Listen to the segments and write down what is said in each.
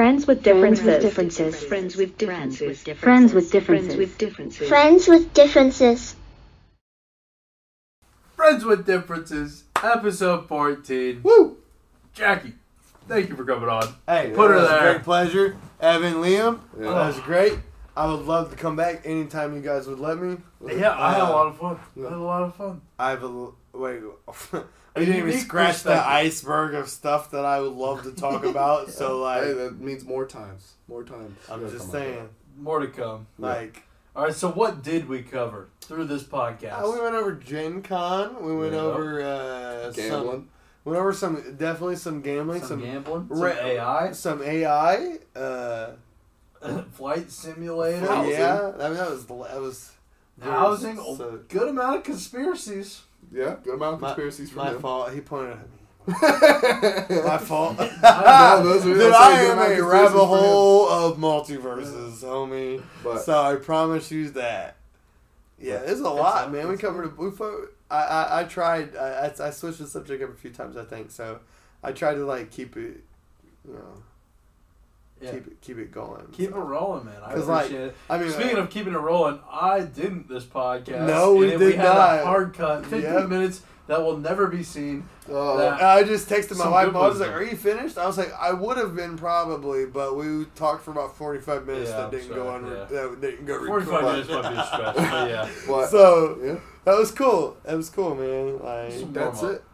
Friends with differences. Friends with differences. Friends with differences. Friends with differences. Friends with differences. Friends with Differences, episode 14. Woo! Jackie, thank you for coming on. Hey, Put her there. a great pleasure. Evan, Liam, Yeah. that was great. I would love to come back anytime you guys would let me. Yeah, I had a lot of fun. I had a lot of fun. I have a l- wait. A We didn't even scratch the iceberg of stuff that I would love to talk about. So like, hey, that means more times. More times. I'm Yeah, just saying, More to come. like, All right, so what did we cover through this podcast? uh, we went over Gen Con. We went Yeah. over uh, some. Gambling. Went over some definitely some gambling, some, some gambling, some AI, some AI. Uh, flight simulator, Housing. yeah, I mean that was that was very housing, so- good amount of conspiracies. Yeah, good amount of My- conspiracies from My him. fault. He pointed at me. My My fault. know, those are- Dude, that's I like am a rabbit conspiracies for him. hole of multiverses, homie. But So I promise you that. Yeah, it's a lot, man. We covered. We fo- I, I I tried. I, I I switched the subject up a few times. I think so. I tried to like keep it, you know, Yeah. keep it keep it going. Keep it rolling, man. I appreciate like, it. I mean, Speaking uh, of keeping it rolling, I didn't this podcast. No, we and did we had not. a hard cut, 15 Yep. minutes that will never be seen. oh, I just texted my wife. I was like, "Are you finished?" I was like, "I would have been probably, but we talked for about forty five minutes Yeah, that didn't go sorry, on. yeah. That didn't go 45 minutes might be a stretch, but yeah. what? So yeah, that was cool. That was cool, man. Like, that's warm-up. it.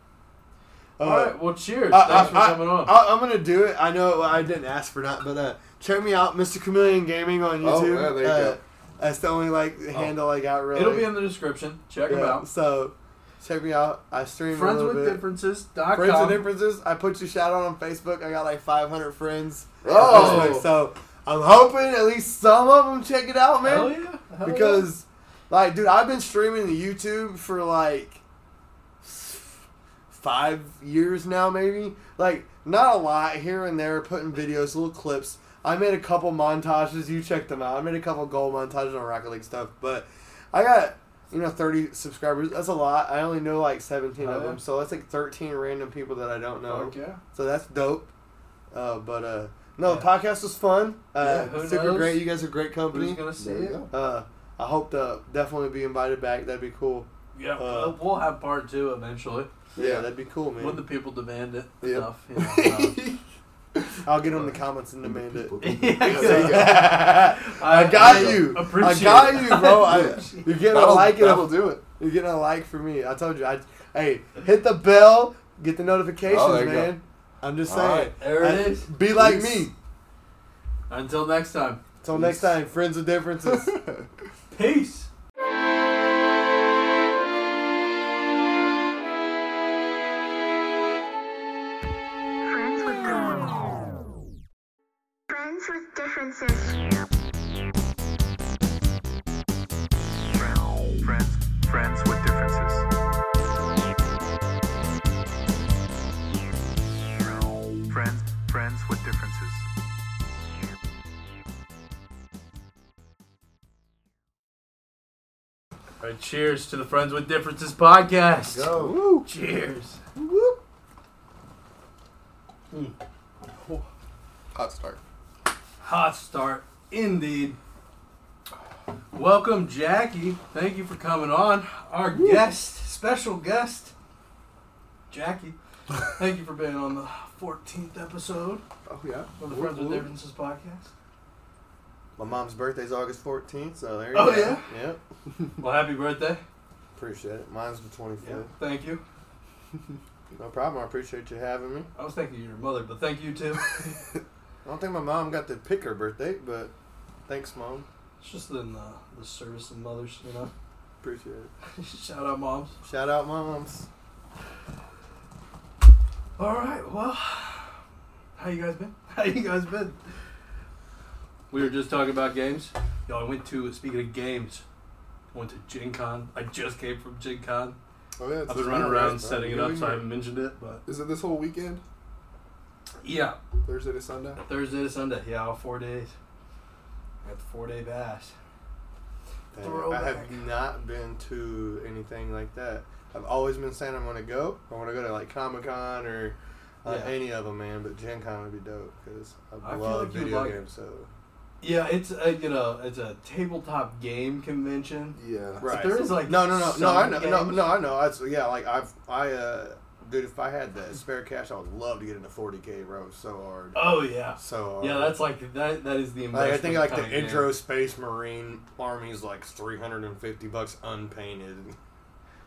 Uh, All right, well, cheers. I- Thanks for I- coming on. I, am gonna do it. I know I didn't ask for that, but uh, check me out, Mr. Chameleon Gaming on YouTube. Oh, YouTube. yeah, there you uh, go. That's the only like handle I got really. It'll be in the description. Check them Yeah, out. So check me out. I stream Friends a little with bit. Differences.com. Friends with differences. I put your shout out on Facebook. I got like 500 friends. on Oh. Facebook. so I'm hoping at least some of them check it out, man. Hell yeah. Hell because like dude i've been streaming to youtube for like five years now maybe like not a lot here and there putting videos little clips i made a couple montages you checked them out i made a couple goal montages on rocket league stuff but i got you know 30 subscribers that's a lot i only know like 17 Oh, of yeah. them so that's like 13 random people that i don't yeah. know Okay. so that's dope uh, but uh no the podcast was fun uh, Yeah, who super knows? great you guys are great company Who's going to see you it? uh, I hope to definitely be invited back. That'd be cool. Yeah, Uh, we'll have part two eventually. Yeah, Yeah. that'd be cool, man. When the people demand it. Yep. Stuff, you know, I'll get on the comments and demand it. Yeah, there you go. I got I you. I got you, bro. I, Yeah. you're getting a That'll, like. that'll And do it. you're getting a like for me. I told you. I hey, hit the bell. Get the oh, notifications, Oh, there you go. man. I'm just All saying. right. There it I- is. Be like me. Until next time. Until next time, friends with differences. Peace. Right, cheers to the Friends with Differences podcast. Go. Woo. Cheers. Hmm. Hot start. Hot start, indeed. Welcome, Jackie. Thank you for coming on. Our guest, special guest, Jackie. Thank you for being on the 14th episode Oh yeah. of the Woo, Friends with. Differences podcast. My mom's birthday's August 14th, so there you Oh, go. Oh, yeah? Yep. Well, happy birthday. Appreciate it. Mine's the 25th. Thank you. No problem. I appreciate you having me. I was thanking your mother, but thank you too. I don't think my mom got to pick her birthday, but thanks, mom. It's just in the, the service of mothers, you know. Appreciate it. Shout out, moms. Shout out, moms. All right. Well, how you guys been? How you guys been? We were just talking about games. Yo, I went to speaking of games. I went to Gen Con. I just came from Gen Con. Oh yeah. I've been running around right? setting it up, so I haven't mentioned it. But Is it this whole weekend? yeah, Thursday to Sunday. Thursday to Sunday. Yeah, all four days. I got the four day bash. Dang, I have not been to anything like that. I've always been saying I'm gonna go. I want to go to like Comic Con or Uh, Yeah. Any of them, man. But Gen Con would be dope because I, I love like you'd video like games. So Yeah, it's a you know it's a tabletop game convention. Yeah. right. there is, like, no, no, no, no. I know, no, games- no. I know. I, yeah, like I've, I, uh, dude, if I had the spare cash, I would love to get into 40k, bro. So hard. Oh yeah, So hard. yeah. That's like that. That is the Like, I think like the intro game. Space Marine army is like three hundred and fifty bucks unpainted.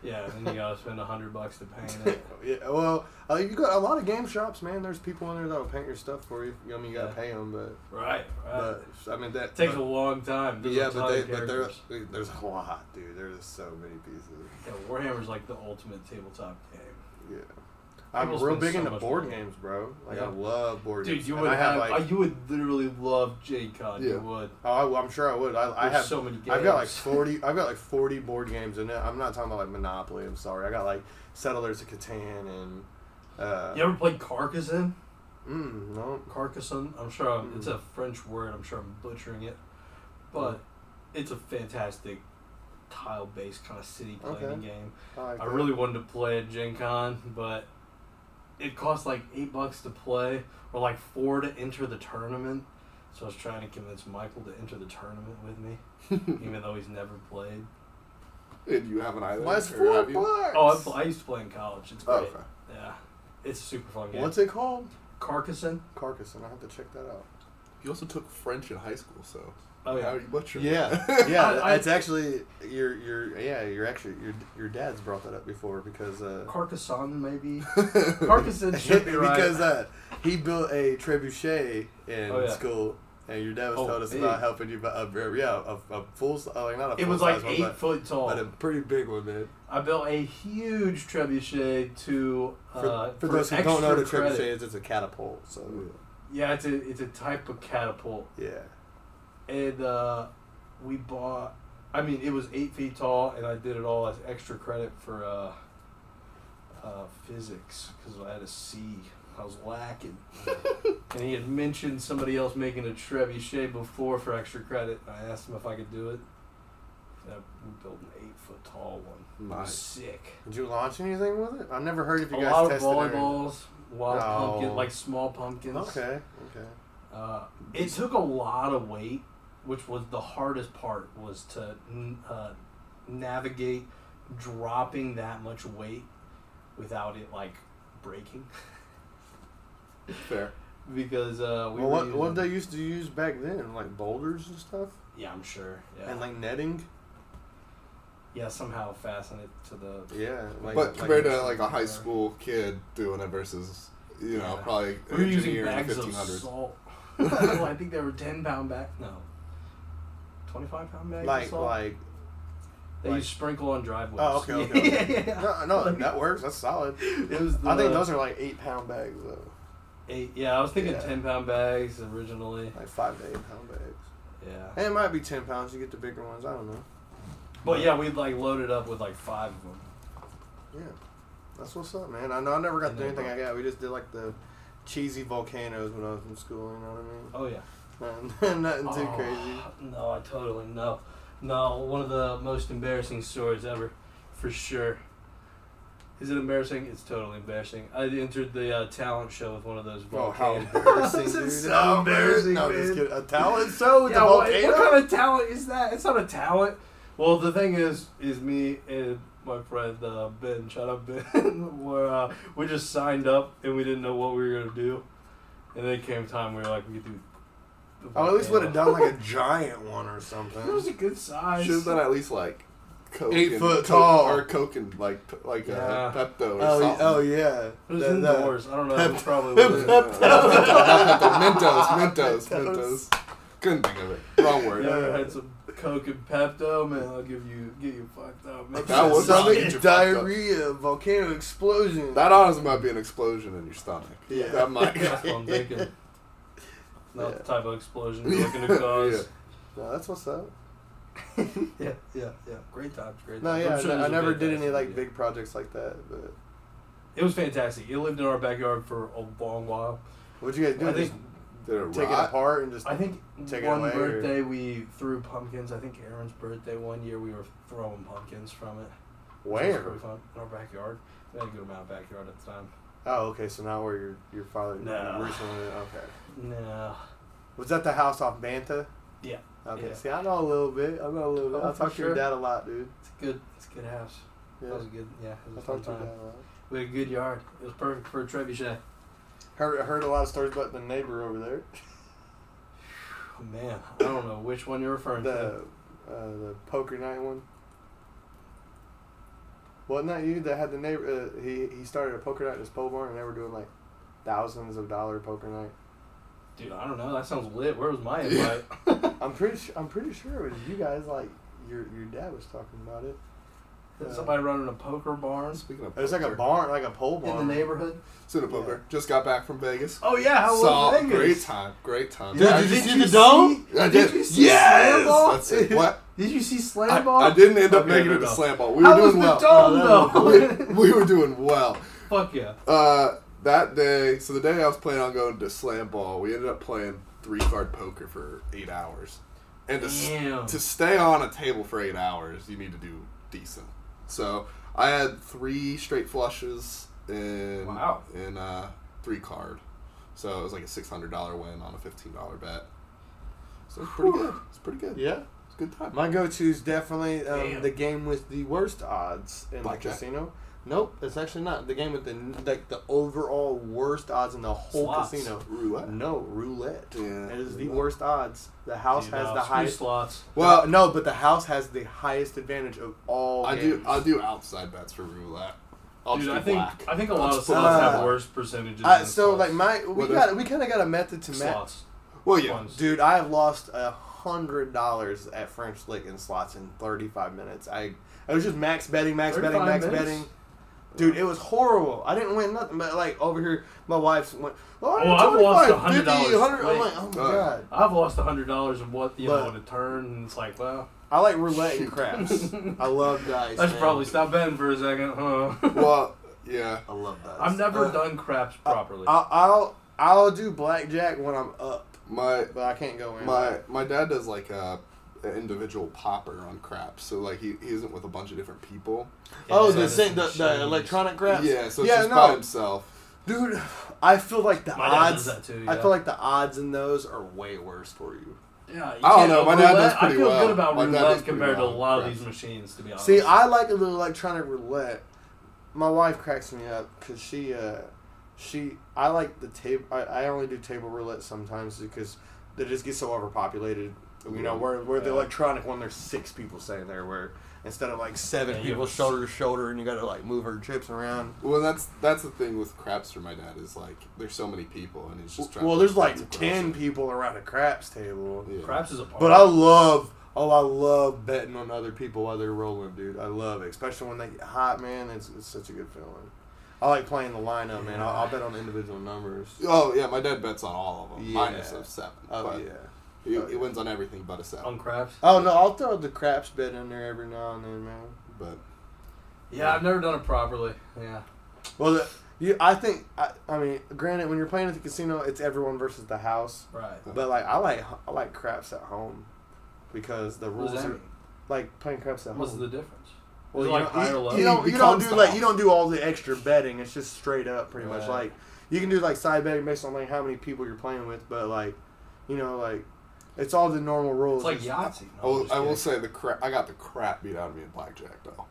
Yeah, and then you gotta spend a hundred bucks to paint it. yeah, well, uh, you got a lot of game shops, man. There's people in there that'll paint your stuff for you. I mean, you gotta Yeah. pay them, but Right, right. but I mean that it takes but- a long time. There's yeah, but they but there characters. there's a lot, dude. There's so many pieces. Yeah, Warhammer's like the ultimate tabletop game. Yeah. I'm real big so into board money. games, bro. Like Yeah. I love board Dude, games. you And would I have, like uh, you would literally love Gen Con. You Yeah. would. oh, I, I'm sure I would. I, I have so many games. I've got like forty. I've got like forty board games in it. I'm not talking about like Monopoly. I'm sorry. I got like Settlers of Catan and. Uh, You ever played Carcassonne? Mm, no. Carcassonne. I'm sure I'm, it's Mm. a French word. I'm sure I'm butchering it, but it's a fantastic tile-based kind of city planning Okay. game. I, like I really wanted to play at Gen Con, but it cost like eight bucks to play, or like four to enter the tournament. So I was trying to convince Michael to enter the tournament with me, even though he's never played. And you haven't either. What's four have bucks? Oh, I, I used to play in college. It's great. Oh, okay. Yeah, it's a super fun game. What's it called? Carcassonne? Carcassonne. I have to check that out. You also took French in high school, so Oh how yeah. are you butchering? Yeah, yeah. I- I- it's actually your your yeah. You're actually your your dad's brought that up before because uh, Carcassonne, maybe. Carcassonne should be right. because uh, he built a trebuchet in Oh, yeah. school, and your dad was Oh, told us big. about helping you. But uh, yeah, a, a full si- uh, like not a full it was like size one, eight but, foot tall. but a pretty big one, man. I built a huge trebuchet to For, uh, for those who don't know, the extra trebuchet is it's a catapult. So Yeah, it's a it's a type of catapult, yeah, and uh, we bought. I mean, it was eight feet tall, and I did it all as extra credit for uh, uh, physics because I had a C. I was lacking, and he had mentioned somebody else making a trebuchet before for extra credit. I asked him if I could do it. And I, we built an eight foot tall one. It was Nice. sick. did you launch anything with it? I've never heard if you a guys lot of tested it. volleyballs, a lot of No. pumpkin, like small pumpkins. Okay, okay. Uh, it took a lot of weight, which was the hardest part. Was to uh, navigate dropping that much weight without it like breaking, Fair. because uh, we well, what using, what they used to use back then, like boulders and stuff, yeah, I'm sure. Yeah, and like netting. yeah, somehow fasten it to the. Yeah, like, but like- compared to like a high school kid doing it versus, you know, Yeah. probably We were using engineer in bags of 1500s. salt. well, I think they were ten pound bag. No, twenty five pound bags. of like salt. like They Like- used sprinkle on driveways. Oh, okay, okay, yeah, okay. yeah. No, no, Like, that works. That's solid. It was the, I think those are like eight pound bags though, eight. Yeah, I was thinking Yeah. ten pound bags originally. like five to eight pound bags. Yeah, And it might be ten pounds. You get the bigger ones. I don't know. but yeah, we'd like loaded up with like five of them. Yeah, that's what's up, man. I know I never got to do anything like that. We just did like the cheesy volcanoes when I was in school. You know what I mean? Oh yeah. Nothing, nothing too Oh, crazy. No, I totally no, no. One of the most embarrassing stories ever, for sure. Is it embarrassing? It's totally embarrassing. I entered the uh, talent show with one of those Oh, how volcanoes. embarrassing, This is so How embarrassing, No, man. just kidding. A talent show with yeah, the what, volcano. what kind of talent is that? It's not a talent. Well, the thing is, is me and my friend uh, Ben, shout out Ben, were uh, we just signed up and we didn't know what we were gonna do, and then came time we were like we could do. The Oh, at least would have done like a giant one or something. It was a good size. Should have done at least like Coke Eight and, foot Coke- tall. or Coke and like like Yeah. uh, Pepto or Oh, something. oh yeah. It was The- the- I don't know. Pep- probably Pep- was. Not Pepto, Mentos, Mentos, Mentos. Mentos. Couldn't think of it. Wrong word. You ever had some Coke and Pepto, man? I'll give you get you fucked up. Man. That was Stomach get up. diarrhea, volcano explosion. That honestly might be an explosion in your stomach. Yeah. That might. That's what I'm thinking. Not Yeah. the type of explosion you're looking to cause. no, that's what's up. yeah, yeah, yeah. Great times, great No, yeah, I'm sure I, I never did any like video. big projects like that. But It was fantastic. It lived in our backyard for a long while. what'd you guys do? I Just think Did it take it apart and just I think Take it one away, or- birthday we threw pumpkins. I think Aaron's birthday one year we were throwing pumpkins from it. It was where? pretty fun in our backyard. We had a good amount of backyard at the time. Oh, okay. So now where your your father No. recently? Okay. No. Was that the house off Banta? Yeah. Okay. Yeah. See, I know a little bit. I know a little bit. Oh, I for talk to your dad a lot, dude. It's a good. It's a good house. Yeah. That was a good. Yeah, it I was a fun talk to your dad a lot. We had a good yard. It was perfect for a trebuchet. Heard heard a lot of stories about the neighbor over there. Oh, man, I don't know which one you're referring The to. uh, the poker night one. Wasn't that you that had the neighbor? Uh, he he started a poker night in his pole barn, and they were doing like thousands of dollar poker night. Dude, I don't know. That sounds lit. Where was my invite? I'm pretty sure. I'm pretty sure it was you guys. Like your your dad was talking about it. Uh, Somebody running a poker barn Speaking of It was like a barn, like a pole barn in the neighborhood. Speaking of poker, just got back from Vegas. Oh yeah, how Saw was Vegas? great time, great time. Dude, Yeah, did you did see you the dome? see- I did did. you see yes, Slam Ball? that's it. What? Did you see slam ball? I didn't end up Okay, making it to slam ball. We How were was doing the well. dome though? we, we were doing well. Fuck yeah. Uh, that day, so the day I was planning on going to slam ball, we ended up playing three card poker for eight hours. And to, s- to stay on a table for eight hours, you need to do decent. So I had three straight flushes in Wow. in uh, three card. So it was like a six hundred dollar win on a fifteen dollar bet. So it's pretty good. It's pretty good. Yeah. It's a good time. My go-to is definitely um, the game with the worst odds in Blackjack? the casino. Nope, it's actually not the game with the like the overall worst odds in the whole Slots. casino. Roulette. No roulette. Yeah, it is the worst odds. The house Dude, has no, the highest. slots. Well, no, but the house has the highest advantage of all. I do. I do outside bets for roulette. I'll Dude, I think black. I think a I'll lot of just put slots Uh, have worse percentages. I, than so slots. like my we Well, got we kind of got a method to match. slots. Well, yeah. Ones. Dude, I have lost a hundred dollars at French Lick in slots in thirty five minutes. I I was just max betting, max betting, max minutes? betting. Dude, it was horrible. I didn't win nothing, but like over here, my wife's went. Oh, Oh, I've lost a $100 I'm like, oh my uh, god. I've lost a hundred dollars in what you But- know in a turn, and it's like, well, I like roulette and craps. I love dice. I should man. probably stop betting for a second, huh? Well, yeah. I love dice. I've never Uh, done craps properly. I'll, I'll I'll do blackjack when I'm up, My but I can't go in. my my dad does like a an individual popper on craps, so like he, he isn't with a bunch of different people. oh, the same, the, the electronic craps. Yeah, so it's yeah, just no. by himself. Dude, I feel like the My dad odds. does that too, I feel like the odds in those are way worse for you. Yeah, you I don't know, my dad does roulette- pretty I feel well. good about My dad does roulette pretty compared to a well lot of with these machines, to be honest. See, I like a little electronic roulette. My wife cracks me up because she, uh, she, I like the table. I, I only do table roulette sometimes because they just get so overpopulated. You know, where where the electronic one, there's six people sitting there, where instead of like seven Yeah, people shoulder to shoulder, and you got to like move her chips around. Well, that's that's the thing with craps for my dad is like there's so many people and he's just trying. Well, to there's like ten people around a craps table. Yeah. craps is a part. But I love, oh, I love betting on other people while they're rolling, dude. I love it, especially when they get hot, man. It's, it's such a good feeling. I like playing the lineup, man. I'll, I'll bet on individual numbers. Oh yeah, my dad bets on all of them, Yeah. minus of seven. Oh but yeah. He, he wins on everything but a seven. on craps. Oh no, I'll throw the craps bet in there every now and then, man. But Yeah, I've never done it properly. Yeah, Well, the, you, I think, I, I mean, granted, when you're playing at the casino, it's everyone versus the house. right. But like, I like, I like craps at home because the rules are mean? like playing craps at What's home. What's the difference? Well, you like don't- you, you don't you don't do like you don't do all the extra betting. It's just straight up, pretty much. Like you can do like side betting based on like how many people you're playing with, but like you know like it's all the normal rules. It's like Yahtzee. I No, I'm will, I will say the crap. I got the crap beat out of me in blackjack though.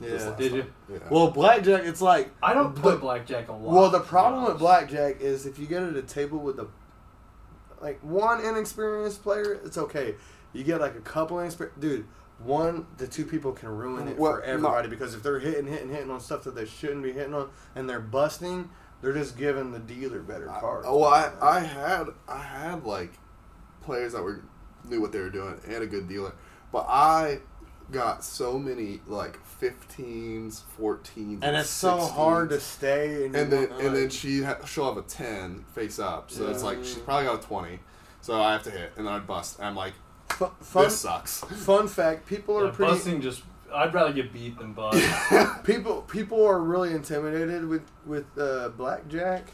Yeah. Did time. you? Yeah. Well, blackjack, it's like I don't play blackjack a lot. well the problem with blackjack is if you get at a table with a like one inexperienced player, it's okay. You get like a couple inexperienced dude. One, the two people can ruin it Well, for no. everybody because if they're hitting, hitting, hitting on stuff that they shouldn't be hitting on, and they're busting, they're just giving the dealer better I- cards. well, I, I had I had like players that were knew what they were doing and a good dealer, but I got so many like 15s, 14s, and it's so hard to stay. And, And then want- and then she ha- she'll have a 10 face up, so it's like she's probably got a 20, so I have to hit, and then I bust. And I'm like, Fu- fun, this sucks. fun fact: people are Yeah, pretty. busting just. I'd rather get beat than bust. People people are really intimidated with with uh, blackjack,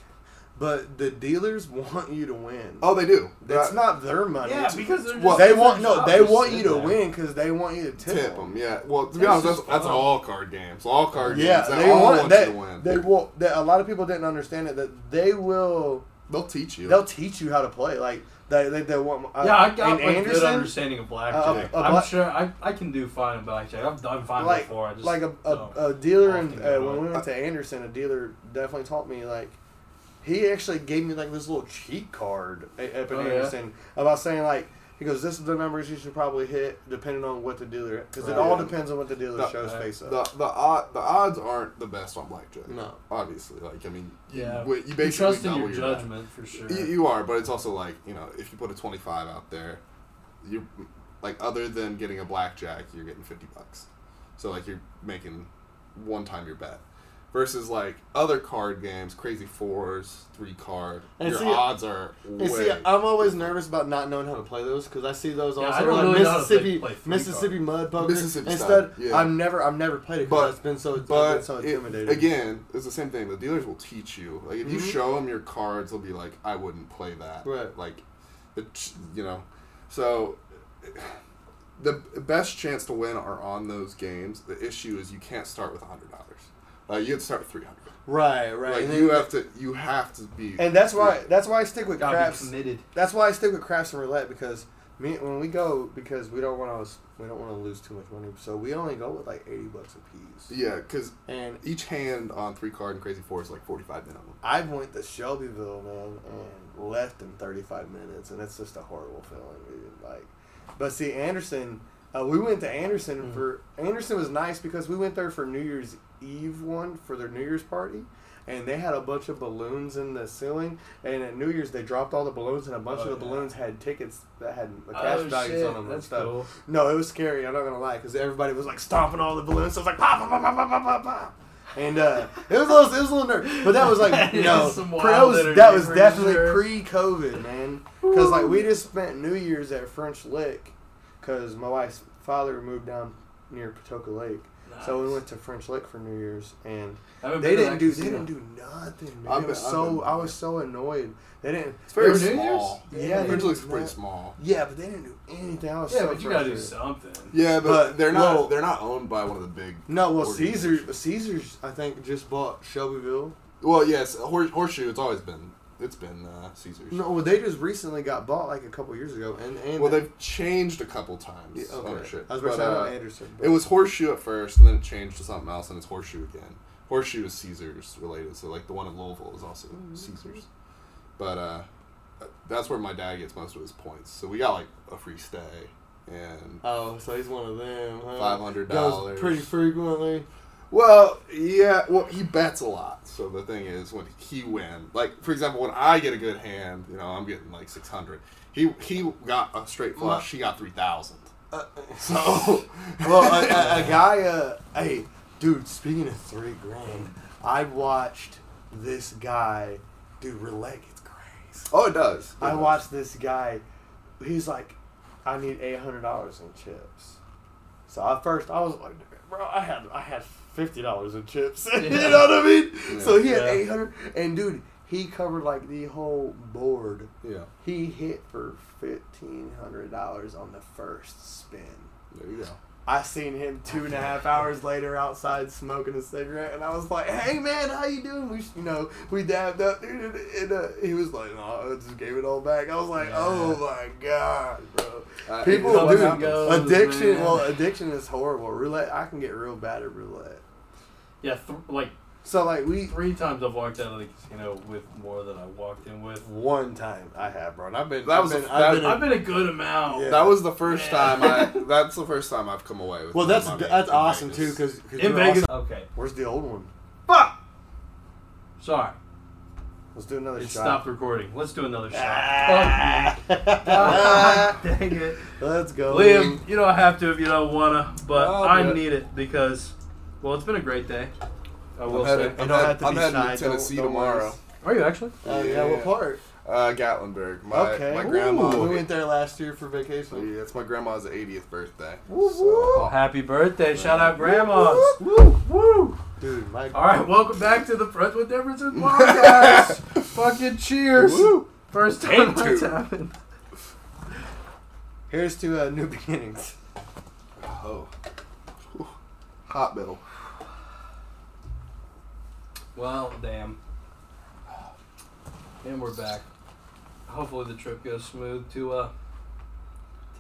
but the dealers want you to win. Oh, they do. That's That- not their money. Yeah, It's- because they're Well, just they want no. They want you to there. win because they want you to tip, tip them. Yeah. Well, to be honest, that's, just that's all card games. All card Yeah, games. They, they all want want that. you to win. They will. That a lot of people didn't understand it. That they will. They'll teach you. They'll teach you how to play. Like they they, they want. Uh, Yeah, I got and like, good understanding of blackjack. Uh, a I'm black- sure I, I can do fine in blackjack. I've done fine like before. I just like a, don't. a, a dealer often and uh, when we went to Anderson, a dealer definitely taught me like he actually gave me like this little cheat card a- up in Oh, yeah? About saying like he goes this is the numbers you should probably hit depending on what the dealer because it all depends on what the dealer The- shows right. face up. the the odd, the odds aren't the best on blackjack. No. obviously. Like I mean, you, yeah, you, you basically trust in double your your bet. judgment for sure. You, you are, but it's also like you know, if you put a twenty-five out there, you like other than getting a blackjack, you're getting fifty bucks. So like you're making one time your bet. Versus like other card games, crazy fours, three card, And your see- odds are way. See, I'm always nervous about not knowing how to play those because I see those Yeah, I also don't like really know how play- Mississippi play three Mississippi mud poker. Mississippi Instead, yeah. I'm never I've never played it But- because it's been so it's but been so it- intimidating. again, it's the same thing. The dealers will teach you. Like if you Mhm. show them your cards, they'll be like, "I wouldn't play that." Right. Like, the ch- you know, so the best chance to win are on those games. The issue is you can't start with hundred dollars. Like you have to start with three hundred. right, right. Like you have to, you have to be. and that's why that's why I stick with Gotta be craps. committed. That's why I stick with craps and roulette because me when we go because we don't want to we don't want to lose too much money, so we only go with like eighty bucks a piece. yeah, because And each hand on three card and crazy four is like forty five minimum. I went to Shelbyville, man, and left in 35 minutes, and it's just a horrible feeling, dude. Like, but see, Anderson, uh, we went to Anderson Mm. for Anderson was nice because we went there for New Year's Eve one for their New Year's party, and they had a bunch of balloons in the ceiling, and at New Year's they dropped all the balloons, and a bunch Oh, of the yeah. balloons had tickets that had the cash Oh, values shit, on them and That's stuff. cool. No, it was scary. I'm not gonna lie, because everybody was like stomping all the balloons. So it was like pop, pop, pop, pop, pop, pop, pop. And uh, it was a little, it was a little nerve, but that was like you Yeah, know, pre- that was that was definitely sure. pre-COVID, man. Because like we just spent New Year's at French Lick, because my wife's father moved down near Patoka Lake, so we went to French Lick for New Year's, and they didn't do they didn't do nothing. Man. I've was been- I've so been- I was so annoyed. They didn't. It's very For New small. Year's? Yeah, French they Lick's did pretty that. small. Yeah, but they didn't do anything. I was Yeah, so but you gotta do something. Yeah, but, But, they're not. well- they're not owned by one of the big. No, well, organizations. Caesar, Caesar's, I think, just bought Shelbyville. Well, yes, Hors- horseshoe. It's always been. It's been uh, Caesars. No, well, they just recently got bought like a couple years ago, and and Well, they've changed a couple times Yeah, okay. ownership. I was about to say uh, Anderson. but- It was horseshoe at first, and then it changed to something else, and it's horseshoe again. Horseshoe is Caesars related, so like the one in Louisville is also Mm-hmm. Caesars. But uh, that's where my dad gets most of his points. So we got like a free stay and Oh, so he's one of them. Huh? $500. Pretty frequently. Well, yeah, well, he bets a lot. So the thing is, when he win, like for example, when I get a good hand, you know, I'm getting like six hundred. He he got a straight flush. He got three thousand. Uh, So, well, a, a, a guy. Uh, hey, dude. Speaking of three grand, I watched this guy. Dude, roulette gets crazy. oh, it does. It I does. watched this guy. He's like, I need eight hundred dollars in chips. So at first I was like, bro, I had I had fifty dollars in chips. you know what I mean? So he had Yeah. eight hundred, and dude, he covered like the whole board. Yeah, He hit for fifteen hundred dollars on the first spin. there you go. I seen him two and a half hours later outside smoking a cigarette, and I was like, "Hey man, how you doing?" We, you know, we dabbed up, dude, and, uh, he was like, "No, I just gave it all back." I was like, Yeah. "Oh my god, bro!" Uh, People, dude, goes, addiction. man. Well, addiction is horrible. Roulette, I can get real bad at roulette. Yeah, th- like So like we three times I've walked out of the casino with more than I walked in with. one time I have, bro. And I've been. That I've was been, a- I've been in- I've been a good amount. Yeah. That was the first Yeah. time I. That's the first time I've come away with. well, that's money that's awesome Vegas. too, because In Vegas. Okay. Where's the old one? Fuck. Sorry. Let's do another It shot. stopped recording. Let's do another shot. Ah. Fuck you. God dang it. Let's go, Liam, you don't have to if you don't wanna, but I'll I need it because, well, it's been a great day. I will I'm say. headed, You I'm, don't head- to I'm be heading shy. to Tennessee Don't- don't tomorrow. worry. Are you actually? Oh yeah, what Yeah. part? Uh, Gatlinburg. My, okay. My grandma. Ooh, we went there last year for vacation. Yeah, it's my grandma's 80th birthday. Woo, So- Oh, happy birthday! Shout out grandmas. Woo, woo. Woo! Dude, my All right, welcome back to the Friends with Differences podcast. Fucking cheers. Woo! First time Take that's two. happened. here's to uh, new beginnings. Oh. Hot middle. Well, damn. And we're back. Hopefully the trip goes smooth to uh.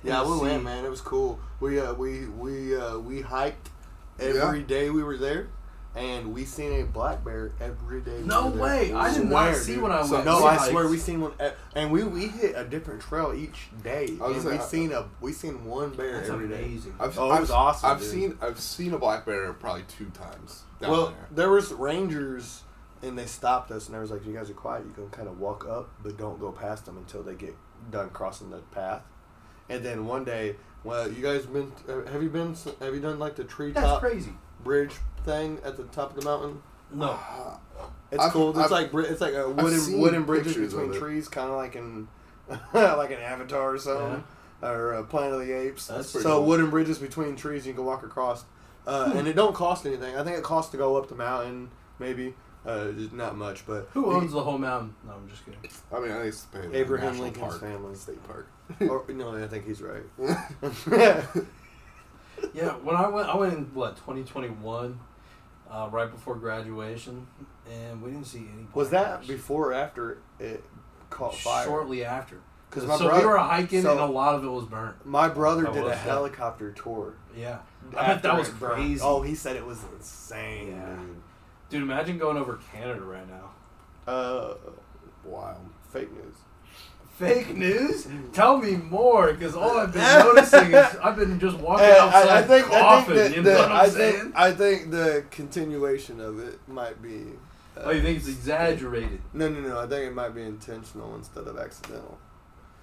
Yeah, we Tennessee. went, man. It was cool. We uh, we we uh, we hiked every day we were there, and we seen a black bear every day. No there. way! I did not see dude. when I So- went. No, I swear we seen one, e- and we we hit a different trail each day. And gonna we say, seen a we seen one bear That's every day. amazing. I've, Oh, it I've, was awesome, I've dude. seen I've seen a black bear probably two times down well, there. there was rangers, and they stopped us, and I was like, "You guys are quiet. You can kind of walk up, but don't go past them until they get done crossing the path." And then one day, well, you guys been? uh, Have you been? Have you done like the That's treetop crazy. bridge thing at the top of the mountain? No. It's I've- cool. It's I've- like bri- it's like a wooden seen wooden bridges pictures between it. trees, kind of like in like an Avatar or something, or uh, Planet of the Apes. That's so cool. wooden bridges between trees you can walk across, uh, and it don't cost anything. I think it costs to go up the mountain, maybe. Uh, just not much, but Who owns the whole mountain? No, I'm just kidding. I mean, I used to pay the Abraham National Lincoln's Park, family. State Park. or, no, I think he's right. Yeah, when I went, I went in what 2021, uh, right before graduation, and we didn't see any. Was that bears. before or after it caught fire? Shortly after. Because my so brother, we were hiking, so- and a lot of it was burnt. my brother I did was a there. helicopter tour. Yeah, I bet that was crazy. Oh, he said it was insane. Yeah. dude. Dude, imagine going over Canada right now. Uh, Wild. fake news. Fake news? Tell me more, because all I've been noticing is I've been just walking Hey, outside I, I think, coughing. I think, you the, know the, what I'm I saying? think I think the continuation of it might be. uh, oh, you think it's exaggerated? No, no, no. I think it might be intentional instead of accidental.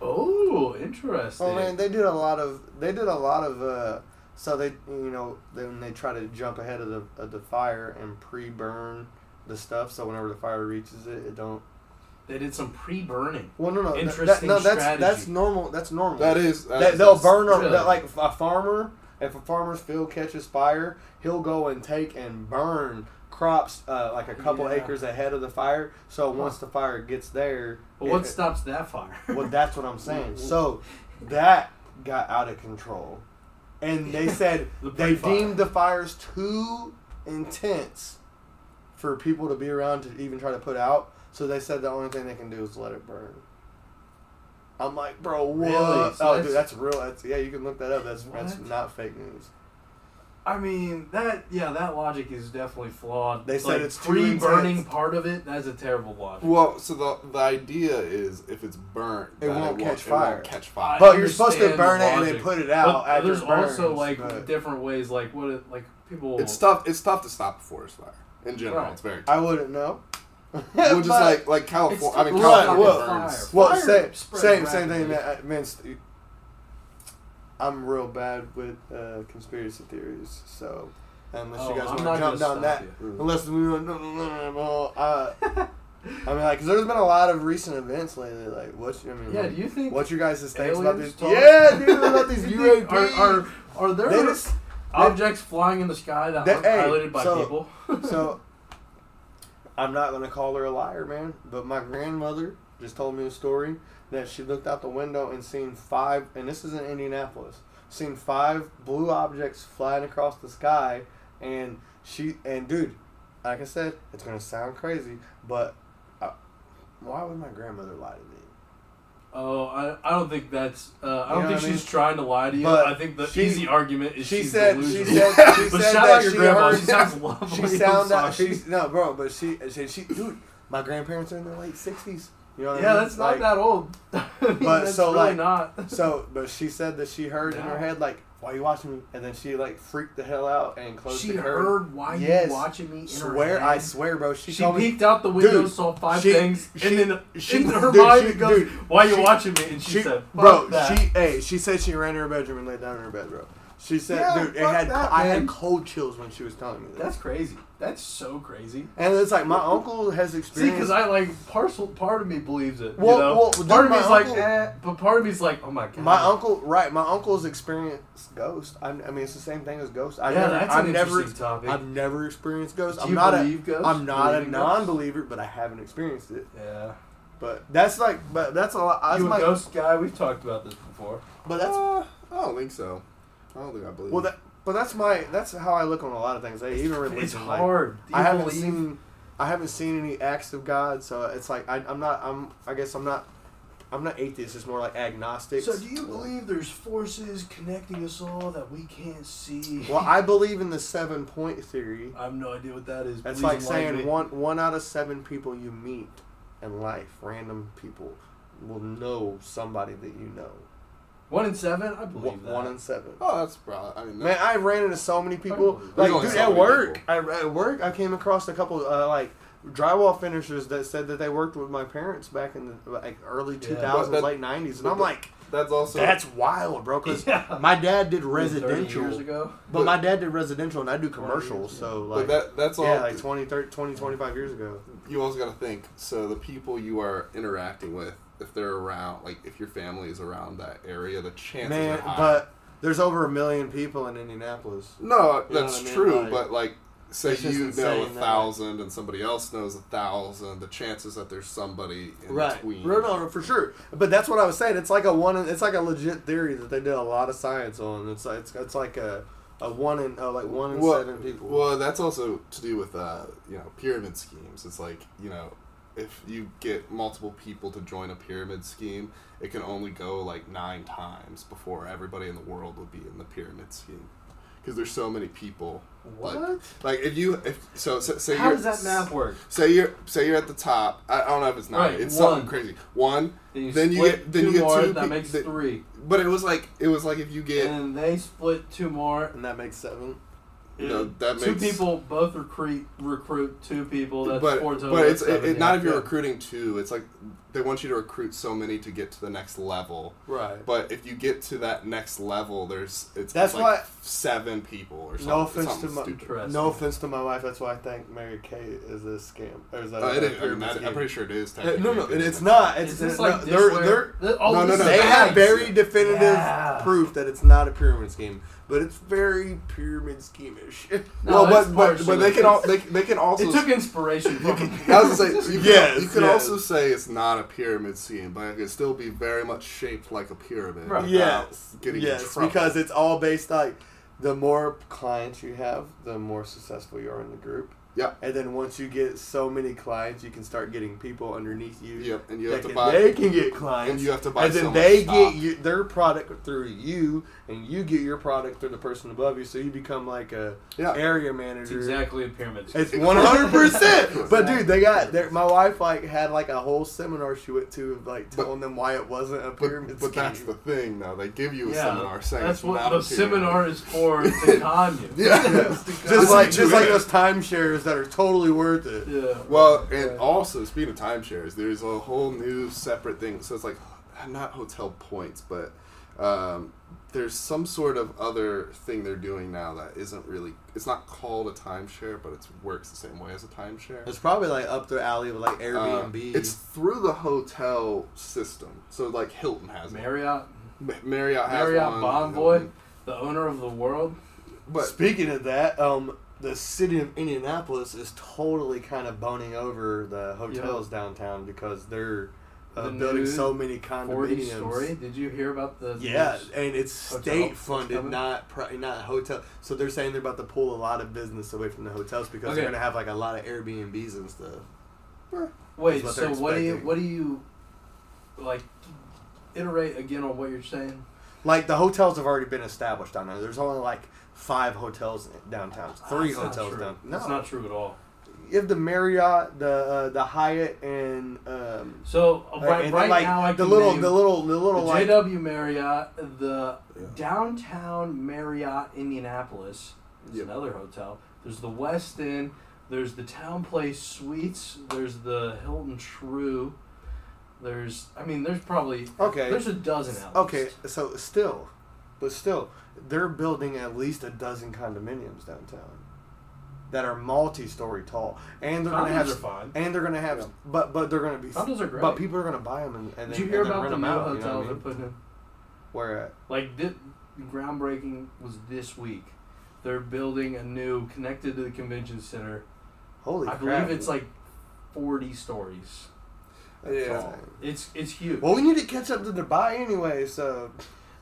Oh, interesting. Oh man, they did a lot of. They did a lot of. uh So they, you know, then they try to jump ahead of the of the fire and pre-burn the stuff. So whenever the fire reaches it, it don't. They did some pre-burning. Well, no, no. Interesting that, no, that's strategy. that's normal. That's normal. That is. that They, is- they'll burn a, Really? that, like a farmer. If a farmer's field catches fire, he'll go and take and burn crops uh, like a couple Yeah. acres ahead of the fire. So once the fire gets there, But what it- stops that fire? well, that's what I'm saying. So that got out of control, and they said The they deemed the fires too intense for people to be around to even try to put out. So they said the only thing they can do is let it burn. I'm like, bro, what? Really? Oh, so oh, that's- dude, that's real. That's yeah, you can look that up. That's that's not fake news. I mean that yeah, that logic is definitely flawed. They said Like, it's too pre-burning part of it. That's a terrible logic. Well, so the the idea is if it's burnt, It won't catch it fire. won't catch fire. But you're supposed to burn it and then put it out But after there's it burns, also like but different ways, like what it, like people. it's tough. It's tough to stop a forest fire in general. Right. It's very. I wouldn't know. Well, just like like California. I mean, It's Right, California well- burns. Well, Fire same, same, same thing. Man, I- man, st- I'm real bad with uh, conspiracy theories, so unless Oh, you guys I'm want to jump down that, you. unless we want, no, uh, I mean, like, cause there's been a lot of recent events lately. Like, what's I mean, Yeah, like, do you think what's your guys' thoughts about aliens this? talk? Yeah, dude, about these UAPs. Are, are, are there They just- objects flying in the sky that They- aren't hey, piloted by so- people? so I'm not gonna call her a liar, man. But my grandmother just told me a story that she looked out the window and seen five, and this is in Indianapolis, seen five blue objects flying across the sky, and she and dude, like I said, it's gonna sound crazy, but uh, why would my grandmother lie to me? Oh, I, I don't think that's. Uh, I don't know think I she's mean? trying to lie to you. But I think the she- easy argument is She she's said, she delusional. said, she but said shout that out your she grandma. heard- She sounds lovely. She out. She's no, bro, but she, she, she, dude, my grandparents are in their late sixties. You know what yeah, I mean? that's not Like, that old. I mean, But so, really like- not. So, but she said that she heard in her head like, "Why you watching me?" And then she like freaked the hell out and closed She the curtain. heard why Yes. you watching me. In Swear, her I swear, bro. She, She, told me. peeked out the window, Dude, saw five she- things, she- and then she- in her dude, mind she- goes, dude, "Why you she- watching me?" And she, said, bro, that. she, hey, she said she ran to her bedroom and laid down in her bed, bro. She said, Yeah, dude, it had that, I man. had cold chills when she was telling me this. That's crazy. That's so crazy. and it's like my uncle has experienced. See, because I like partial part of me believes it. Well- you know? well, part of me's like, eh, but part of me's like, oh my god. My uncle, right? My uncle's experienced ghost. I, I mean, it's the same thing as ghost. I Yeah, never, that's I've an never, interesting topic. I've never experienced ghosts. Do I'm you not believe a, ghosts? I'm not a Believe in ghosts? non-believer, but I haven't experienced it. Yeah. But that's like, but that's a lot. You a my, ghost guy? We've talked about this before. but that's Uh, I don't think so. I don't think I believe. well, that, but that's my, that's how I look on a lot of things. I even religion. It's like, hard. Do I haven't believe? seen, I haven't seen any acts of God, so it's like I, I'm not, I'm, I guess I'm not, I'm not atheist. It's more like agnostic. So, do you believe there's forces connecting us all that we can't see? Well, I believe in the seven point theory. I have no idea what that is. That's Please like saying me. one one out of seven people you meet in life, random people, will know somebody that you know. One in seven. I One, believe that. one in seven. oh, that's probably. I mean, Man, I ran into so many people. There's Like, dude, so at work, people. I, at work, I came across a couple uh, like drywall finishers that said that they worked with my parents back in the like early two thousands, Yeah. thousands, But that- late nineties, and I'm like, that's also. that's wild, bro. Because Yeah. my dad did residential, years ago. but But- my dad did residential, and I do 20 commercials. years, So but like, that that's all. yeah, like 20, 30, 20, 25 years ago. you also got to think. So the people you are interacting with, if they're around, like if your family is around that area, the chances Man, are high. but there's over a million people in Indianapolis. no, You that's I mean? true. Like, but like, say you know a that, thousand and somebody else knows a thousand, the chances that there's somebody in between. No, no, no, for sure. But that's what I was saying. It's like a one. It's like a legit theory that they did a lot of science on. It's like it's, it's like a a one in uh, like one in well, seven people. Well, that's also to do with uh, you know pyramid schemes. It's like you know if you get multiple people to join a pyramid scheme, it can only go like nine times before everybody in the world would be in the pyramid scheme because there's so many people. Like, What? like if you if so, so say How you're, does that math work? Say you're say you're at the top. I, I don't know if it's nine. Right, it's one. something crazy. One. Then you Then you get- then two you get more. two that pe- makes that- three. But it was like it was like if you get And they split two more. and that makes seven. You know that two makes people both recruit recruit two people. That's but four total. but it's it, it, not if you're Yeah. recruiting two. It's like they want you to recruit so many to get to the next level. Right. But if you get to that next level, there's it's That's like why- seven people or something. No offense to my stupid. No offense to my wife. That's why I think Mary Kay is a scam. Or is that Uh, a it is, I pyramid mean, that- scheme. I'm pretty sure it is. Uh, technically no, no, pyramid. it's not. It's Is this no, like they're, they're, Th- oh, No, no, no, they have very definitive Yeah. proof that it's not a pyramid scheme, but it's very pyramid scheme-ish. No, well, but but, but they can all they, they can also It took inspiration from. I was gonna say you can, Yes, you can yes. also say it's not a pyramid scheme, but it can still be very much shaped like a pyramid. Right. yes, getting yes, trouble. because it's all based like the more clients you have, the more successful you are in the group. Yeah. And then once you get so many clients, you can start getting people underneath you. Yep, and you have to can- buy- They can get clients, and you have to buy and then so they stock. get you, their product through you, and you get your product through the person above you. So you become like a Yeah. area It's manager. exactly a pyramid. scheme. It's one hundred percent. But dude, they got their, my wife like had like a whole seminar she went to of like But- telling them why it wasn't a pyramid But, but that's the thing, though. They give you a Yeah, seminar saying that's it's what the seminar is for to con you. Yeah. just like Listen just to like those timeshares that are totally worth it. Yeah. Well, and also speaking of timeshares, there's a whole new separate thing. So it's like not hotel points, but um, there's some sort of other thing they're doing now that isn't really. It's not called a timeshare, but it works the same way as a timeshare. It's probably like up the alley with like Uh, Airbnb. it's through the hotel system. So like Hilton has one. Marriott, Ma- Marriott has Marriott one. Bonvoy, Hilton- the owner of the world. But Speaking of that, um, the city of Indianapolis is totally kind of boning over the hotels downtown because they're uh, The building so many condominiums. story. Did you hear about the? Yeah, and it's state funded, not pri- not hotel. So they're saying they're about to pull a lot of business away from the hotels because Okay. they're gonna have like a lot of Airbnbs and stuff. Wait. what So what do you? What do you? Like, iterate again on what you're saying. Like the hotels have already been established down there. There's only like five hotels downtown, three That's hotels true. down. That's not true at all. You have the Marriott, the uh, the Hyatt, and um, So uh, uh, right, and right like now, I the can little, name the little, the the little like JW Marriott, the Yeah. downtown Marriott Indianapolis. Is Yep. another hotel. There's the Westin. There's the TownePlace Suites. There's the Hilton True. There's, I mean, there's probably Okay. There's a dozen out. Okay, so still, but still, they're building at least a dozen condominiums downtown that are multi-story tall, and they're gonna have are fine. and they're gonna have, Yeah. but but they're gonna be Condos are great. But people are gonna buy them and, and Did then, you hear and about rent the 'em new out, you know hotel what I they're putting in? Where at? Like this, groundbreaking was this week. They're building a new connected to the convention center. Holy I crap! believe it's like forty stories. Yeah. It's it's huge. Well, we need to catch up to Dubai anyway, so.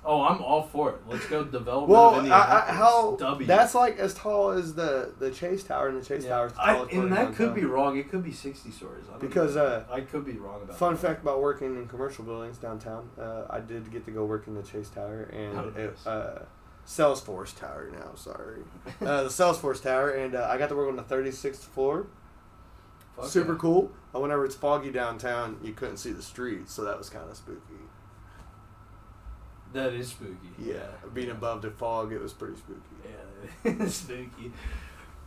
Oh, I'm all for it. Let's go development Well, of I, I, how W. that's like as tall as the the Chase Tower, and the Chase Yeah. Tower is the I, and that could downtown. be wrong. It could be sixty stories. I don't Because, know. uh, I could be wrong about. Fun that. fact about working in commercial buildings downtown, uh, I did get to go work in the Chase Tower and it, uh, Salesforce Tower now. Sorry, uh, the Salesforce Tower, and uh, I got to work on the 36th floor. Fuck Super yeah. cool. Whenever it's foggy downtown, you couldn't see the streets, so that was kind of spooky. That is spooky. Yeah, being above the fog, it was pretty spooky. Yeah, it's spooky.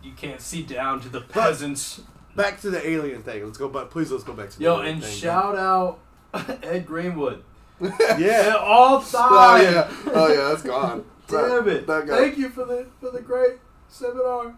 You can't see down to the peasants. Back to the alien thing. Let's go. But please, let's go back to the Yo, alien and thing. shout out Ed Greenwood. Yeah, all time. Oh yeah. Oh yeah. That's gone. Damn it! That guy. Thank you for the for the great seminar.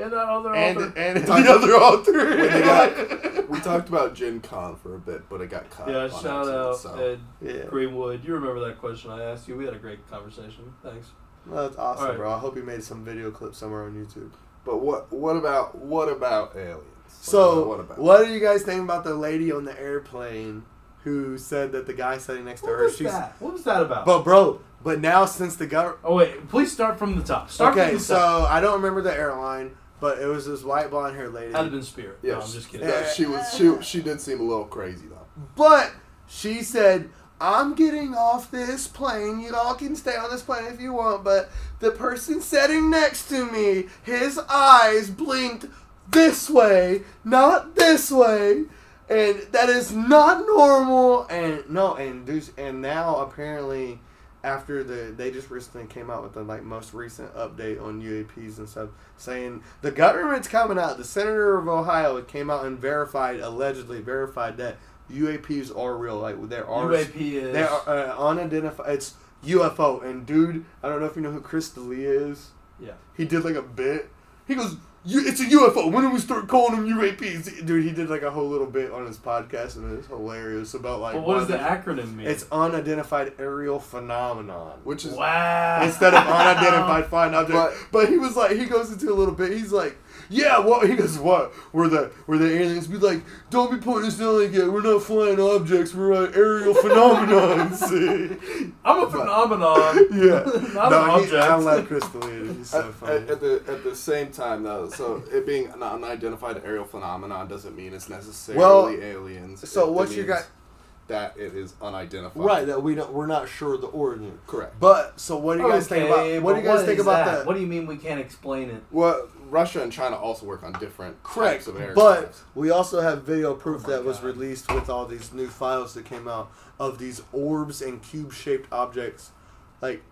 And that other and author. and the other author. When they got- we talked about Gen Con for a bit, but it got cut. yeah, on shout accident, out so. Ed yeah, Greenwood. You remember that question I asked you? We had a great conversation. Thanks. well, that's awesome, All right. bro. I hope you made some video clip somewhere on YouTube. But what? What about? What about aliens? So, what about? what do you guys think about the lady on the airplane who said that the guy sitting next to What her? was she's, that? What was that about? but bro, but now since the government. oh wait, please start from the top. Start Okay, from the so top. I don't remember the airline, but it was this white blonde haired lady. Had it been Spirit. Yeah, no, I'm just kidding. Yeah, she was. She she did seem a little crazy though. But she said, I'm getting off this plane. You all can stay on this plane if you want, but the person sitting next to me, his eyes blinked this way, not this way. And that is not normal. And no, and dudes, and now apparently, after the they just recently came out with the like most recent update on UAPs and stuff, saying the government's coming out. The senator of Ohio came out and verified, allegedly verified that UAPs are real. Like there are UAP is. they are uh, unidentified. It's UFO. And dude, I don't know if you know who Chris D'Elia is. Yeah. He did like a bit. He goes, "You- "It's a UFO." When do we start calling them UAPs? Dude, he did like a whole little bit on his podcast, and it's hilarious about like. But what does the acronym mean? It's unidentified aerial phenomenon. Which is wow. Instead of unidentified flying object, But- but, he was like, he goes into a little bit. He's like, yeah, what? He goes, what? Were the were the aliens be like, don't be putting us down like that. We're not flying objects. We're uh, aerial phenomenon. See? I'm a phenomenon. Yeah. Not no, an he, object. I love Chris D'Elia. He's so at, funny. at, at the at the same time though, so it being an unidentified aerial phenomenon doesn't mean it's necessarily Well, aliens. so It- what it you got- That it is unidentified. right, that we don't, we're not sure the origin. Correct. But so what do you guys think about? What do you but guys think about that? the? What do you mean we can't explain it? Well, Russia and China also work on different Correct, types of aircraft. but we also have video proof Oh that was God. released with all these new files that came out of these orbs and cube-shaped objects, like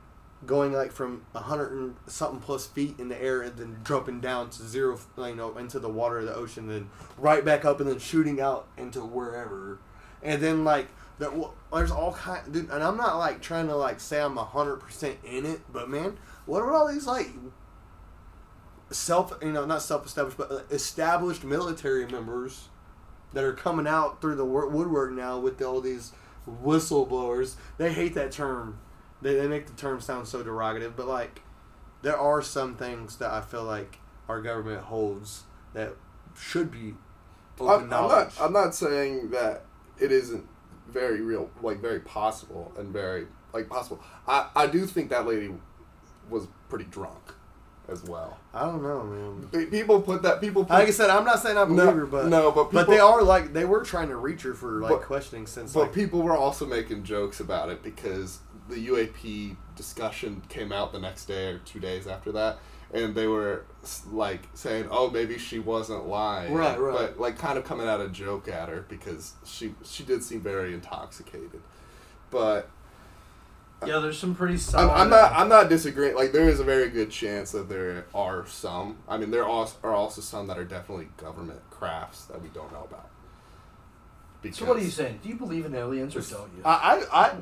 going like from a hundred and something plus feet in the air and then dropping down to zero, you know, into the water of the ocean, then right back up and then shooting out into wherever, and then like. That, well, there's all kind, dude, and I'm not like trying to like say I'm hundred percent in it, but man, what are all these like self you know not self-established but uh, established military members that are coming out through the woodwork now with all these whistleblowers they hate that term they, they make the term sound so derogative but like there are some things that i feel like our government holds that should be I'm, open I'm not. I'm not saying that it isn't very real, like very possible and very like possible. I I do think that lady was pretty drunk as well. I don't know man People put that. People put, like i said i'm not saying i believe No, her but no, but but they are like they were trying to reach her for like But- questioning since But like people were also making jokes about it because the UAP discussion came out the next day or two days after that, and they were like saying, "Oh, maybe she wasn't lying," Right, right. But like kind of coming out a joke at her because she she did seem very intoxicated. But Yeah, there's some pretty I'm, solid. I'm not I'm not disagreeing. Like there is a very good chance that there are some. I mean, there are are also some that are definitely government crafts that we don't know about. So what are you saying? Do you believe in aliens or don't you? I, I, I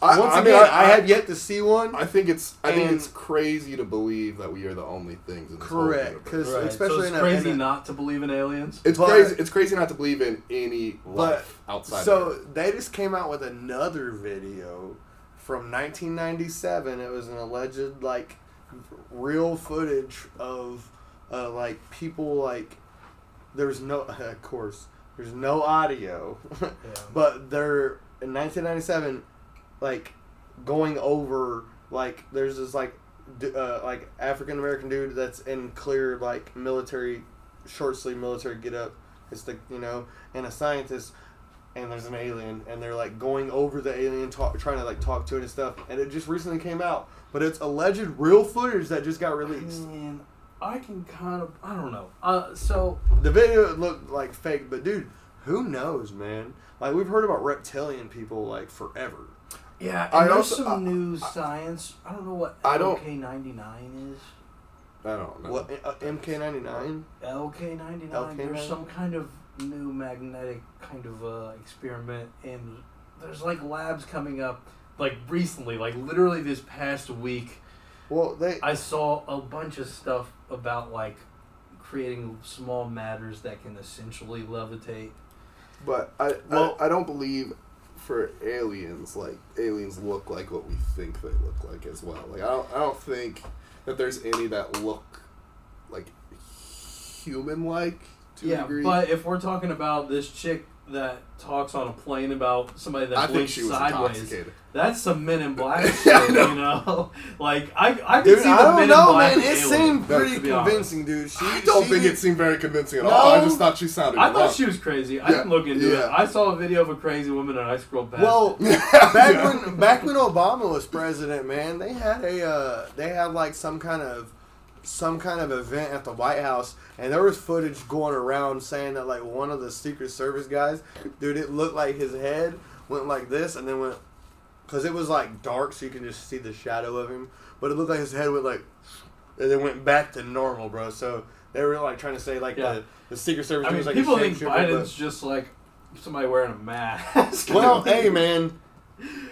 I- once I mean, again, I- I, I- have yet to see one. I think it's I think it's crazy to believe that we are the only things in this whole Correct, because Right. especially so it's in a- crazy in a- not to believe in aliens. It's But- crazy. It's crazy not to believe in any But life outside. so of they just came out with another video from 1997. It was an alleged like real footage of uh, like people like there's no of course there's no audio, but they're in 1997 like going over like there's this like d- uh, like African American dude that's in clear like military short sleeve military get up. It's the you know and a scientist and there's an alien and they're like going over the alien talk trying to like talk to it and stuff and it just recently came out but it's alleged real footage that just got released mean, I can kind of I don't know. Uh, so the video looked like fake but dude who knows man like we've heard about reptilian people like forever yeah, and I there's also- some I- new science. I don't know what I don't- LK99 is. I don't know. what uh, mk99 LK99. LK99? There's some kind of new magnetic kind of uh, experiment, and there's like labs coming up. Like recently, like literally this past week, well they I saw a bunch of stuff about like creating small matters that can essentially levitate. But I, Well- I I don't believe for aliens like aliens look like what we think they look like as well. Like I don't I don't think that there's any that look like human like to yeah, but if we're talking about this chick that talks on a plane about somebody that I think blinks she was sideways, intoxicated. that's some Men in Black shit, know. you know. Like I, I can dude see i the don't Men in know Black man it seemed pretty convincing dude she, I don't she think did- it seemed very convincing at all. I just thought she sounded. I thought wrong. she was crazy. I Yeah, didn't look into yeah. it. I saw a video of a crazy woman and I scrolled past. Well, back Yeah. when back when Obama was president, man, they had a uh, they had like some kind of some kind of event at the White House, and there was footage going around saying that like one of the Secret Service guys, dude, it looked like his head went like this, and then went because it was like dark, so you can just see the shadow of him, but it looked like his head went like, and then went back to normal, bro. So they were like trying to say like Yeah. the, the Secret Service I mean, was like people think shapeshifter, but- Biden's just like somebody wearing a mask. well, hey man,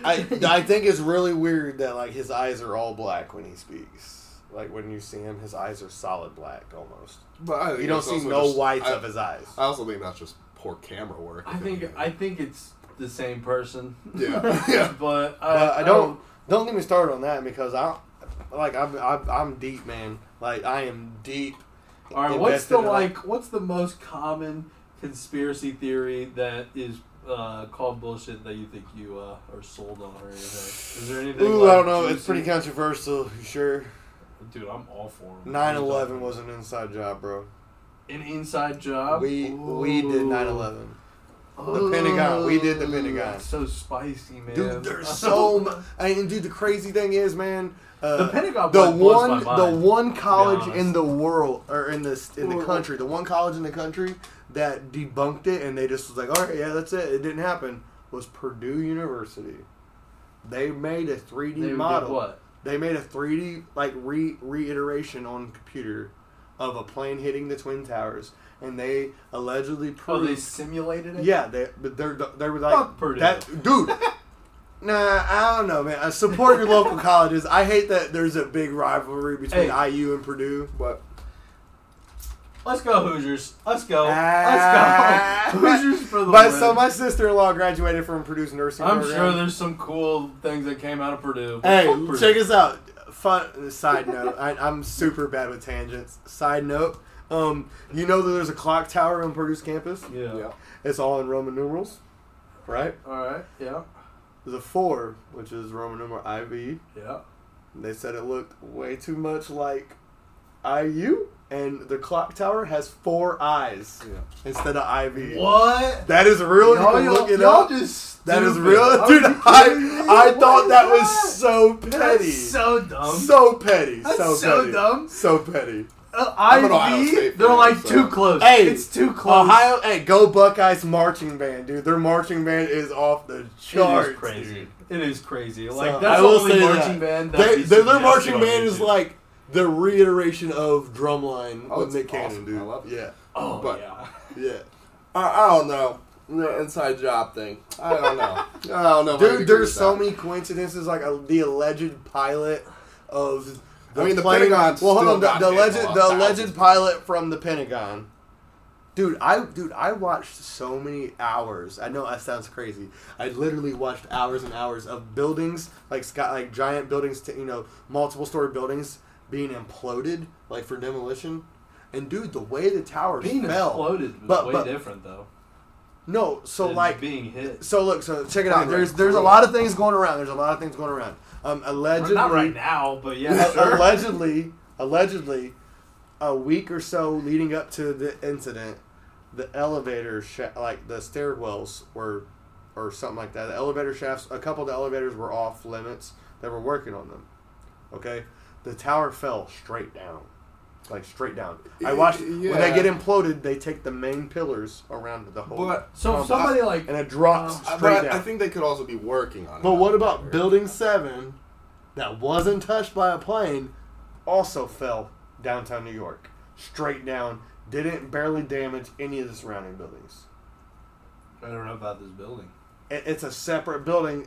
I I think it's really weird that like his eyes are all black when he speaks. Like when you see him, his eyes are solid black almost. But I You don't see no just- whites I, of his eyes. I also think that's just poor camera work. I think I think it's the same person. Yeah, yeah. but I, But I don't don't get me started on that because I like I'm I'm, I'm deep, man. Like I am deep. All right, what's the invested like? What's the most common conspiracy theory that is uh, called bullshit that you think you uh, are sold on or anything? Is there anything? Ooh, like, I don't know. It's pretty controversial. Sure? Dude, I'm all for 'em. 9/11 was an inside job, bro. an inside job. We we did 9/11. The Pentagon. We did the Pentagon. that's so spicy, man. Dude, there's so much. And dude, the crazy thing is, man. Uh, The Pentagon the one, the one college in the world or in the in the country, the one college in the country that debunked it, and they just was like, all right, yeah, that's it. It didn't happen. Was Purdue University. They made a 3D They model. what? They made a 3D like re reiteration on computer of a plane hitting the twin towers, and they allegedly proved. Oh, they simulated it. Yeah, they but they're they were like Fuck Purdue. that dude. Nah, I don't know, man. I support your local colleges. I hate that there's a big rivalry between Hey. IU and Purdue. But Let's go Hoosiers. Let's go. Ah. Let's go. Hoosiers for the But win. so my sister-in-law graduated from Purdue's nursing I'm program. sure there's some cool things that came out of Purdue. Hey, Purdue. check this out. Fun side note. I, I'm super bad with tangents. Side note. Um, you know that there's a clock tower on Purdue's campus. Yeah. yeah, It's all in Roman numerals, right? All right. Yeah. There's a four, which is Roman numeral IV. Yeah. They said it looked way too much like IU, and the clock tower has four eyes yeah. instead of IV. What? That is real. You Y'all, can y'all, look it y'all up. just That is real, Are dude. you kidding me? I I What thought is that was so petty, That's so dumb. so petty, That's so, so petty, dumb. so petty. Uh, I'm an Ohio IV, State they're like so- too close. Hey, it's too close. Ohio, hey, go Buckeyes marching band, dude. Their marching band is off the It charts. is crazy. dude. It is crazy. So, Like I that's the will only say marching that. band that They, their, their marching band is like the reiteration of Drumline Oh, with it's Nick Cannon, dude. I love it. Yeah, oh but- yeah. yeah. I, I don't know. the inside job thing. I don't know. I don't know. Dude, agree there's so that. many coincidences. Like uh, the alleged pilot of. I mean, the plane- Pentagon Well, hold on. The, got the hit alleged, the alleged pilot from the Pentagon. Dude, I dude, I watched so many hours. I know that sounds crazy. I literally watched hours and hours of buildings, like sky, like giant buildings, to, you know, multiple story buildings being imploded, like for demolition. And dude, the way the towers Being fell. imploded was But- way but- different though. No, so than like being hit. so look, so check it out. There's there's a lot of things going around. There's a lot of things going around. Um, allegedly, Not right now, but yeah, sure. allegedly, allegedly, a week or so leading up to the incident, the elevator sha- like the stairwells were, or something like that. The elevator shafts, a couple of the elevators were off limits. They were working on them. Okay, the tower fell straight down, like straight down. I watched when they get imploded. They take the main pillars around the whole. But So if somebody like and it drops I- straight but down. I think they could also be working on it. But what about There. Building 7 that wasn't touched by a plane also fell downtown New York? Straight down, didn't barely damage any of the surrounding buildings. I don't know about this building. It, it's a separate building,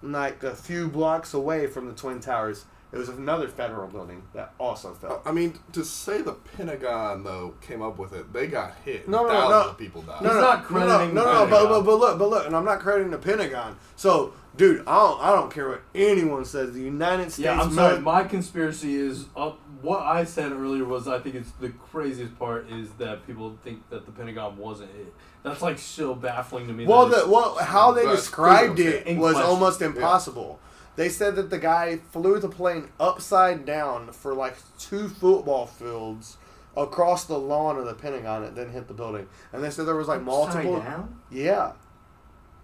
like a few blocks away from the Twin Towers. It was another federal building that also fell. I mean, to say the Pentagon though came up with it, they got hit. No, no, Thousands no. of people died. No, He's no, not crediting no, the no, no, but, but, but look, but look, and I'm not crediting the Pentagon. So, dude, I don't, I don't care what anyone says. The United States. Yeah, I'm sorry. My conspiracy is up. What I said earlier was I think it's the craziest part is that people think that the Pentagon wasn't hit. That's like so baffling to me. Well, the, well, how they described it was question. almost impossible. They said that the guy flew the plane upside down for like two football fields across the lawn of the Pentagon and then hit the building. And they said there was like multiple. down? Yeah,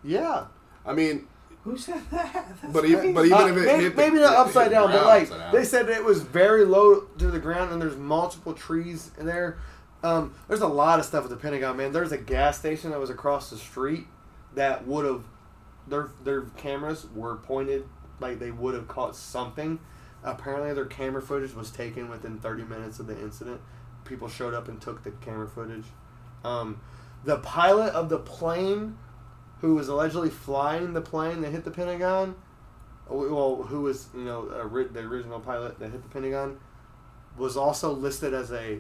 yeah. I mean, Who said that? That's But even- but crazy. even Uh, if it maybe, hit the- maybe not hit upside the down, but ground like upside down. they said it was very low to the ground, and there's multiple trees in there. Um, there's a lot of stuff at the Pentagon, man. There's a gas station that was across the street that would have their their cameras were pointed like they would have caught something. Apparently, their camera footage was taken within 30 minutes of the incident. People showed up and took the camera footage. Um, the pilot of the plane, who was allegedly flying the plane that hit the Pentagon, well, who was you know the original pilot that hit the Pentagon, was also listed as a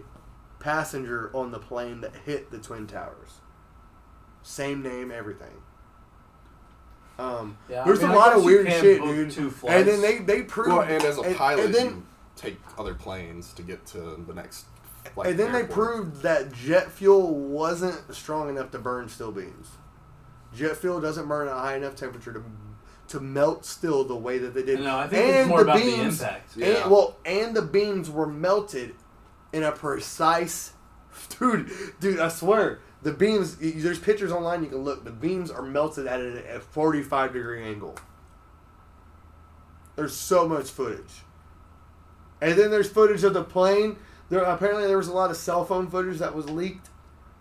passenger on the plane that hit the twin towers. Same name, everything. Um, Yeah, I there's mean, a I lot of weird shit, dude. two And then they they proved. well, and as a and- pilot, and then you take other planes to get to the next. Like, and then they proved that jet fuel wasn't strong enough to burn steel beams. Jet fuel doesn't burn at a high enough temperature to to melt steel the way that they did. No, I think it's more about the impact. Yeah. And, well, and the beams were melted in a precise. Dude, dude, I swear, the beams. There's pictures online. You can look. The beams are melted at a, a 45 degree angle. There's so much footage. And then there's footage of the plane. There apparently there was a lot of cell phone footage that was leaked,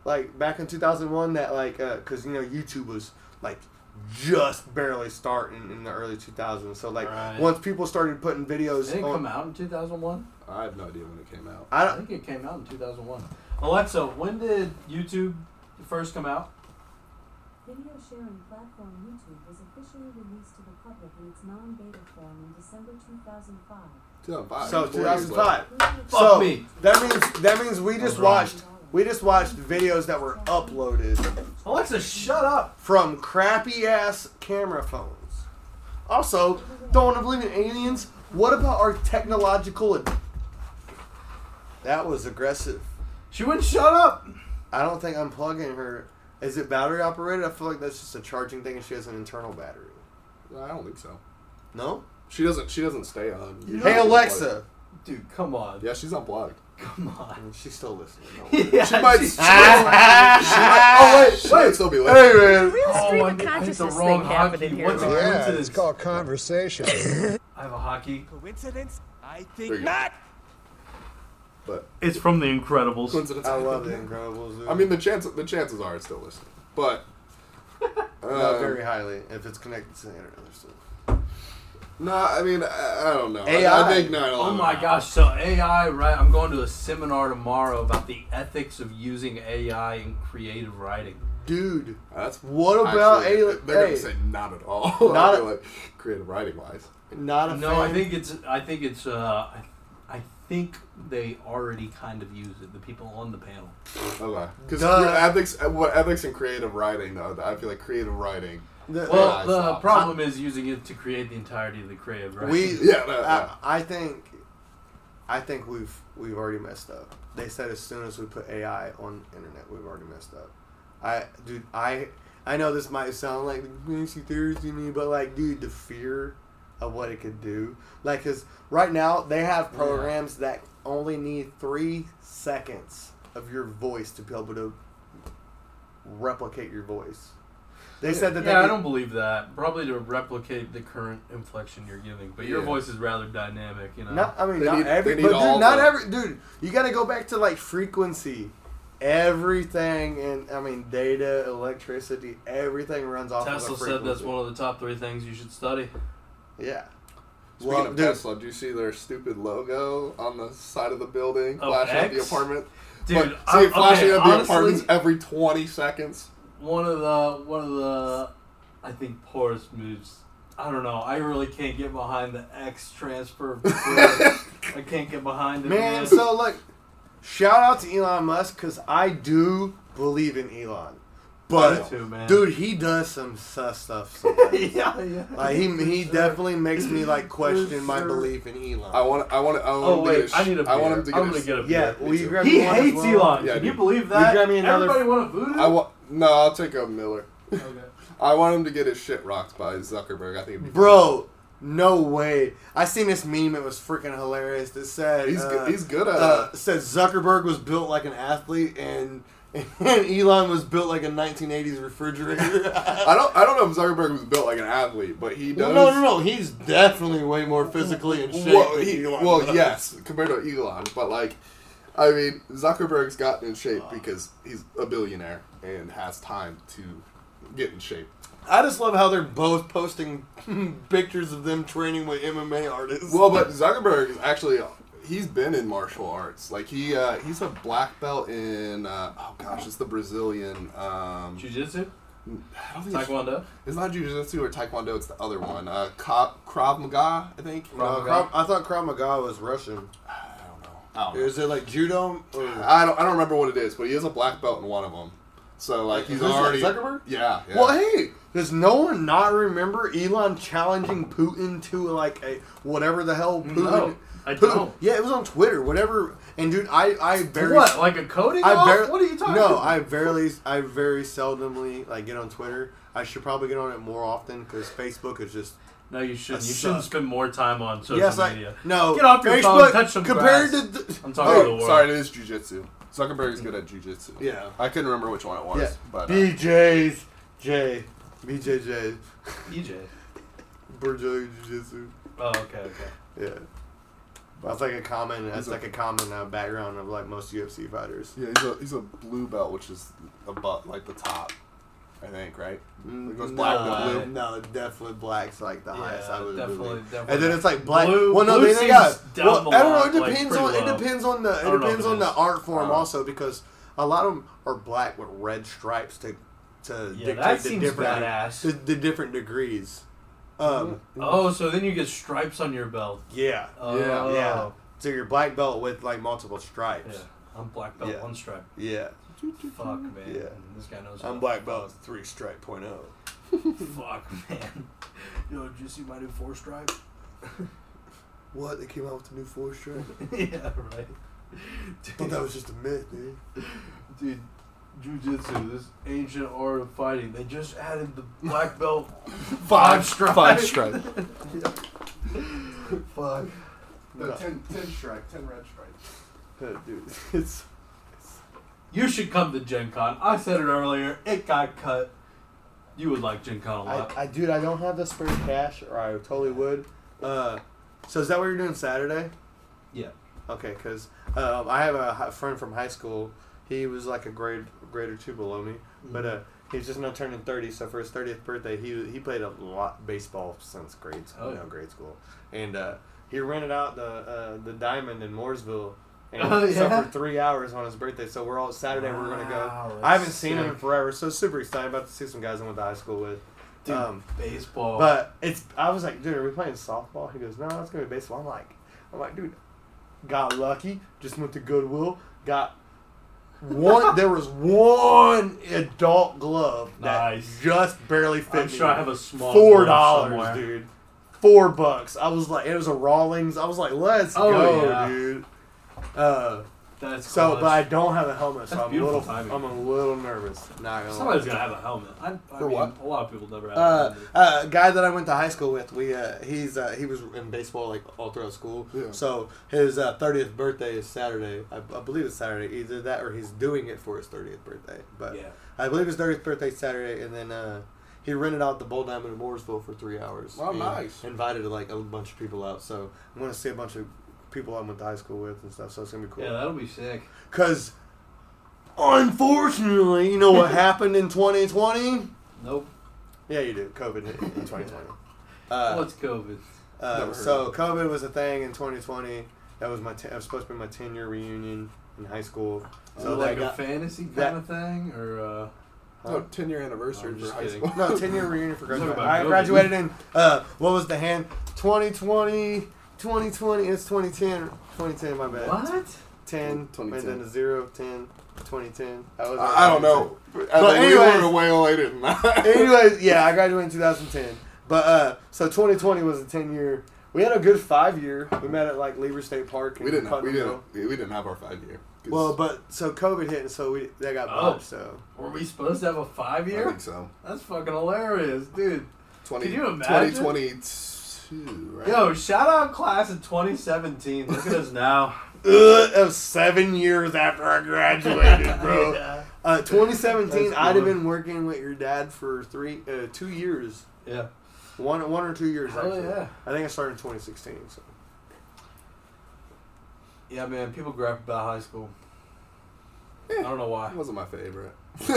like back in 2001. That like, uh, because you know YouTube was like just barely starting in the early 2000s. So like Right. once people started putting videos Did it on, come out in 2001? I have no idea when it came out. I I don't. think it came out in 2001. Alexa, when did YouTube first come out? Video sharing platform YouTube was officially released to the public in its non-beta form in December 2005. 2005. So 2005. Fuck so me. that means that means we just was watched we just watched videos that were uploaded Alexa, shut up. from crappy ass camera phones. Also, don't want to believe in aliens. What about our technological? Ad- that was aggressive. She wouldn't shut up. I don't think unplugging her. Is it battery operated? I feel like that's just a charging thing, and she has an internal battery. I don't think so. No. She doesn't. She doesn't stay on. Hey Alexa. Dude, come on. Yeah, she's unplugged. Come on. She's still listening. Don't. Yeah, She might. she- She might, she might oh wait, she might still be listening. Hey man. Real Oh, stream I, of I hit the consciousness thing happening here. What's a man. coincidence? it's called conversation. I have a hockey. Coincidence? I think not. But It's from The Incredibles. coincidence. I love the Incredibles. dude. I mean, the chance. The chances are it's still listening. But. Not Um, very highly. If it's connected to the internet, they're still. No, I mean, I, I don't know. I- AI. I, think 9 Oh my gosh! So AI, right? I'm going to a seminar tomorrow about the ethics of using AI in creative writing. dude. That's What about actually, ali- They're hey. gonna say not at all. Not not a- like creative writing wise. Not a No, fan. I think it's. I think it's. Uh, I, I think they already kind of use it. The people on the panel. Okay, because ethics, what ethics and creative writing though, I feel like creative writing. The- Well, I the saw. problem is using it to create the entirety of the creative, right? we Yeah, no, yeah. I, I think I think we've we've already messed up. They said as soon as we put AI on internet, we've already messed up. I dude, I I know this might sound like fancy theories to me, but like, dude, the fear of what it could do, like, cause right now they have programs that only need three seconds of your voice to be able to replicate your voice. They said that they yeah, I don't believe that. Probably to replicate the current inflection you're giving, but your Yeah. voice is rather dynamic. You know. Not, I mean, They not need- every, but dude, not the- every, dude. You got to go back to like frequency. Everything and I mean data, electricity, everything runs off Tesla of a said that's one of the top three things you should study. Yeah. Speaking Well, of dude, Tesla, do you see their stupid logo on the side of the building Oh, flashing at the apartment? Dude, But, see I'm- it flashing okay, at the honestly- apartments every twenty seconds. One of the one of the I think poorest moves. I don't know. I really can't get behind the X transfer. I can't get behind it, man. man. So look, shout out to Elon Musk because I do believe in Elon, but too, dude, he does some sus stuff. Yeah, yeah. Like he he definitely makes me like question my belief in Elon. I want. I want. I want Oh to wait, get a I need a beer. I want him to get I'm a gonna get a beer. yeah, will you grab He one hates well? Elon. Yeah, Can you believe that? grab me another- Everybody want a voodoo? I want. No, I'll take a Miller. Okay. I want him to get his shit rocked by Zuckerberg. I think it'd be Bro, no way. I seen this meme. It was freaking hilarious. That said, He's uh, good- he's good at uh, it. said Zuckerberg was built like an athlete, and and Elon was built like a 1980s refrigerator. I don't. I don't know if Zuckerberg was built like an athlete, but he does. no, no, no. He's definitely way more physically in shape. Well, he, Elon well, Musk. yes, compared to Elon, but like, I mean, Zuckerberg's gotten in shape uh. because he's a billionaire and has time to get in shape. I just love how they're both posting pictures of them training with MMA artists. Well, but Zuckerberg is actually he's been in martial arts. Like he uh, he's a black belt in uh, oh gosh, it's the Brazilian. Um, Jiu-Jitsu? I don't think it's, Taekwondo? it's not jiu-jitsu or taekwondo. It's the other one. Uh, Ka- Krav Maga, I think. No, Uh, Krav, I thought Krav Maga was Russian. I don't know. I don't know. Is it like judo? Or... I don't. I don't remember what it is, but he has a black belt in one of them. So like he's Who's already Zuckerberg? Yeah. yeah. Well, hey, does no one not remember Elon challenging Putin to like a whatever the hell Putin? No, I Putin- don't. Yeah, it was on Twitter. Whatever. And dude, I I very what? Like a coding I off? barely, What are you talking No, about? I very I very seldomly like get on Twitter. I should probably get on it more often because Facebook is just No, you shouldn't. I You shouldn't suck. spend more time on social yes, I media. no. Get off your Facebook phone, touch some compared grass. to. th- I'm talking to the Oh, world. sorry, it is jujitsu. Zuckerberg's good at jujitsu. Yeah. I couldn't remember which one it was. Yeah, But uh, BJ's J, BJJ, EJ. Brazilian Jiu Jitsu. Oh, okay, okay. Yeah. That's like a common. That's He's a- like a common uh, background of like most UFC fighters. yeah, he's a he's a blue belt, which is above like the top. I think right. It goes black no, to blue. no, definitely black's like the highest. I Yeah, would definitely, believe. definitely. And then it's like black. Blue- well, no, blue then they got. Well, I don't know. It depends pretty on. It depends on the. It depends if it on the art form Uh, also because a lot of them are black with red stripes to to Yeah, dictate that the seems different badass. The, the different degrees. Um. Oh, so then you get stripes on your belt. Yeah. Oh, Yeah. Yeah. So your black belt with like multiple stripes. Yeah. I'm black belt, Yeah. one stripe. Yeah. Fuck, man. Yeah. This guy knows. I'm black belt three stripe point oh. Fuck, man. Yo, did you see my new four stripe? What? They came out with the new four stripe? yeah, right. I thought that was just a myth, dude. Dude, jujitsu, this ancient art of fighting, they just added the black belt five stripe. Five stripe. Fuck. No. ten, ten stripe, ten red stripe. dude, it's You should come to Gen Con. I said it earlier. It got cut. You would like Gen Con a I, lot. I dude, I don't have the spare cash, or I totally would. Uh, so is that what you're doing Saturday? yeah. Okay, because um, I have a friend from high school. He was like a grade grade or two below me, but uh, he's just now turning thirty. So for his thirtieth birthday, he he played a lot baseball since grade school, Oh, you know, grade school, and uh, he rented out the uh, the diamond in Mooresville And Oh, yeah? for three hours on his birthday. So we're all Saturday. we're gonna go. I haven't that's seen him in sick. forever, so super excited about to see some guys I went to high school with. Dude, Um, baseball. But it's I was like, dude, are we playing softball? He goes, no, it's gonna be baseball. I'm like, I'm like, dude, got lucky. Just went to Goodwill, got one. there was one adult glove that Nice. just barely fit I'm me. sure I have a small four dollars, dude. Four bucks. I was like, it was a Rawlings. I was like, let's Oh, go, yeah. dude. Uh, That's so, clutch. but I don't have a helmet, so That's I'm a little, timing. I'm a little nervous. Not gonna lie. Somebody's gonna have a helmet. I, I For mean, what? A lot of people never have. Uh, a helmet. uh, guy that I went to high school with, we uh, he's uh, he was in baseball like all throughout school. Yeah. So his uh, thirtieth birthday is Saturday. I, I believe it's Saturday. Either that or he's doing it for his thirtieth birthday. But yeah. I believe his thirtieth birthday is Saturday, and then uh, he rented out the Bull Diamond in Mooresville for three hours. Oh, nice. Invited like a bunch of people out. So I'm gonna see a bunch of people I went to high school with and stuff. So it's gonna be cool. Yeah, that'll be sick. Cause unfortunately, you know what happened in 2020? Nope. Yeah, you do. COVID hit in 2020. Uh, What's COVID? uh, so. COVID was a thing in 2020. That was my. Ten, was supposed to be my 10 year reunion in high school. So So like a got, fantasy kind that- of thing, or uh, No, 10 year anniversary I'm for high kidding. school. no 10 year reunion for Talking graduation. I graduated in uh, what was the hand 2020. 2020. It's 2010. 2010. My bad. what? 10. 2010. And then a 0, 10, 2010. That was I, I don't know. But anyways- we were way later than that. Anyways, yeah, I graduated in 2010. But uh, so 2020 was a 10 year. We had a good five year. We met at like Lieber State Park. we didn't. Have, we didn't. We we didn't have our five year. Well, but so COVID hit, and so we that got Oh. bumped. So Were we supposed to have a five year? I year? think so. That's fucking hilarious, dude. 20, Can you imagine? 2022, right? Yo, shout out class of 2017. Look at us now. Ugh, was seven years after I graduated, bro. yeah. Uh, 2017, That's I'd have been working with your dad for three, uh, two years, Yeah. one, one or two years. Hell actually. yeah. I think I started in 2016. So Yeah, man. People gripe about high school. I don't know why. It wasn't my favorite.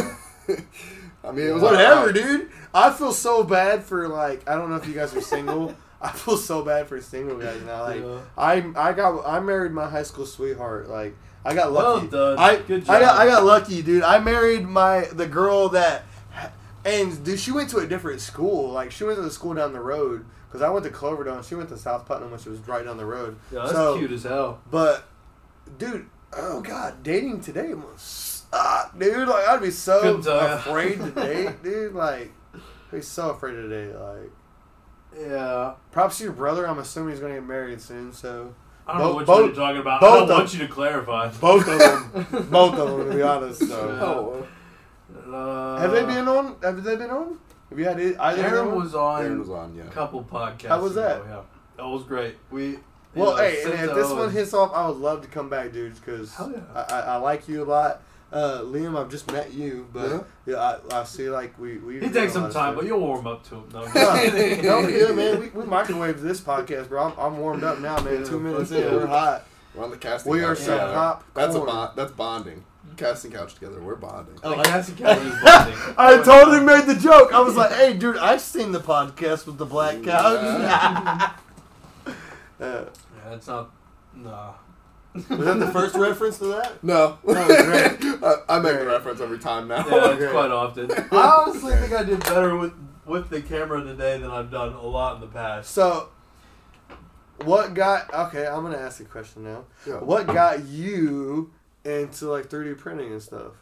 I mean, it was whatever, dude. I feel so bad for like I don't know if you guys are single. I feel so bad for single guys now. Like Yeah. I I got I married my high school sweetheart. Like I got Well lucky. done. I Good I got. I got lucky, dude. I married my the girl that and dude, she went to a different school. Like she went to the school down the road because I went to Cloverdale. She went to South Putnam, which was right down the road. Yeah, that's So- cute as hell. But dude, oh god, dating today must suck, dude. Like I'd be so Couldn't tell ya. afraid to date, dude. Like I'd be so afraid to date. Like Yeah. props to your brother. I'm assuming he's gonna get married soon. So I don't know Both- which both- you're talking about. both I don't of- want you to clarify. both of them, both of them, to be honest. So Oh, Uh, have they been on? Have they been on? Have you had it- either? Aaron them? was on Aaron was on, yeah. a couple podcasts. How was that? ago, Yeah, that was great. We. Well, know, hey, and if this one hits off, I would love to come back, dudes, because yeah. I, I, I like you a lot. Uh, Liam, I've just met you, but Yeah? yeah, I, I see like we we. He takes some time, but you'll warm up to him. No, No, just kidding. no, we good, man. We, we microwaved this podcast, bro. I'm, I'm warmed up now, man. Two minutes in, we're hot. We're on the casting. Couch. We are couch some pop That's a bond. That's bonding. Casting couch together. We're bonding. Oh, Like, that's the kind of bonding. I totally made the joke. I was like, "Hey, dude, I've seen the podcast with the black couch." uh, Yeah, it's not. Nah. Was that the first reference to that? No, That was great. I, I make Great. the reference every time now. Yeah, it's great. quite often. I honestly think I did better with with the camera today than I've done a lot in the past. So, what got? Okay, I'm gonna ask a question now. Yeah. What got you into like 3D printing and stuff?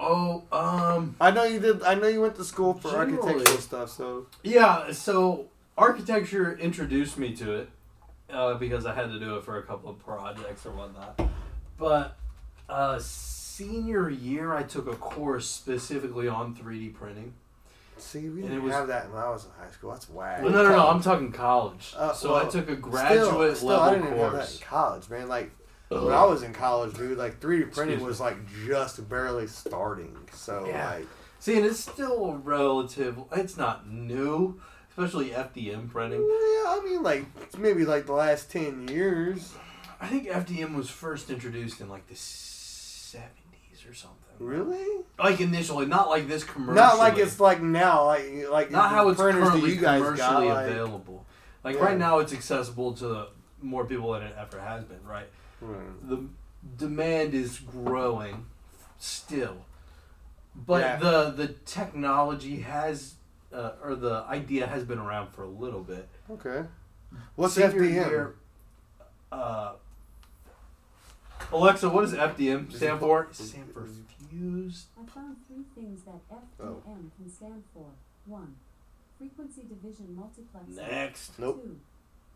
Oh, um, I know you did. I know you went to school for Generally. architectural stuff. So, yeah. So architecture introduced me to it uh, because I had to do it for a couple of projects or whatnot. But uh, senior year, I took a course specifically on 3D printing. see, we didn't was- have that when I was in high school. That's whack. No, no, no, no. I'm talking college. Uh, so I took a graduate still, I level didn't even have that course. in college, man. Like when I was in college, dude, like 3D printing was like just barely starting. So Yeah. like, See, and it's still relative. It's not new, especially FDM printing. yeah, I mean, like maybe like the last ten years. I think FDM was first introduced in like the seventies or something. Really? Like initially, not like this commercial. Not like it's like now, like like not how it's currently you guys got. commercially Like, available. Like Yeah. right now, it's accessible to more people than it ever has been. Right. Right. the demand is growing still, but Yeah. the the technology has uh, or the idea has been around for a little bit. Okay. What's Senior FDM? year, uh, Alexa, what does FDM stand for? Stand for fused. I found three things that FDM Oh. can stand for. One, frequency division multiplexing. Next, Nope. Two,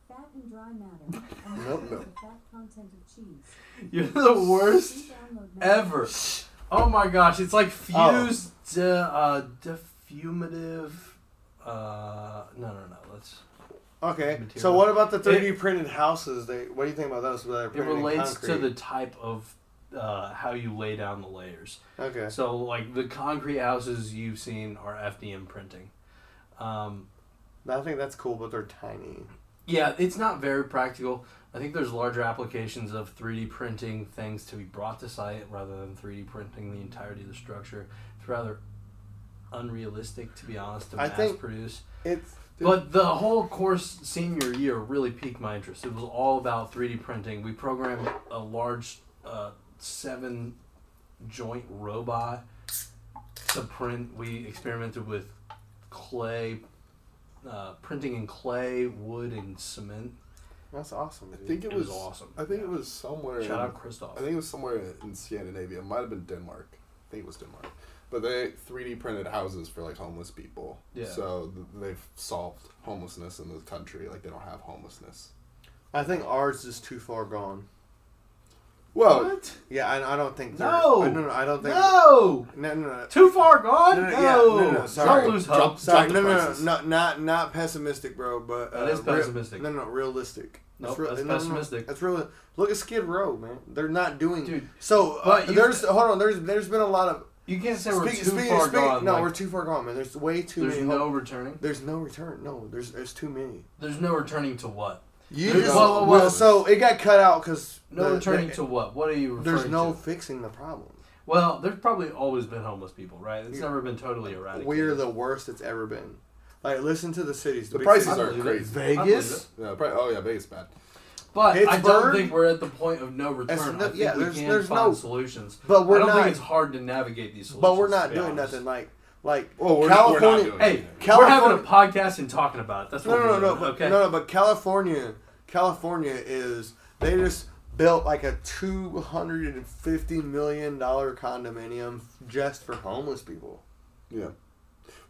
fat and dry matter. And Nope. three, the fat content of cheese. you're the worst Free download now. ever. Oh my gosh, it's like Oh. fused, de, uh, defumative. Uh, no, no, no. Let's. Okay. Material. So what about the 3D printed houses? They what do you think about those? It relates to the type of uh, how you lay down the layers. Okay. So, like the concrete houses you've seen are FDM printing. Um, I think that's cool, but they're tiny. yeah, it's not very practical. I think there's larger applications of 3D printing things to be brought to site rather than 3D printing the entirety of the structure. It's rather unrealistic, to be honest, to I mass think- produce. It's But the whole course senior year really piqued my interest. It was all about 3D printing. We programmed a large uh, seven joint robot to print. We experimented with clay, uh, printing in clay, wood, and cement. that's awesome. I think it, It was, was awesome. I think it was somewhere. Shout in, out Christoph. I think it was somewhere in Scandinavia. It might have been Denmark. I think it was Denmark. But they 3D printed houses for like homeless people. Yeah. So th- they've solved homelessness in the country. Like they don't have homelessness. I think ours is too far gone. Well, what? Yeah, I, I don't think. No! I, no, no, I don't think. No! No, no, no. Too far gone? No, No! no, yeah, no, no, sorry. Don't lose hope. Jump- Sorry, Drop no, no, no, prices. no, not not pessimistic, bro. But uh, That is real- pessimistic. no, no, realistic. Nope, real- that's no, no, no, pessimistic. That's real. Look at Skid Row, man. They're not doing. Dude, So uh, but you- there's hold on. There's there's been a lot of. You can't say we're Speak- too speak- far speak- gone. No, like, we're too far gone, man. There's way too there's many. There's no hom- returning. there's no return. No, there's there's too many. There's no returning to what? You There's- just, whoa, whoa, whoa. well, so it got cut out because No returning to what? What are you referring to? There's no to? fixing the problem. Well, there's probably always been homeless people, right? It's never been totally eradicated. We're the worst it's ever been. Like, listen to the cities. the big prices cities. are crazy. Vegas. Yeah, probably, oh yeah, Vegas bad. But I don't think we're at the point of no return. No- I think yeah, we there's- can there's find no- solutions. But we're I don't not. think it's hard to navigate these solutions. but we're not doing honest. nothing. Like like Well, we're not, we're not California. doing Hey, anything. we're having a podcast and talking about it. That's No, what no, we're no, no, doing, but, okay? no, no, but California, California is they just built like a two hundred and fifty million dollar condominium just for homeless people. Yeah.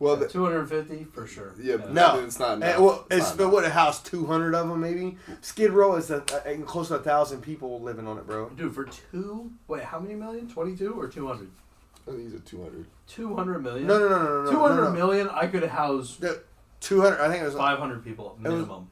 Well, the, 250 for sure. yeah, but No, it's not. And, Enough. well, It's it's not but enough. what a house two hundred of them maybe. Skid Row is a, a, close to a thousand people living on it, bro. Dude, for two, wait, how many million? 22 or 200? I think he's at 200. 200 million? No, no, no, no, no, 200 no, no. million, I could house Two hundred. I think it was. 500 people was- minimum.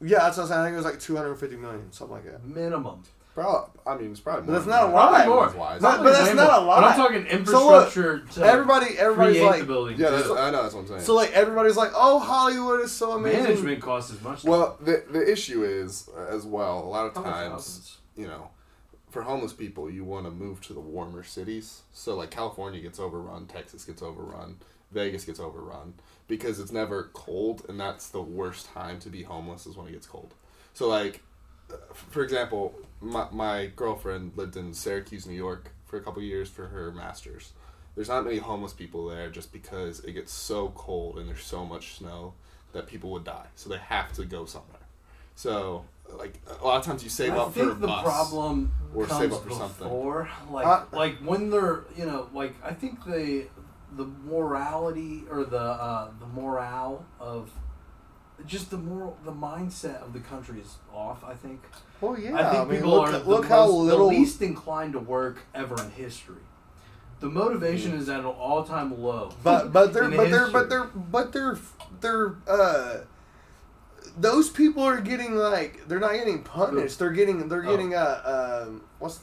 yeah, that's what I'm saying. I think it was like two hundred and fifty million, something like that. Minimum. Probably, I mean, it's probably But more. that's not a than lot. that, Probably more. wise. But- Probably that's not a lot. But I'm talking infrastructure. So look, to Everybody, everybody's like, the building. yeah, that's, I know that's what I'm saying. so like everybody's like, oh, Hollywood is so amazing. Management costs as much. well, the the issue is uh, as well. A lot of times, you know, for homeless people, you want to move to the warmer cities. So like California gets overrun, Texas gets overrun, Vegas gets overrun because it's never cold, and that's the worst time to be homeless is when it gets cold. So like, uh, for example, my my girlfriend lived in Syracuse, New York, for a couple years for her masters. There's not many homeless people there just because it gets so cold and there's so much snow that people would die. So they have to go somewhere. So like a lot of times you save I up for a the bus. problem or comes save up for something. before, like, Uh, like when they're, you know, like I think the the morality or the uh, the morale of just the moral the mindset of the country is off. I think. well, yeah. I think I mean, people look, are look the, how little. the least inclined to work ever in history. The motivation is at an all time low. but but they're but they're but they're but they're they're uh. Those people are getting like they're not getting punished. They're getting they're Oh. getting uh um what's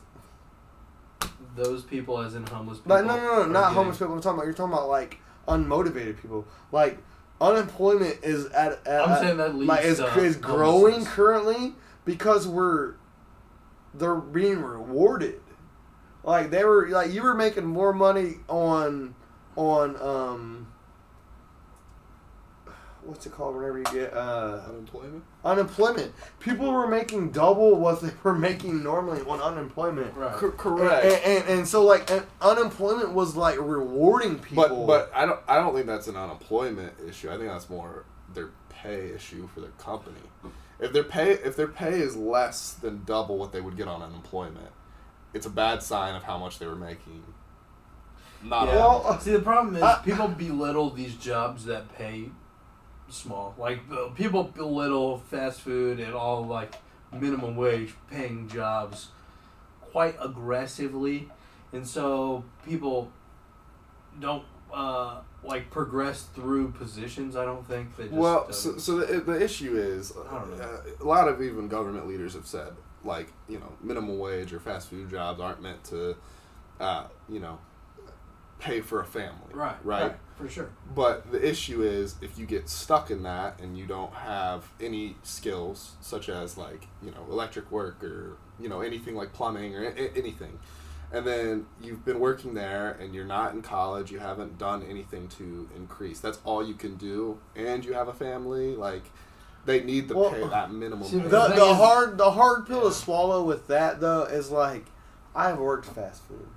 those people, as in homeless people, Like, no, no, no, are not getting- homeless people. I'm talking about. You're talking about like unmotivated people. Like unemployment is at. at I'm saying that leads like is, to is growing homelessness. currently because we're they're being rewarded. Like they were like you were making more money on on um what's it called whenever you get uh, Unemployment. unemployment. People were making double what they were making normally on unemployment. Right. C- correct. and, and, and so like and unemployment was like rewarding people. But but I don't I don't think that's an unemployment issue. I think that's more their pay issue for their company. If their pay if their pay is less than double what they would get on unemployment, it's a bad sign of how much they were making. Not Yeah. all. Well, See, the problem is I- people belittle these jobs that pay small. Like uh, people belittle fast food and all like minimum wage paying jobs quite aggressively, and so people don't uh, like progress through positions. I don't think they just Well, uh, so, so the, the issue is, I don't know. uh, a lot of even government leaders have said, like, you know, minimum wage or fast food jobs aren't meant to, uh, you know, pay for a family. right, Right. for sure. But the issue is if you get stuck in that and you don't have any skills, such as like, you know, electric work or, you know, anything like plumbing or a- anything, and then you've been working there and you're not in college, you haven't done anything to increase. That's all you can do, and you have a family, like, they need the Well, pay, that minimum see, pay. the the hard the hard pill Yeah. to swallow with that though is like I've worked fast food.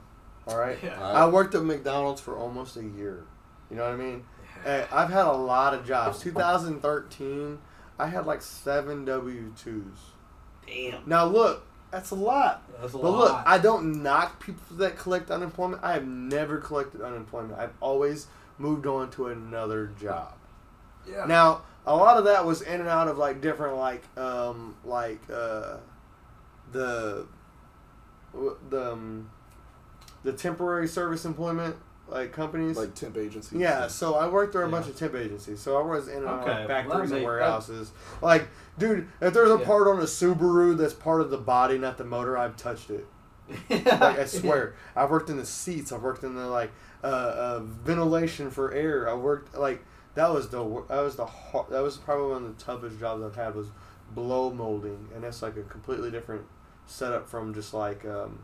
All right. Yeah. I worked at McDonald's for almost a year. You know what I mean? And I've had a lot of jobs. 2013, I had like seven W twos. Damn, Now look, that's a lot. that's a But lot. look, I don't knock people that collect unemployment. I have never collected unemployment. I've always moved on to another job. yeah. Now, a lot of that was in and out of like different like um like uh the the um, the temporary service employment like companies. like temp agencies. yeah, so I worked through a Yeah. bunch of temp agencies. So I was in and out Okay, of well, factories that and make- warehouses. Like, dude, if there's a Yeah. part on a Subaru that's part of the body, not the motor, I've touched it. Like, I swear, I've worked in the seats. I've worked in the like uh, uh, ventilation for air. I worked like that was the wor- that was the hard, that was probably one of the toughest jobs I've had was blow molding, and that's like a completely different setup from just like um,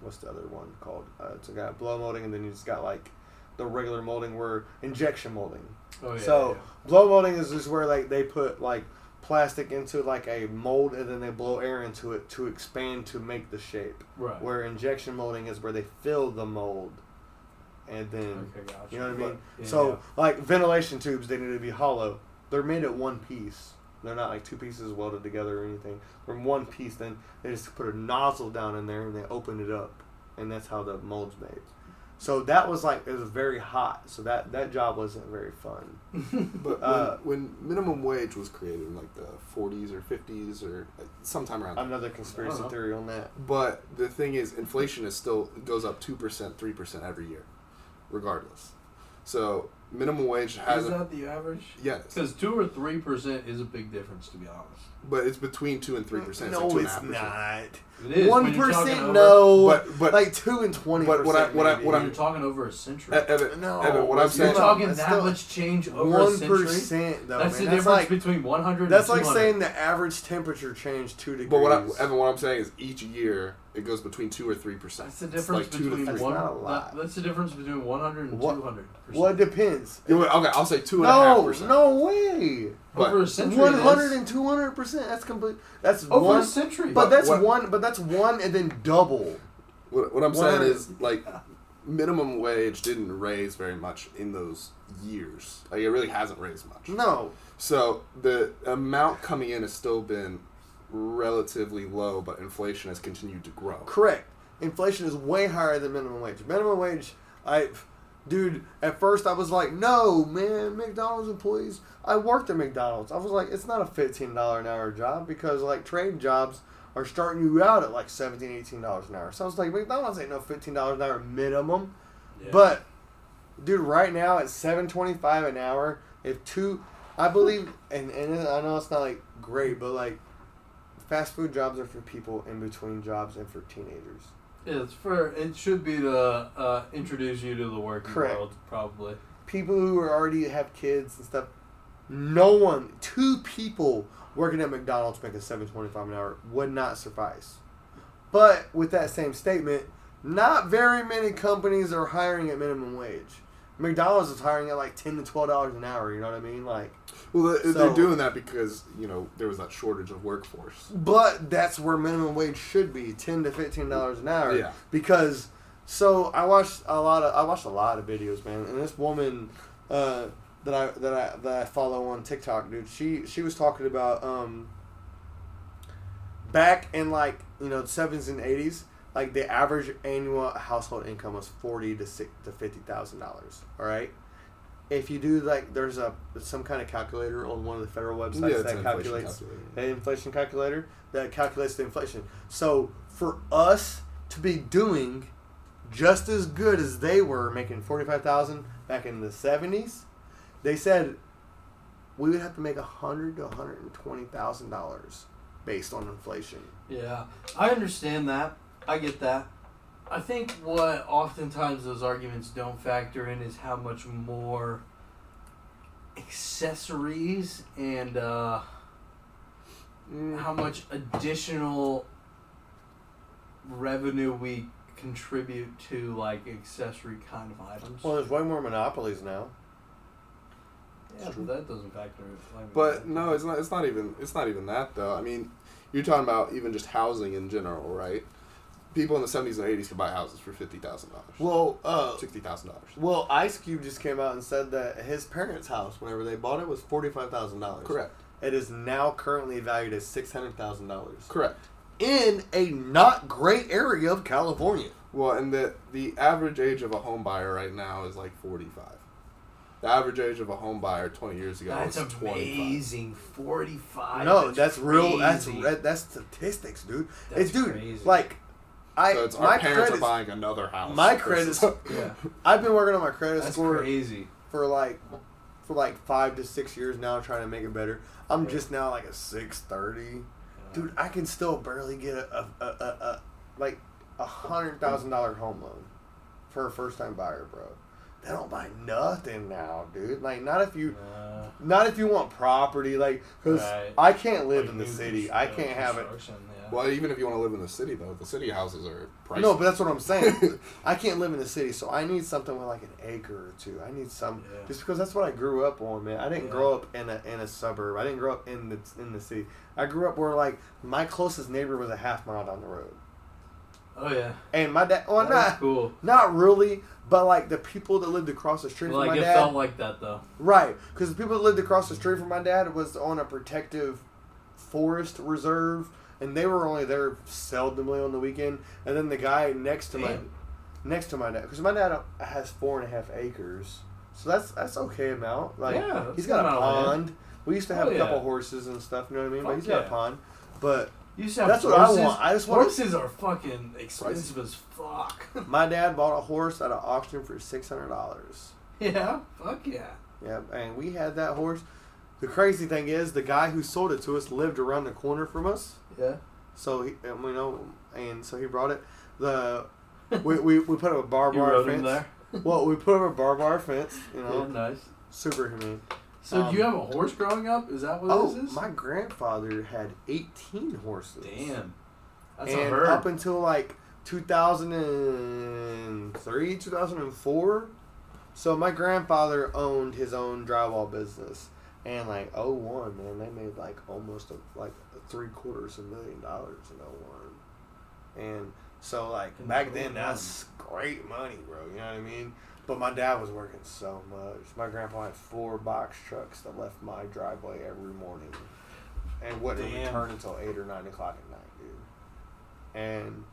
what's the other one called? Uh, it's got blow molding, and then you just got like the regular molding where injection molding. Oh, yeah, so yeah. blow molding is just where like they put like plastic into like a mold and then they blow air into it to expand to make the shape. right. Where injection molding is where they fill the mold and then Okay, gotcha. you know what I mean? Yeah, so like ventilation tubes they need to be hollow. They're made at one piece. They're not like two pieces welded together or anything. From one piece then they just put a nozzle down in there and they open it up and that's how the mold's made. So that was like it was very hot. So that that job wasn't very fun. But Uh, when, when minimum wage was created in like the 40s or 50s or sometime around there. Another conspiracy I don't theory on that. But the thing is, inflation is still goes up two percent, three percent every year, regardless. So minimum wage Is hasn't. that the average? Yes, Because two or three percent is a big difference, to be honest. but it's between two and three percent. No, like two and a it's half percent. not. It is. One when you're talking percent, over- no. But- but- like two and twenty. but what I what I what I'm you're talking over a century. Evan, No, Evan, what I'm it's you're saying. talking That's that still much change over a one century. percent though. That's man. the that's difference like between 100 that's and like saying the average temperature changed two degrees. But what I, Evan, what I'm saying is each year it goes between two or three percent. That's the difference like between three. That's one. not a lot. that- that's the difference between 100 and What- 200. well, it depends. Yeah, wait, okay, I'll say two and a half No, percent. no way. But- over a century. One it hundred and two hundred percent. That's complete. That's over one. a century. But that's What- one. But that's one and then double. What, what I'm saying 100 is like minimum wage didn't raise very much in those years. Like it really hasn't raised much. No, So the amount coming in has still been relatively low, but inflation has continued to grow. Correct. Inflation is way higher than minimum wage. Minimum wage, I, dude, at first I was like, no, man, McDonald's employees. I worked at McDonald's. I was like, it's not a fifteen dollar an hour job because like trade jobs are starting you out at like 17 18 dollars an hour. So I was like, McDonald's ain't no fifteen dollars an hour minimum. Yeah. But, dude, right now at seven twenty five an hour, if two, I believe, and and I know it's not like great, but like, fast food jobs are for people in between jobs and for teenagers. Yeah, it's for it should be to uh, introduce you to the working Correct. world, probably. People who are already have kids and stuff. No one, two people working at McDonald's making seven twenty five an hour would not suffice. But with that same statement, not very many companies are hiring at minimum wage. McDonald's is hiring at like ten to twelve dollars an hour. You know what I mean? Like, Well, they- So- they're doing that because you know there was that shortage of workforce. but that's where minimum wage should be ten to fifteen dollars an hour. Yeah. Because so I watched a lot of I watched a lot of videos, man, and this woman uh, that I that I that I follow on TikTok, dude, she she was talking about um back in like you know the seventies and eighties, like the average annual household income was forty to six to fifty thousand dollars. All right. If you do like, there's a some kind of calculator on one of the federal websites Yeah, that an inflation calculates calculator. the inflation calculator that calculates the inflation. So for us to be doing just as good as they were making forty five thousand back in the seventies, they said we would have to make a hundred to one hundred and twenty thousand dollars based on inflation. Yeah, I understand that. I get that. I think what oftentimes those arguments don't factor in is how much more accessories and uh, how much additional revenue we contribute to like accessory kind of items. Well, there's way more monopolies now. yeah, but that doesn't factor. in. Like, But no, it's not. It's not even. It's not even that though. I mean, you're talking about even just housing in general, right? People in the '70s and '80s could buy houses for fifty thousand dollars, Well, uh, sixty thousand dollars. well, Ice Cube just came out and said that his parents' house, whenever they bought it, was forty five thousand dollars. Correct. It is now currently valued at six hundred thousand dollars. Correct. in a not great area of California. Well, and the the average age of a home buyer right now is like 45. The average age of a home buyer 20 years ago That's was 25. amazing. Forty-five. no, that's real. That's crazy. that, that's statistics, dude. That's it's dude, crazy. like I So it's my our parents are buying another house. My versus- credit. Yeah, I've been working on my credit that's score crazy. for like for like five to six years now, trying to make it better. I'm just now like a six thirty, dude. I can still barely get a a, a, a, a like a hundred thousand dollar home loan for a first time buyer, bro. They don't buy nothing now, dude. Like not if you Uh, Not if you want property, like because Right. I can't live like in the city. I uh, can't have it. Construction, Yeah. Well, even if you want to live in the city, though, the city houses are pricey. No, but that's what I'm saying. I can't live in the city, so I need something with like an acre or two. I need some Yeah. just because that's what I grew up on, man. I didn't Yeah. grow up in a in a suburb. I didn't grow up in the in the city. I grew up where like my closest neighbor was a half mile down the road, Oh yeah. and my dad. Well, That's not cool. not really, but like the people that lived across the street Like from my it dad. felt like that though. Right, because the people that lived across the street from my dad was on a protective forest reserve, and they were only there seldomly on the weekend. And then the guy next to my next to my dad, because my dad has four and a half acres, so that's that's okay amount. Like Yeah, he's got a pond. We used to have Oh, a couple yeah. horses and stuff. You know what I mean? but Fuck he's got a pond. But You to That's what I want. I just want- horses are fucking expensive as fuck. my dad bought a horse at an auction for six hundred dollars. yeah. Fuck yeah. Yep, and we had that horse. The crazy thing is, the guy who sold it to us lived around the corner from us. Yeah. So he, and we know, and so he brought it. The we, we, we put up a barbed You wire fence. Well, we put up a barbed wire fence. You know, Yeah, nice. super humane. So, Um, do you have a horse growing up? Is that what Oh, this is? my grandfather had eighteen horses. Damn. That's and a herd. up until like 2003, 2004. So my grandfather owned his own drywall business, and like 01, man, they made like almost a, like three quarters of a million dollars in 01. And so like In back then, that's great money, bro. You know what I mean? But my dad was working so much. My grandpa had four box trucks that left my driveway every morning, and wouldn't Damn. return until eight or nine o'clock at night, dude and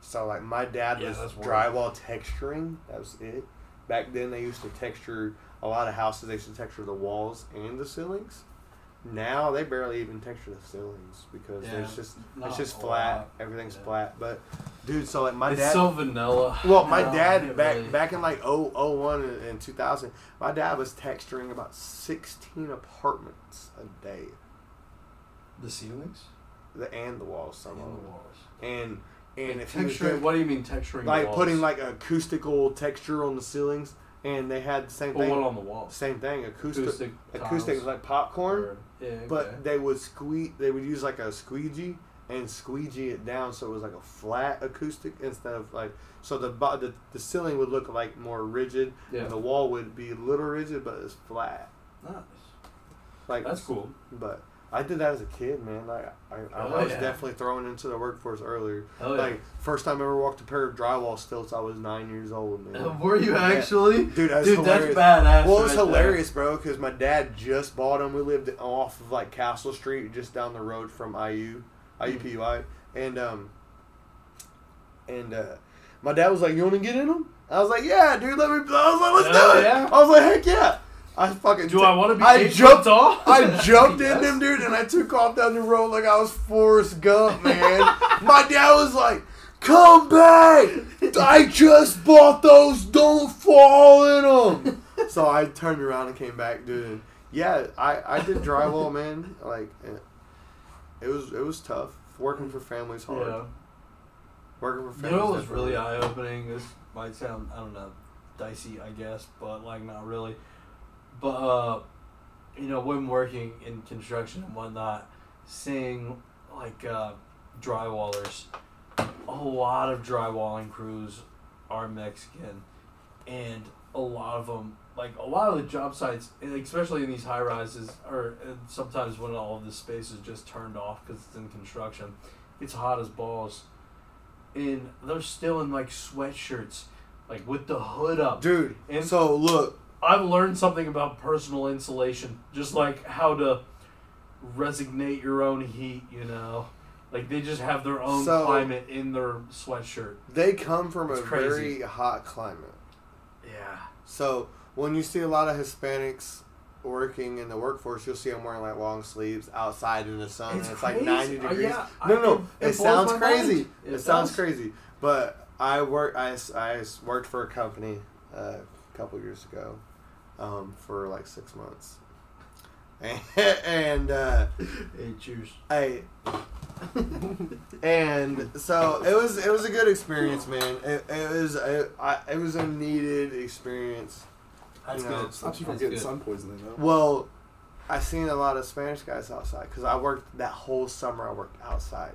so like my dad Yeah, was drywall texturing. That was it. Back then they used to texture a lot of houses. They used to texture the walls and the ceilings. Now they barely even texture the ceilings because Yeah, it's just it's just flat. lot. Everything's Yeah. flat. But dude, so like my it's dad. so vanilla. well, my No, dad back really- back in like 0, 01 and, and 2000, my dad was texturing about 16 apartments a day. the ceilings The and the walls, some and of the them. walls. And and if he was Texturing. doing- What do you mean texturing? like putting like acoustical texture on the ceilings, and they had the same But thing. what on the walls? Same thing, acoustic. Acoustic, Acoustic. was like popcorn, Or- yeah, okay. but they would squeeze. They would use like a squeegee and squeegee it down so it was like a flat acoustic instead of like so the bo- the, the ceiling would look like more rigid Yeah. and the wall would be a little rigid but it's flat. Nice. Like That's cool. But I did that as a kid, man. Like I, I, Oh, I was yeah. definitely thrown into the workforce earlier. Yeah. Like first time I ever walked a pair of drywall stilts, I was nine years old, man. Uh, Were you Yeah. actually? Dude, that's Dude, hilarious. that's badass. Well, it was right there. hilarious, bro, because my dad just bought them. We lived off of like Castle Street, just down the road from IU, IUPUI, and um, and uh, my dad was like, "You want to get in them?" I was like, "Yeah, dude, let me." I was like, "Let's Hell do it." yeah. I was like, "Heck yeah!" I fucking. Do I want to be I jumped. off. I jumped Yes. in them, dude, and I took off down the road like I was Forrest Gump, man. My dad was like, "Come back! I just bought those. Don't fall in them." So I turned around and came back, dude. Yeah, I I did drywall, man. Like, it, was it was tough. Working for families hard. Yeah. Working for You families. know what was really eye opening? This might sound I don't know, dicey I guess, but like not really. But uh you know, when working in construction and whatnot, seeing like uh drywallers, a lot of drywalling crews are Mexican and a lot of them like a lot of the job sites, especially in these high rises, or sometimes when all of this space is just turned off because it's in construction, it's hot as balls and they're still in like sweatshirts, like with the hood up. dude. And- so look, I've learned something about personal insulation, just like how to resignate your own heat. You know, like they just have their own So- climate in their sweatshirt. they come from a It's crazy. very hot climate. Yeah, So when you see a lot of Hispanics working in the workforce, you'll see them wearing like long sleeves outside in the sun. It's and it's like crazy. ninety Uh, degrees. yeah, no, I- no, it- it, it blows sounds my crazy. mind. It, It sounds does. crazy. But I work. I, s- I s- worked for a company uh, a couple years ago um, for like six months, and, and uh, hey, cheers. I and so it was it was a good experience, man. It, it was it, I, it was a needed experience. That's You know, good. Stops you from getting good. sun poisoning though. Well, I seen a lot of Spanish guys outside because I worked that whole summer. I worked outside,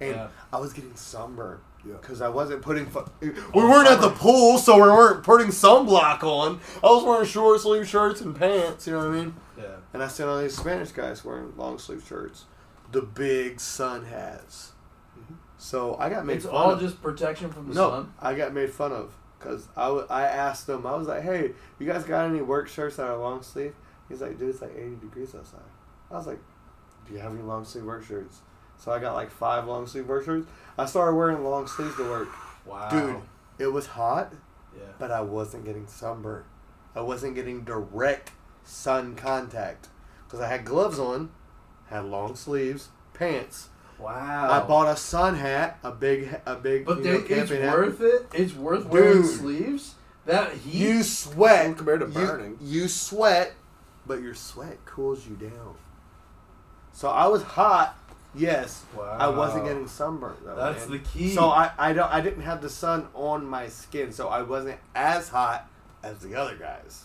and Yeah. I was getting sunburned Yeah. Because I wasn't putting. Fu- we oh, weren't at the pool, so we weren't putting sunblock on. I was wearing short sleeve shirts and pants. You know what I mean? Yeah. And I seen all these Spanish guys wearing long sleeve shirts, the big sun hats. Mm-hmm. So I got made It's fun all of. just protection from the No, sun. I got made fun of because I, w- I asked them. I was like, "Hey, you guys got any work shirts that are long sleeve?" He's like, "Dude, it's like 80 degrees outside." I was like, "Do you have any long sleeve work shirts?" So I got like five long sleeve work shirts. I started wearing long sleeves to work. Wow. Dude, it was hot, Yeah. but I wasn't getting sunburn. I wasn't getting direct sun contact because I had gloves on, had long sleeves, pants. Wow. I bought a sun hat, a big, a big. But you know, it's hat. worth it. It's worth wearing sleeves. That heat. You sweat Compared to you- burning. You, sweat, but your sweat cools you down. So I was hot, yes. wow. I wasn't getting sunburned though. That's man. the key. So I, I don't I didn't have the sun on my skin, so I wasn't as hot as the other guys.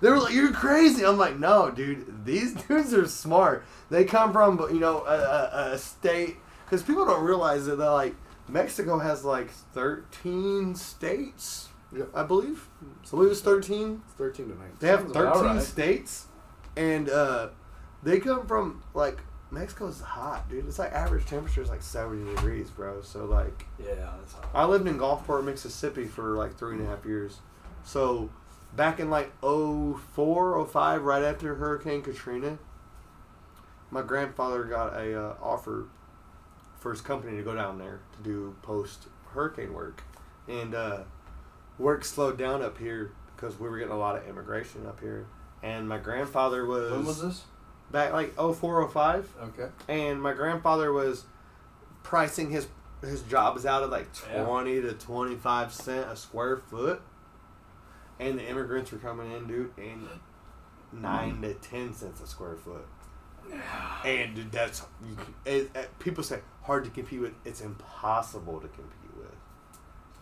They were like, "You're crazy." I'm like, "No, dude. These dudes are smart. They come from you know a, a, a state because people don't realize that they're like Mexico has like 13 states, Yeah. I believe. I believe it's 13. It's thirteen to nine. They have 13 right. states, and uh, they come from like Mexico's hot, dude. It's like average temperature is like 70 degrees, bro. So like, yeah, that's hot. I lived in Gulfport, Mississippi for like three and a half years. So back in like 04, 05, right after Hurricane Katrina, my grandfather got a uh, offer for his company to go down there to do post hurricane work, and uh, work slowed down up here because we were getting a lot of immigration up here. And my grandfather was, When was this? Back like 04, 05 Okay. and my grandfather was pricing his his jobs out at like Yeah. 20 to 25 cent a square foot. And the immigrants were coming in dude and 9 to 10 cents a square foot. And dude, that's you, it, it- people say hard to compete with. It's impossible to compete with.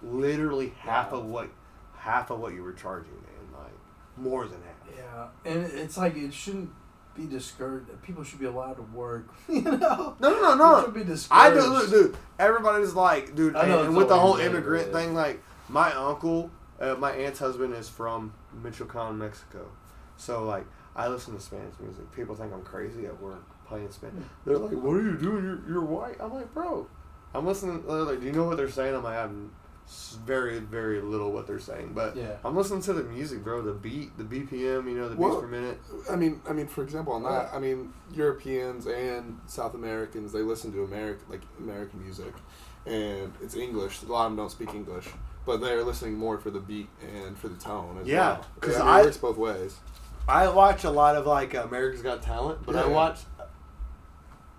Literally half Wow. of what half of what you were charging man like more than half. Yeah, and it's like it shouldn't be discouraged. People should be allowed to work. You know. No, no, no, no. should be discouraged. I do, look, dude. Everybody's like, dude, I and, know and with the whole immigrant thing, like my uncle, uh, my aunt's husband is from Michoacan, Mexico. So like, I listen to Spanish music. People think I'm crazy at work playing Spanish. They're like, "What are you doing? You're you're white." I'm like, "Bro, I'm listening." They're like, "Do you know what they're saying?" I'm like, "I'm very very little what they're saying, but Yeah. I'm listening to the music, bro. The beat, the BPM, you know, the beats per minute. I mean, I mean, for example, on that, I mean, Europeans and South Americans they listen to American like American music, and it's English. A lot of them don't speak English, but they're listening more for the beat and for the tone. As Yeah, well. 'cause I mean, I- it works both ways. I watch a lot of like America's Got Talent, but I Yeah. watch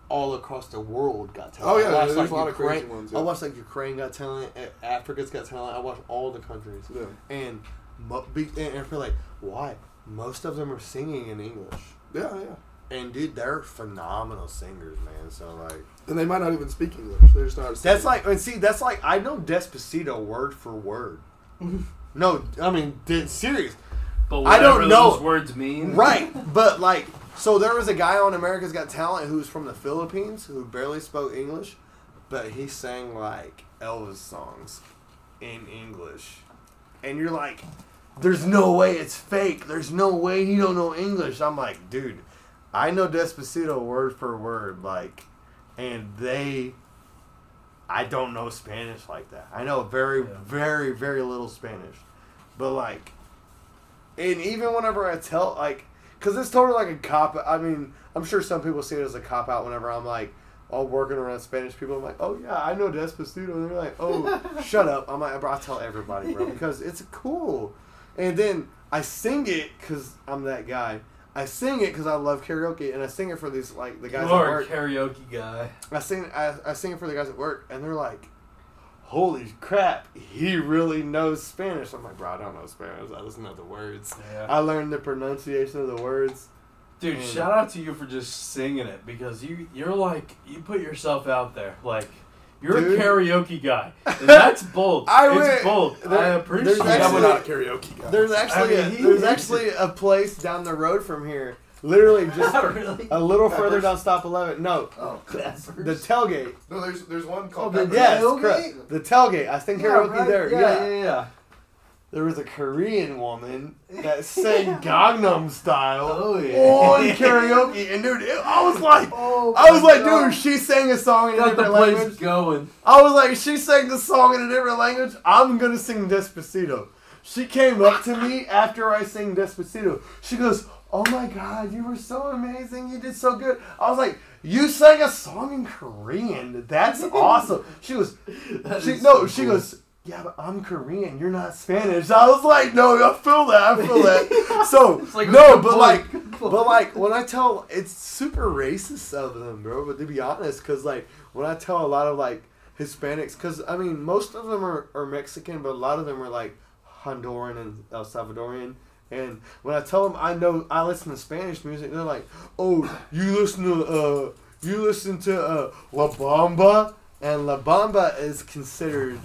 all across the world Got Talent. Oh, yeah, I watch, there's like, a lot of crazy Ukraine- ones, I yeah. watch like Ukraine Got Talent, Africa's Got Talent. I watch all the countries, Yeah. and and I feel like why most of them are singing in English, Yeah, yeah. and dude, they're phenomenal singers, man. So like, And they might not even speak English. They're just know how to sing. that's like, and see, that's like I know Despacito word for word. no, I mean, dead serious. But I don't whatever know. those words mean. Right, but like, so there was a guy on America's Got Talent who's from the Philippines who barely spoke English, but he sang like Elvis songs in English, and you're like, "There's no way it's fake. There's no way he don't know English." I'm like, dude, I know Despacito word for word, like, and they. I don't know Spanish like that. I know very, Yeah. very, very little Spanish, but like, and even whenever I tell like, because it's totally like a cop. I mean, I'm sure some people see it as a cop out. Whenever I'm like, all working around Spanish people, I'm like, oh yeah, I know Despacito, and they're like, oh, shut up. I'm like, bro, I tell everybody, bro, because it's cool. And then I sing it because I'm that guy. I sing it because I love karaoke, and I sing it for these like the guys You at work. karaoke guy. I sing I, I sing it for the guys at work, and they're like, "Holy crap, he really knows Spanish." I'm like, "Bro, I don't know Spanish. I just know the words. Yeah. I learned the pronunciation of the words." Dude, shout out to you for just singing it because you you're like you put yourself out there. Like you're Dude. a karaoke guy. And that's bold. I it's went- bold. there- I appreciate there's it. I'm not a karaoke guy. There's actually I mean, a, there's is. actually a place down the road from here, literally just really? a little further down Stop Eleven. No, oh, the tailgate. no, there's there's one oh, called. the Yes, tailgate? The tailgate. I sing karaoke there. Yeah, yeah. yeah, yeah. There was a Korean woman that sang Gangnam Style. Oh, yeah. On karaoke, and dude, it, I was like, Oh, I was like, God. dude, she sang a song in a Got the different place language. going. I was like, she sang the song in a different language. I'm gonna sing Despacito. She came up to me after I sang Despacito. She goes, "Oh my God, you were so amazing. You did so good." I was like, "You sang a song in Korean. That's awesome." She was, she no, so she cool. goes, yeah, but I'm Korean. You're not Spanish. I was like, no, I feel that. I feel that. So like, no, but like, but like when I tell, it's super racist of them, bro. But to be honest, because like when I tell a lot of like Hispanics, because I mean most of them are, are Mexican, but a lot of them are like Honduran and El Salvadorian. And when I tell them I know I listen to Spanish music, they're like, "Oh, you listen to uh, you listen to uh, La Bamba," and La Bamba is considered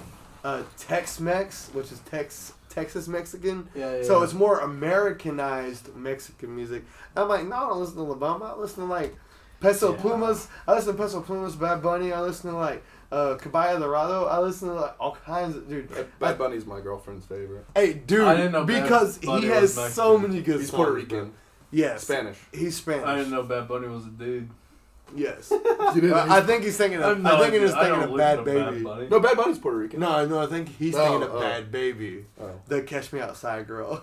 uh, Tex-Mex, which is Tex Texas Mexican. Yeah, yeah, So yeah. it's more Americanized Mexican music. I'm like, no, I don't listen to La Bamba. I listen to like Peso Yeah. Pumas. I listen to Peso Plumas, Bad Bunny. I listen to like uh, Caballo Dorado. I listen to like all kinds of dude. Bad Bunny's my girlfriend's favorite. Hey, dude, I didn't know Bad because Bunny he was has so many good He's songs. Puerto bro. Rican. Yes, Spanish. He's Spanish. I didn't know Bad Bunny was a dude. Yes, You didn't I think he's thinking. I Of, have I no think he was idea. I thinking of Bad to Bhad Bhabie. Bunny. no, Bad Bunny's Puerto Rican. No, no, I think he's Oh, thinking of oh. Bhad Bhabie. Oh. The Catch Me Outside girl.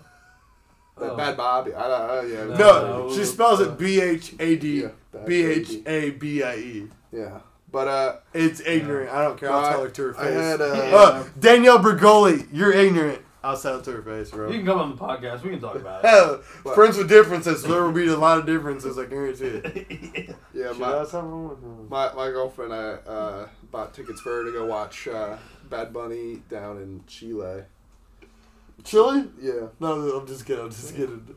That Oh. Bad Bobby. I, I, yeah. No, No, no, she spells uh, it B H A D Yeah, Bad B H A B I E. Yeah. But uh, It's ignorant. I don't care. I'll tell her to her face. I had uh, Uh, Danielle Bregoli, you're ignorant. I'll tell it to her face, bro. You can come on the podcast. We can talk about it. Hell, What? friends with differences. There will be a lot of differences. I guarantee it. yeah, Should my, have something? my my girlfriend I uh, bought tickets for her to go watch uh, Bad Bunny down in Chile. Chile? Yeah. No, no, I'm just kidding. I'm just kidding.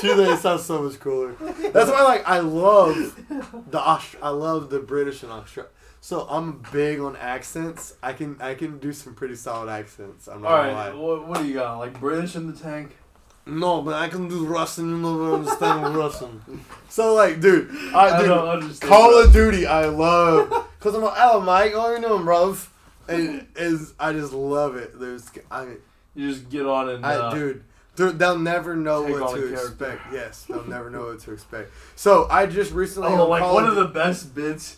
Chile sounds so much cooler. That's why, like, I love the Aust- I love the British and Australia. So I'm big on accents. I can I can do some pretty solid accents. I'm not All gonna right, lie. what, what do you got? Like British in the tank? No, but I can do Russian. You never understand Russian. So like, dude, I, I don't understand Call of Duty, I love. Cause I'm like, hello, Mike. How you doing, bruv? And is I just love it. There's, I, You just get on and I, uh, dude, they'll never know what to expect. Yes, they'll never know what to expect. So I just recently. Oh, like one of the best bits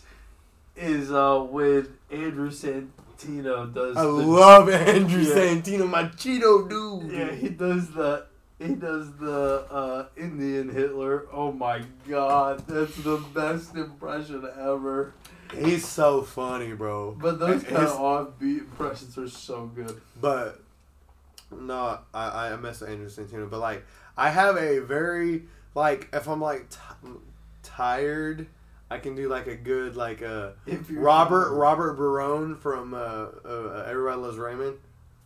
is uh when Andrew Santino does. I the, love Andrew Yeah. Santino, my Cheeto dude. Yeah, he does the he does the uh, Indian Hitler. Oh my god, that's the best impression ever. He's so funny, bro. But those His- kind of offbeat impressions are so good. But no, I I mess with Andrew Santino. But like, I have a very like if I'm like t- tired, I can do like a good like uh you're Robert Robert Barone from uh, uh Everybody Loves Raymond,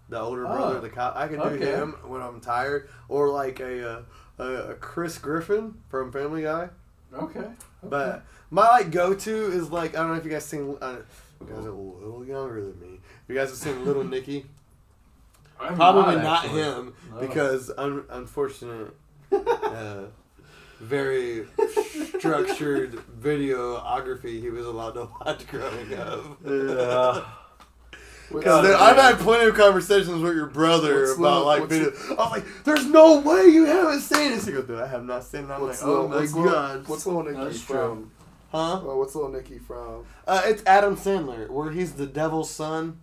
the older Oh, brother of the cop. I can do okay. him when I'm tired, or like a uh, a, a Chris Griffin from Family Guy. Okay. But my like go to is like I don't know if you guys seen. Uh, you guys are a little younger than me. If you guys have seen Little Nicky. I'm Probably not, actually. him No. because un- unfortunate, uh, very structured videography he was allowed to watch growing up. Yeah. Because I've had plenty of conversations with your brother What's about Little- like what's video. I was like, "There's no way you haven't seen this." He goes, "Dude, I have not seen it." I'm What's like, "Oh my what's little, god!" what's little Nicky That's from? huh? Well, what's little Nicky from? Uh, it's Adam Sandler, where he's the devil's son,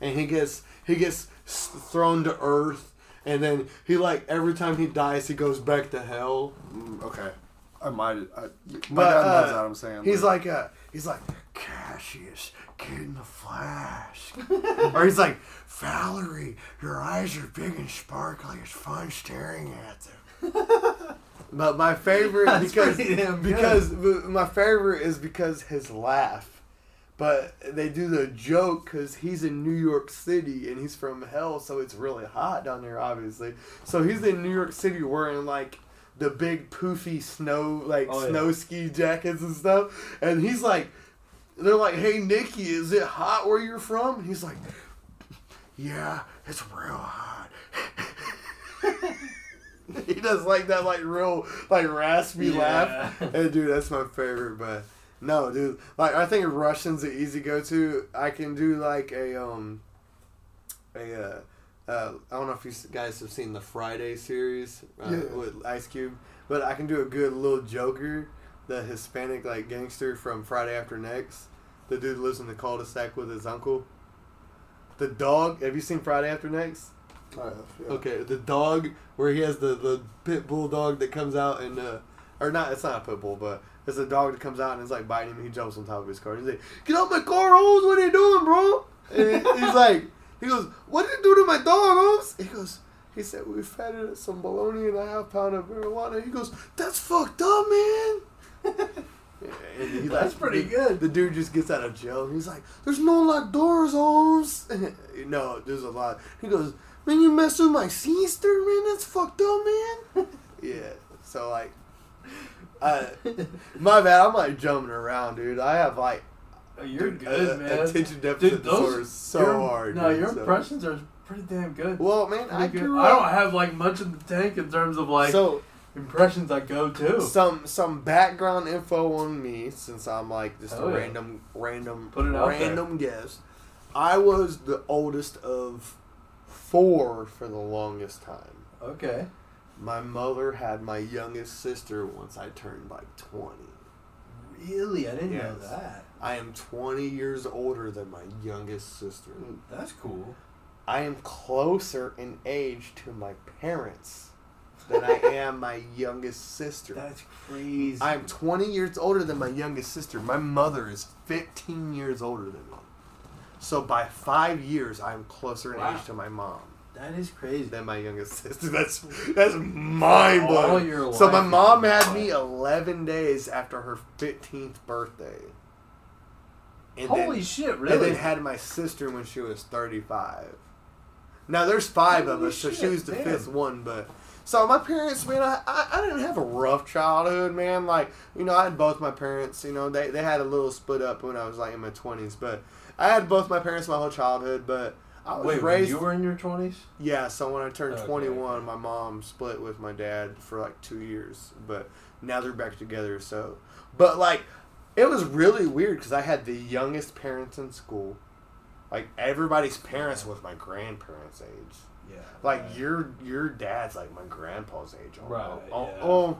and he gets he gets thrown to earth, and then he like every time he dies, he goes back to hell. Mm, okay, I might. I, my But, dad loves uh, Adam Sandler. He's like uh, he's like Cassius, get in the flash, or he's like Valerie, your eyes are big and sparkly. It's fun staring at them. But my favorite That's because good. because my favorite is because his laugh. But they do the joke because he's in New York City and he's from hell, so it's really hot down there, obviously. So he's in New York City wearing like the big poofy snow like Oh, yeah. snow ski jackets and stuff, and he's like, they're like, "Hey Nicky, is it hot where you're from?" And he's like, "Yeah, it's real hot." he does like that like real like raspy Yeah. laugh. And dude, that's my favorite. But no, dude, like I think Russian's an easy go to. I can do like a um a uh, uh I don't know if you guys have seen the Friday series uh, Yeah. with Ice Cube, but I can do a good little Joker, the Hispanic like gangster from Friday After Next. The dude lives in the cul-de-sac with his uncle. The dog. Have you seen Friday After Next? I have, yeah. Okay, the dog where he has the, the pit bull dog that comes out and uh, or not, it's not a pit bull, but it's a dog that comes out and it's like biting him. and He jumps on top of his car. He's like, "Get out my car, Holmes! What are you doing, bro?" And he's like, he goes, "What did you do to my dog, Holmes?" He goes, he said, "We fed it some bologna and a half pound of marijuana." He goes, "That's fucked up, man." And he, That's pretty the- good. The dude just gets out of jail. and He's like, "There's no locked doors, Holmes." no, there's a lot. He goes, "Man, you messed with my sister, man. That's fucked up, man." yeah. So like, My bad. I'm like jumping around, dude. I have like Oh, You're dude, good, uh, man. Attention deficit Dude, disorder those is so hard. No, dude, your so- impressions are pretty damn good. Well, man, I Pretty grew I don't have like much in the tank in terms of like so impressions I go to. some some background info on me since I'm like just Oh, a yeah. random random Put it out there. random guest. I was the oldest of four for the longest time. Okay. My mother had my youngest sister once I turned like 20. Really, I didn't know that. I am 20 years older than my youngest sister. That's cool. I am closer in age to my parents than I am my youngest sister. That's crazy. I'm 20 years older than my youngest sister. My mother is 15 years older than me. So by five years, I'm closer in Wow. age to my mom that is crazy. than my youngest sister. That's that's mind blowing. So my mom had me 11 days after her 15th birthday. And Holy then, shit! Really? And then had my sister when she was 35. Now there's five of Holy us, so she was the damn. fifth one. But so my parents, man, I, I I didn't have a rough childhood, man. Like you know, I had both my parents. You know, they they had a little split up when I was like in my 20s, but I had both my parents my whole childhood. But I was Wait, raised. you were in your twenties? Yeah, so when I turned Okay, 21, my mom split with my dad for like two years, but now they're back together. So, but like, it was really weird because I had the youngest parents in school. Like everybody's parents was my grandparents' age. Yeah. Like your your dad's like my grandpa's age. Oh, Right, Oh, yeah. oh,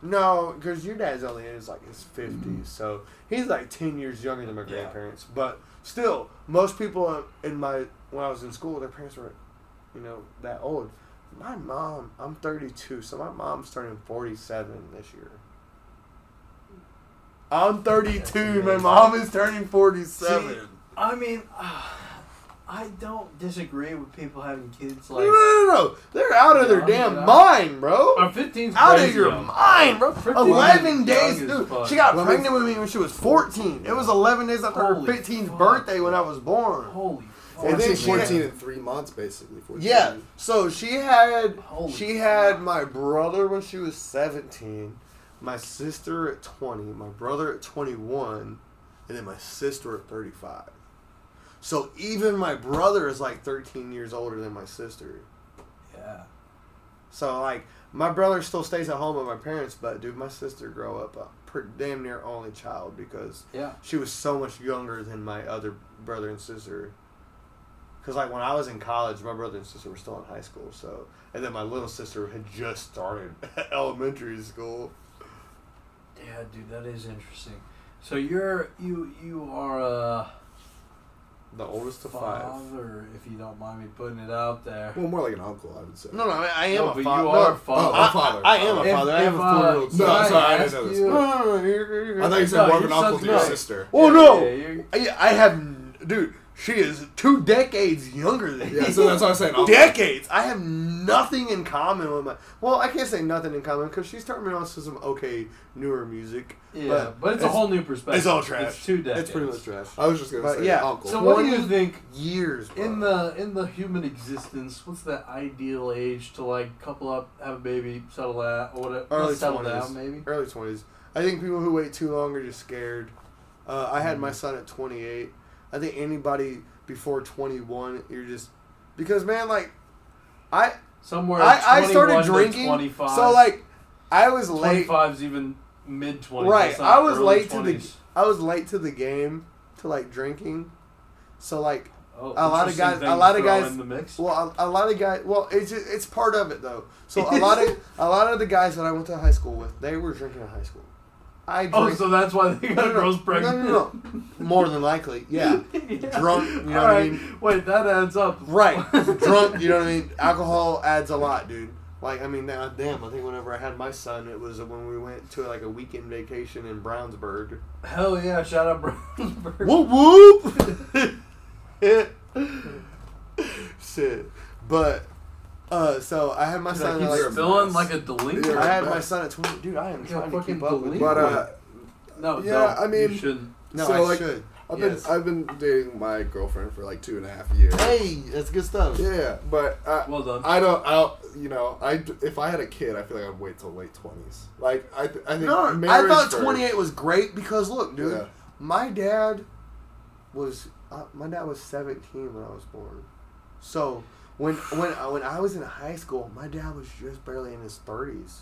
no, because your dad's only in his like his fifties, mm-hmm. so he's like ten years younger than my Yeah. grandparents. But still, most people in my when I was in school, their parents were, you know, that old. My mom, I'm 32, so my mom's turning 47 this year. I'm 32. My mom is turning 47. See, I mean, I don't disagree with people having kids no, like. no, no, no. They're out of their Yeah, damn yeah. mind, bro. Uh, 15's out of your though. mind, bro. 11 days, dude. She got pregnant with me when she was 14. It was 11 days after her 15th fuck, birthday when. I was born. Holy. And then 14, she 14 had- in three months, basically. 14. Yeah. So she had Holy she fuck. had my brother when she was 17, my sister at 20, my brother at 21, and then my sister at 35. So even my brother is like 13 years older than my sister. Yeah. So like my brother still stays at home with my parents, but dude, my sister grew up a pretty, damn near only child because Yeah. she was so much younger than my other brother and sister. Cause like when I was in college, my brother and sister were still in high school. So and then my little sister had just started elementary school. Yeah, dude, that is interesting. So you're you you are a The oldest of five. father, if you don't mind me putting it out there. Well, more like an uncle, I would say. No, no, I, I am No, a but father. you no, are a father. I, Oh, a father. I, I am a If- father. I have a if, uh, four-year-old No, son. sorry, I didn't know this. you- No, no, no, you're, you're, I thought you said No, more of your an uncle to your sister. Oh, Yeah, no, yeah, I, I have, dude. She is two decades younger than Yeah, me. so that's what I'm saying. Uncle. decades. I have nothing in common with my. Well, I can't say nothing in common because she's turned me on to some okay newer music. Yeah, but, it's, a whole new perspective. It's all trash. It's two decades. It's pretty much trash. I was just gonna But say yeah, uncle. So what do you think Years bro. in the in the human existence? What's the ideal age to like couple up, have a baby, settle down, or whatever? early settle twenties. down, maybe. Early twenties. I think people who wait too long are just scared. Uh, I had my son at twenty eight. I think anybody before twenty one, you're just because man, like I Somewhere. I, I started 21 drinking. 25. So like I was late. 25's even mid 20s. Right. I was late to the I was late to the game to like drinking. So like Oh, a lot of guys- a lot of guys- in the mix. well a, a lot of guys well it's just, it's part of it though. So a lot of a lot of the guys that I went to high school with, they were drinking in high school. I Oh, drink so that's why they got no, girls no, pregnant. No, no, no. More than likely, yeah. Yeah. Drunk, you know All what I mean? Wait, that adds up. Right. Drunk, you know what I mean? Alcohol adds a lot, dude. Like, I mean, now, damn, I think whenever I had my son, it was when we went to like a weekend vacation in Brownsburg. Hell yeah! Shout out Brownsburg. Whoop whoop! Shit. But, uh, so I had my Dude, son keep at you're like. spilling mess. like a delinquent. You're had my son at 20. Dude, I am You're trying to fucking keep up with you. But delinquent. uh, no, Yeah, don't. I mean- you shouldn't. No, so, I like, should. I've been Yes. I've been dating my girlfriend for like two and a half years. Hey, that's good stuff. Yeah, but uh, Well done. I don't. I don't. You know, I if I had a kid, I feel like I'd wait till late twenties. Like I, th- I think No, I thought 28 was great because look, dude, Yeah. my dad was uh, my dad was 17 when I was born. So when when uh, when I was in high school, my dad was just barely in his 30s.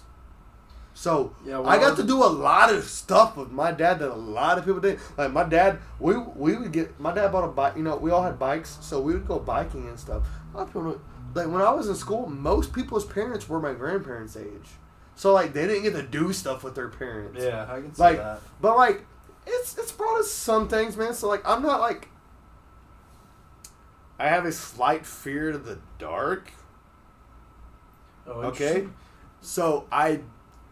So Yeah, I got to do a lot of stuff with my dad that a lot of people did. Like my dad, we we would get my dad bought a bike. You know, we all had bikes, so we would go biking and stuff. A lot of people, like when I was in school, most people's parents were my grandparents' age. So like they didn't get to do stuff with their parents. Yeah, I can see Like, that. but like, it's it's brought us some things, man. So like, I'm not like. I have a slight fear of the dark. Oh, Okay, so I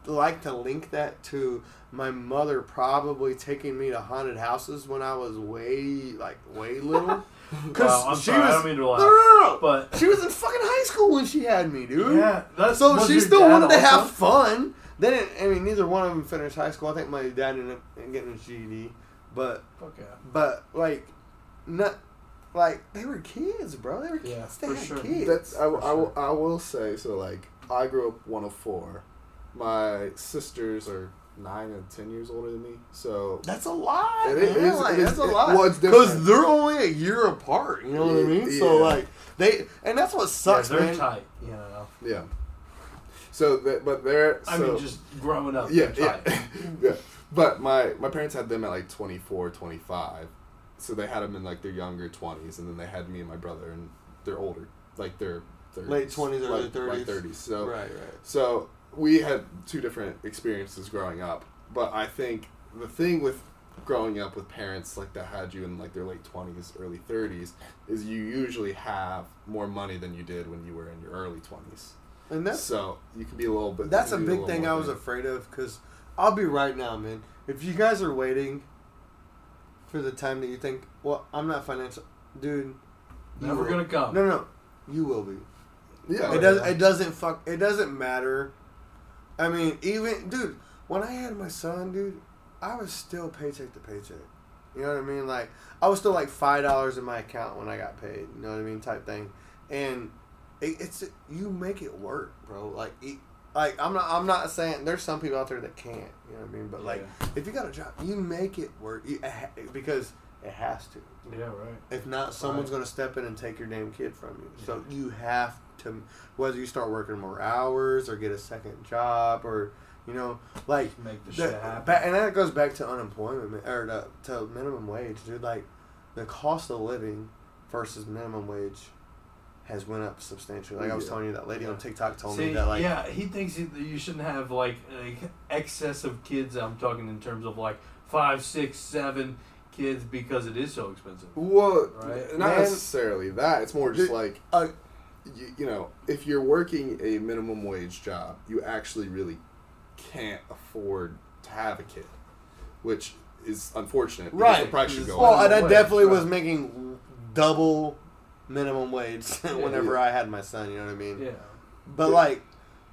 like to link that to my mother probably taking me to haunted houses when I was way like way little. Wow, I'm sorry, I don't mean to laugh, No, no, no, but- she was in fucking high school when she had me, dude. Yeah, that's So was she still wanted to have fun. They didn't. I mean, neither one of them finished high school. I think my dad ended up getting his GED, but Okay. but like, not like they were kids, bro. They were kids. Yeah, they for had sure. kids. That's I, For I, will- I will say so. Like I grew up one of four. My sisters are nine and ten years older than me. So That's a lot. It man. is- Like, it is- that's a lot. well, it's because they're only only a year apart. You know what I mean? Yeah. So like they, and that's what sucks, yeah, they're man. tight. You know. Yeah. So, that, but they're. I mean, just growing up. yeah, yeah, yeah. But my my parents had them at like 24, 25. So they had them in like their younger twenties, and then they had me and my brother, and they're older, like they're 30s, Late 20s, early like, 30s. like thirties. So right, right. so we had two different experiences growing up, but I think the thing with growing up with parents like that had you in like their late twenties, early thirties, is you usually have more money than you did when you were in your early twenties. And that's So you can be a little bit. That's a big little thing I was afraid of because I'll be right now, man. If you guys are waiting for the time that you think, well, I'm not financial, dude. you Never will. gonna come. No, no, you will be. Yeah, it does. Not It doesn't fuck. It doesn't matter. I mean, even dude, when I had my son, dude, I was still paycheck to paycheck. You know what I mean? Like I was still like five dollars in my account when I got paid. You know what I mean? Type thing, and it, it's you make it work, bro. Like, it, like I'm not. I'm not saying there's some people out there that can't. You know what I mean? But like, if you got a job, you make it work you, because it has to. Yeah, right. If not, someone's Right. going to step in and take your damn kid from you. So you have to, whether you start working more hours or get a second job or, you know, like Make the the- shit happen. and that goes back to unemployment or to, to minimum wage, dude. Like the cost of living versus minimum wage has went up substantially. Like I was Yeah. telling you, that lady on TikTok told See, me that like yeah, he thinks he, that you shouldn't have like, like excess of kids. I'm talking in terms of like five, six, seven kids because it is so expensive. Well, Right. not Man. necessarily that. It's more just like, uh, you, you know, if you're working a minimum wage job, you actually really can't afford to have a kid, which is unfortunate. right. The price should go well, up. and I definitely right. was making double minimum wage whenever yeah. I had my son. You know what I mean? Yeah. But like,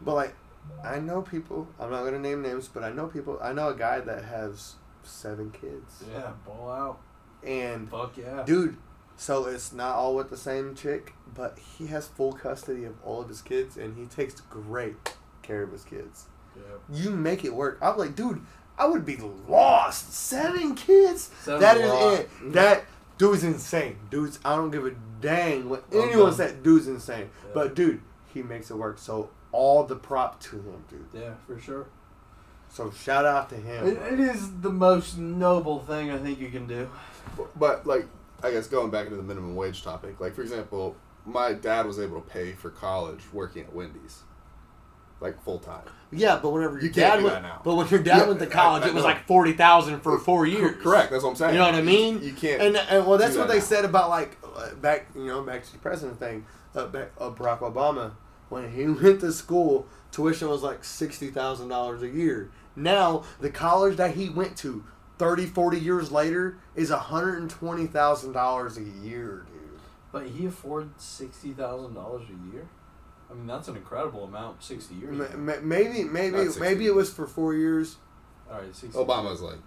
but like, I know people. I'm not gonna name names, but I know people. I know a guy that has seven kids, Yeah, ball out. and Fuck yeah. dude. So it's not all with the same chick, but he has full custody of all of his kids, and he takes great care of his kids. Yeah. You make it work. I'm like, dude, I would be lost. Seven kids. Seven's that is lot. it. That dude's insane. Dude's. I don't give a dang what Okay. anyone said. Dude's insane. Yeah. But dude, he makes it work. So all the prop to him, dude. Yeah, for sure. So shout out to him. It, it is the most noble thing I think you can do. But, but, like, I guess going back into the minimum wage topic, like for example, my dad was able to pay for college working at Wendy's, like full time. yeah, but whenever your You dad went, now. but when your dad Yeah, went to college, I it was know. like forty thousand for four years. Correct. That's what I'm saying. You know what I mean? You, can't. And, and well, that's what that they now. said about like uh, back, you know, back to the president thing. Uh, back, uh, Barack Obama, when he went to school, tuition was like sixty thousand dollars a year. Now the college that he went to, 30, 40 years later, is hundred and twenty thousand dollars a year, dude. But he affords sixty thousand dollars a year. I mean, that's an incredible amount. Sixty years. Ma- ago. ma- Maybe, maybe, Not 60. maybe it was for four years. All right, sixty. Obama's like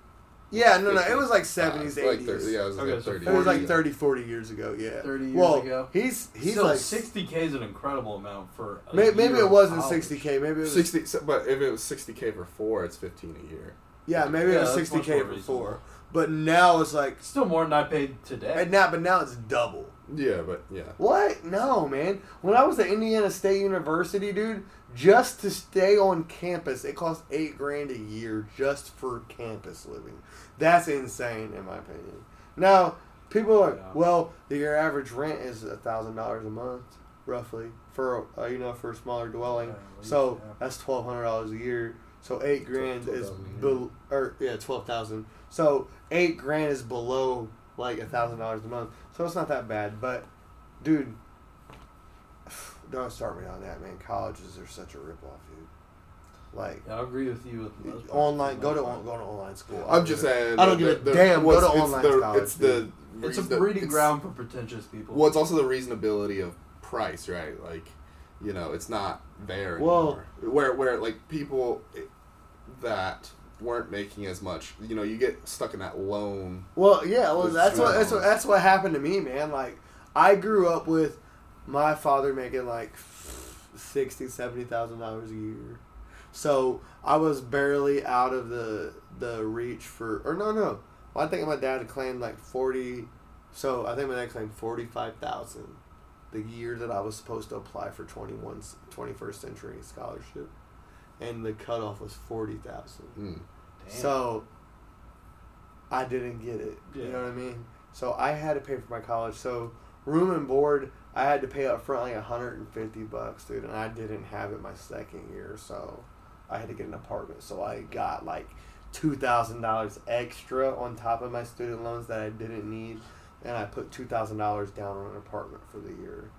Yeah, no, no, it was like seventies, eighties. 30, yeah, it was Okay, like so 30. It was like 40. 30, 40 years ago, yeah. 30 years well, ago. He's he's Still, like sixty k is an incredible amount for. A Maybe, maybe it wasn't 60k. Maybe it was 60, so- but if it was 60k for four, it's 15 a year. Yeah, maybe Yeah, it was 60k more before. Reasonable. But now it's like Still more than I paid today. and now but now it's double. Yeah, but yeah. What? No, man. When I was at Indiana State University, dude, just to stay on campus, it cost 8 grand a year just for campus living. That's insane in my opinion. Now, people are Yeah. well, your average rent is a $1000 a month roughly for uh, you know for a smaller dwelling. Yeah, at least, so, yeah. that's $1200 a year. So 8 grand is 12,000 a year. bel or yeah, 12,000. So 8 grand is below like a thousand dollars a month, so it's not that bad. But, dude, don't start me on that, man. Colleges are such a ripoff, dude. Like Yeah, I agree with you. With most online, go to on, go to online school. I'm just saying. I don't the- give a the- damn. Go what's- to it's online the, college, It's the. part. It's a breeding it's- ground for pretentious people. Well, it's also the reasonability of price, right? Like, you know, it's not there Well- anymore. where where like people that weren't making as much, you know, you get stuck in that loan. Well, yeah, well, that's what that's what that's what happened to me, man. Like, I grew up with my father making like sixty, seventy thousand dollars a year, so I was barely out of the the reach for. Or no, no, well, I think my dad claimed like forty So I think my dad claimed forty five thousand the year that I was supposed to apply for 21, 21st century scholarship, and the cutoff was forty thousand. Mm. So I didn't get it. You know what I mean? So I had to pay for my college. So room and board, I had to pay up front like hundred and fifty bucks, dude, and I didn't have it my second year, so I had to get an apartment. So I got like two thousand dollars extra on top of my student loans that I didn't need, and I put two thousand dollars down on an apartment for the year.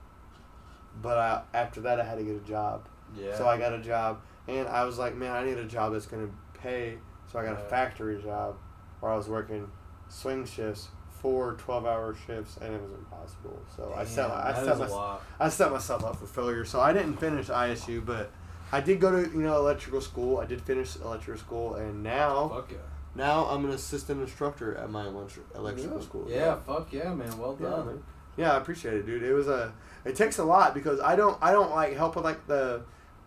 But I, after that, I had to get a job. Yeah. So I got a job, and I was like, man, I need a job that's gonna pay. So I got a factory job where I was working swing shifts, four 12-hour shifts, and it was impossible. So I set, I set, my. I set myself up for failure. So I didn't finish ISU, but I did go to you know electrical school. I did finish electrical school, and now Fuck yeah. now I'm an assistant instructor at my electri- electrical school. Yeah, fuck yeah, man. Well Yeah, done. man. Yeah, I appreciate it, dude. It was a. It takes a lot because I don't. I don't like help with like the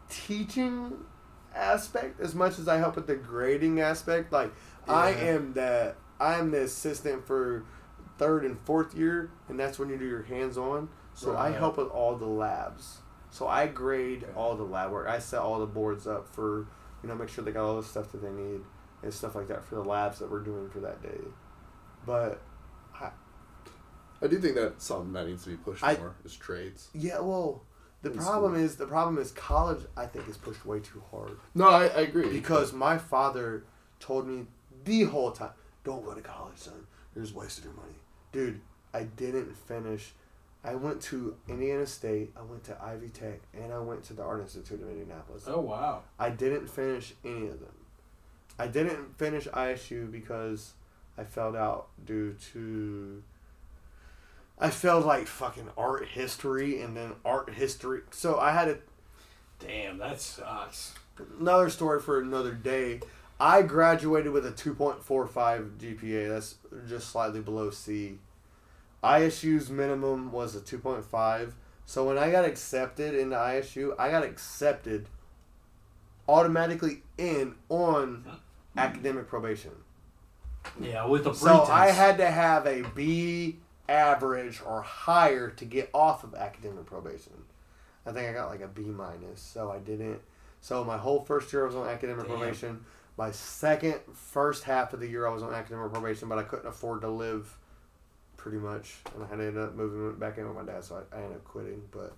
teaching aspect as much as I help with the grading aspect. Like I am the. I am the assistant for third and fourth year, and that's when you do your hands on. So I help with all the labs. So I grade Okay. all the lab work. I set all the boards up for you know make sure they got all the stuff that they need and stuff like that for the labs that we're doing for that day. But I do think that's something that needs to be pushed I- more is trades. Yeah, well, the problem is the problem is college. I think is pushed way too hard No, I, I agree because my father told me the whole time, "Don't go to college, son. You're just wasting your money, dude." I didn't finish. I went to Indiana State. I went to Ivy Tech, and I went to the Art Institute of Indianapolis. Oh wow. I didn't finish any of them. I didn't finish ISU because I fell out due to. I failed like fucking art history and then art history. So I had a, Damn, that sucks. another story for another day. I graduated with a 2.45 GPA. That's just slightly below C. ISU's minimum was a 2.5. So when I got accepted into ISU, I got accepted automatically in on academic probation. Yeah, with the So. I had to have a B average or higher to get off of academic probation. I think I got like a B minus, so I didn't. So my whole first year I was on academic Damn. probation. My second first half of the year I was on academic probation, but I couldn't afford to live, pretty much, and I had to end up moving back in with my dad, so I, I ended up quitting. But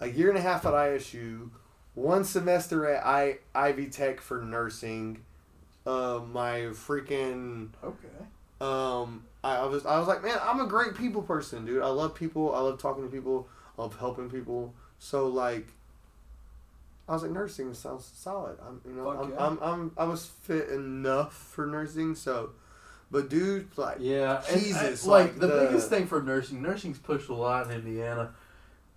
a year and a half at ISU, one semester at I Ivy Tech for nursing. Uh, my freaking Okay. um, I, I was I was like, man, I'm a great people person, dude. I love people. I love talking to people. I love helping people. So like, I was like, nursing sounds solid. I'm you know I'm, yeah. I'm I'm I was fit enough for nursing. So, but dude, like, Yeah, Jesus, I- like, like the, the- biggest thing for nursing, nursing's pushed a lot in Indiana.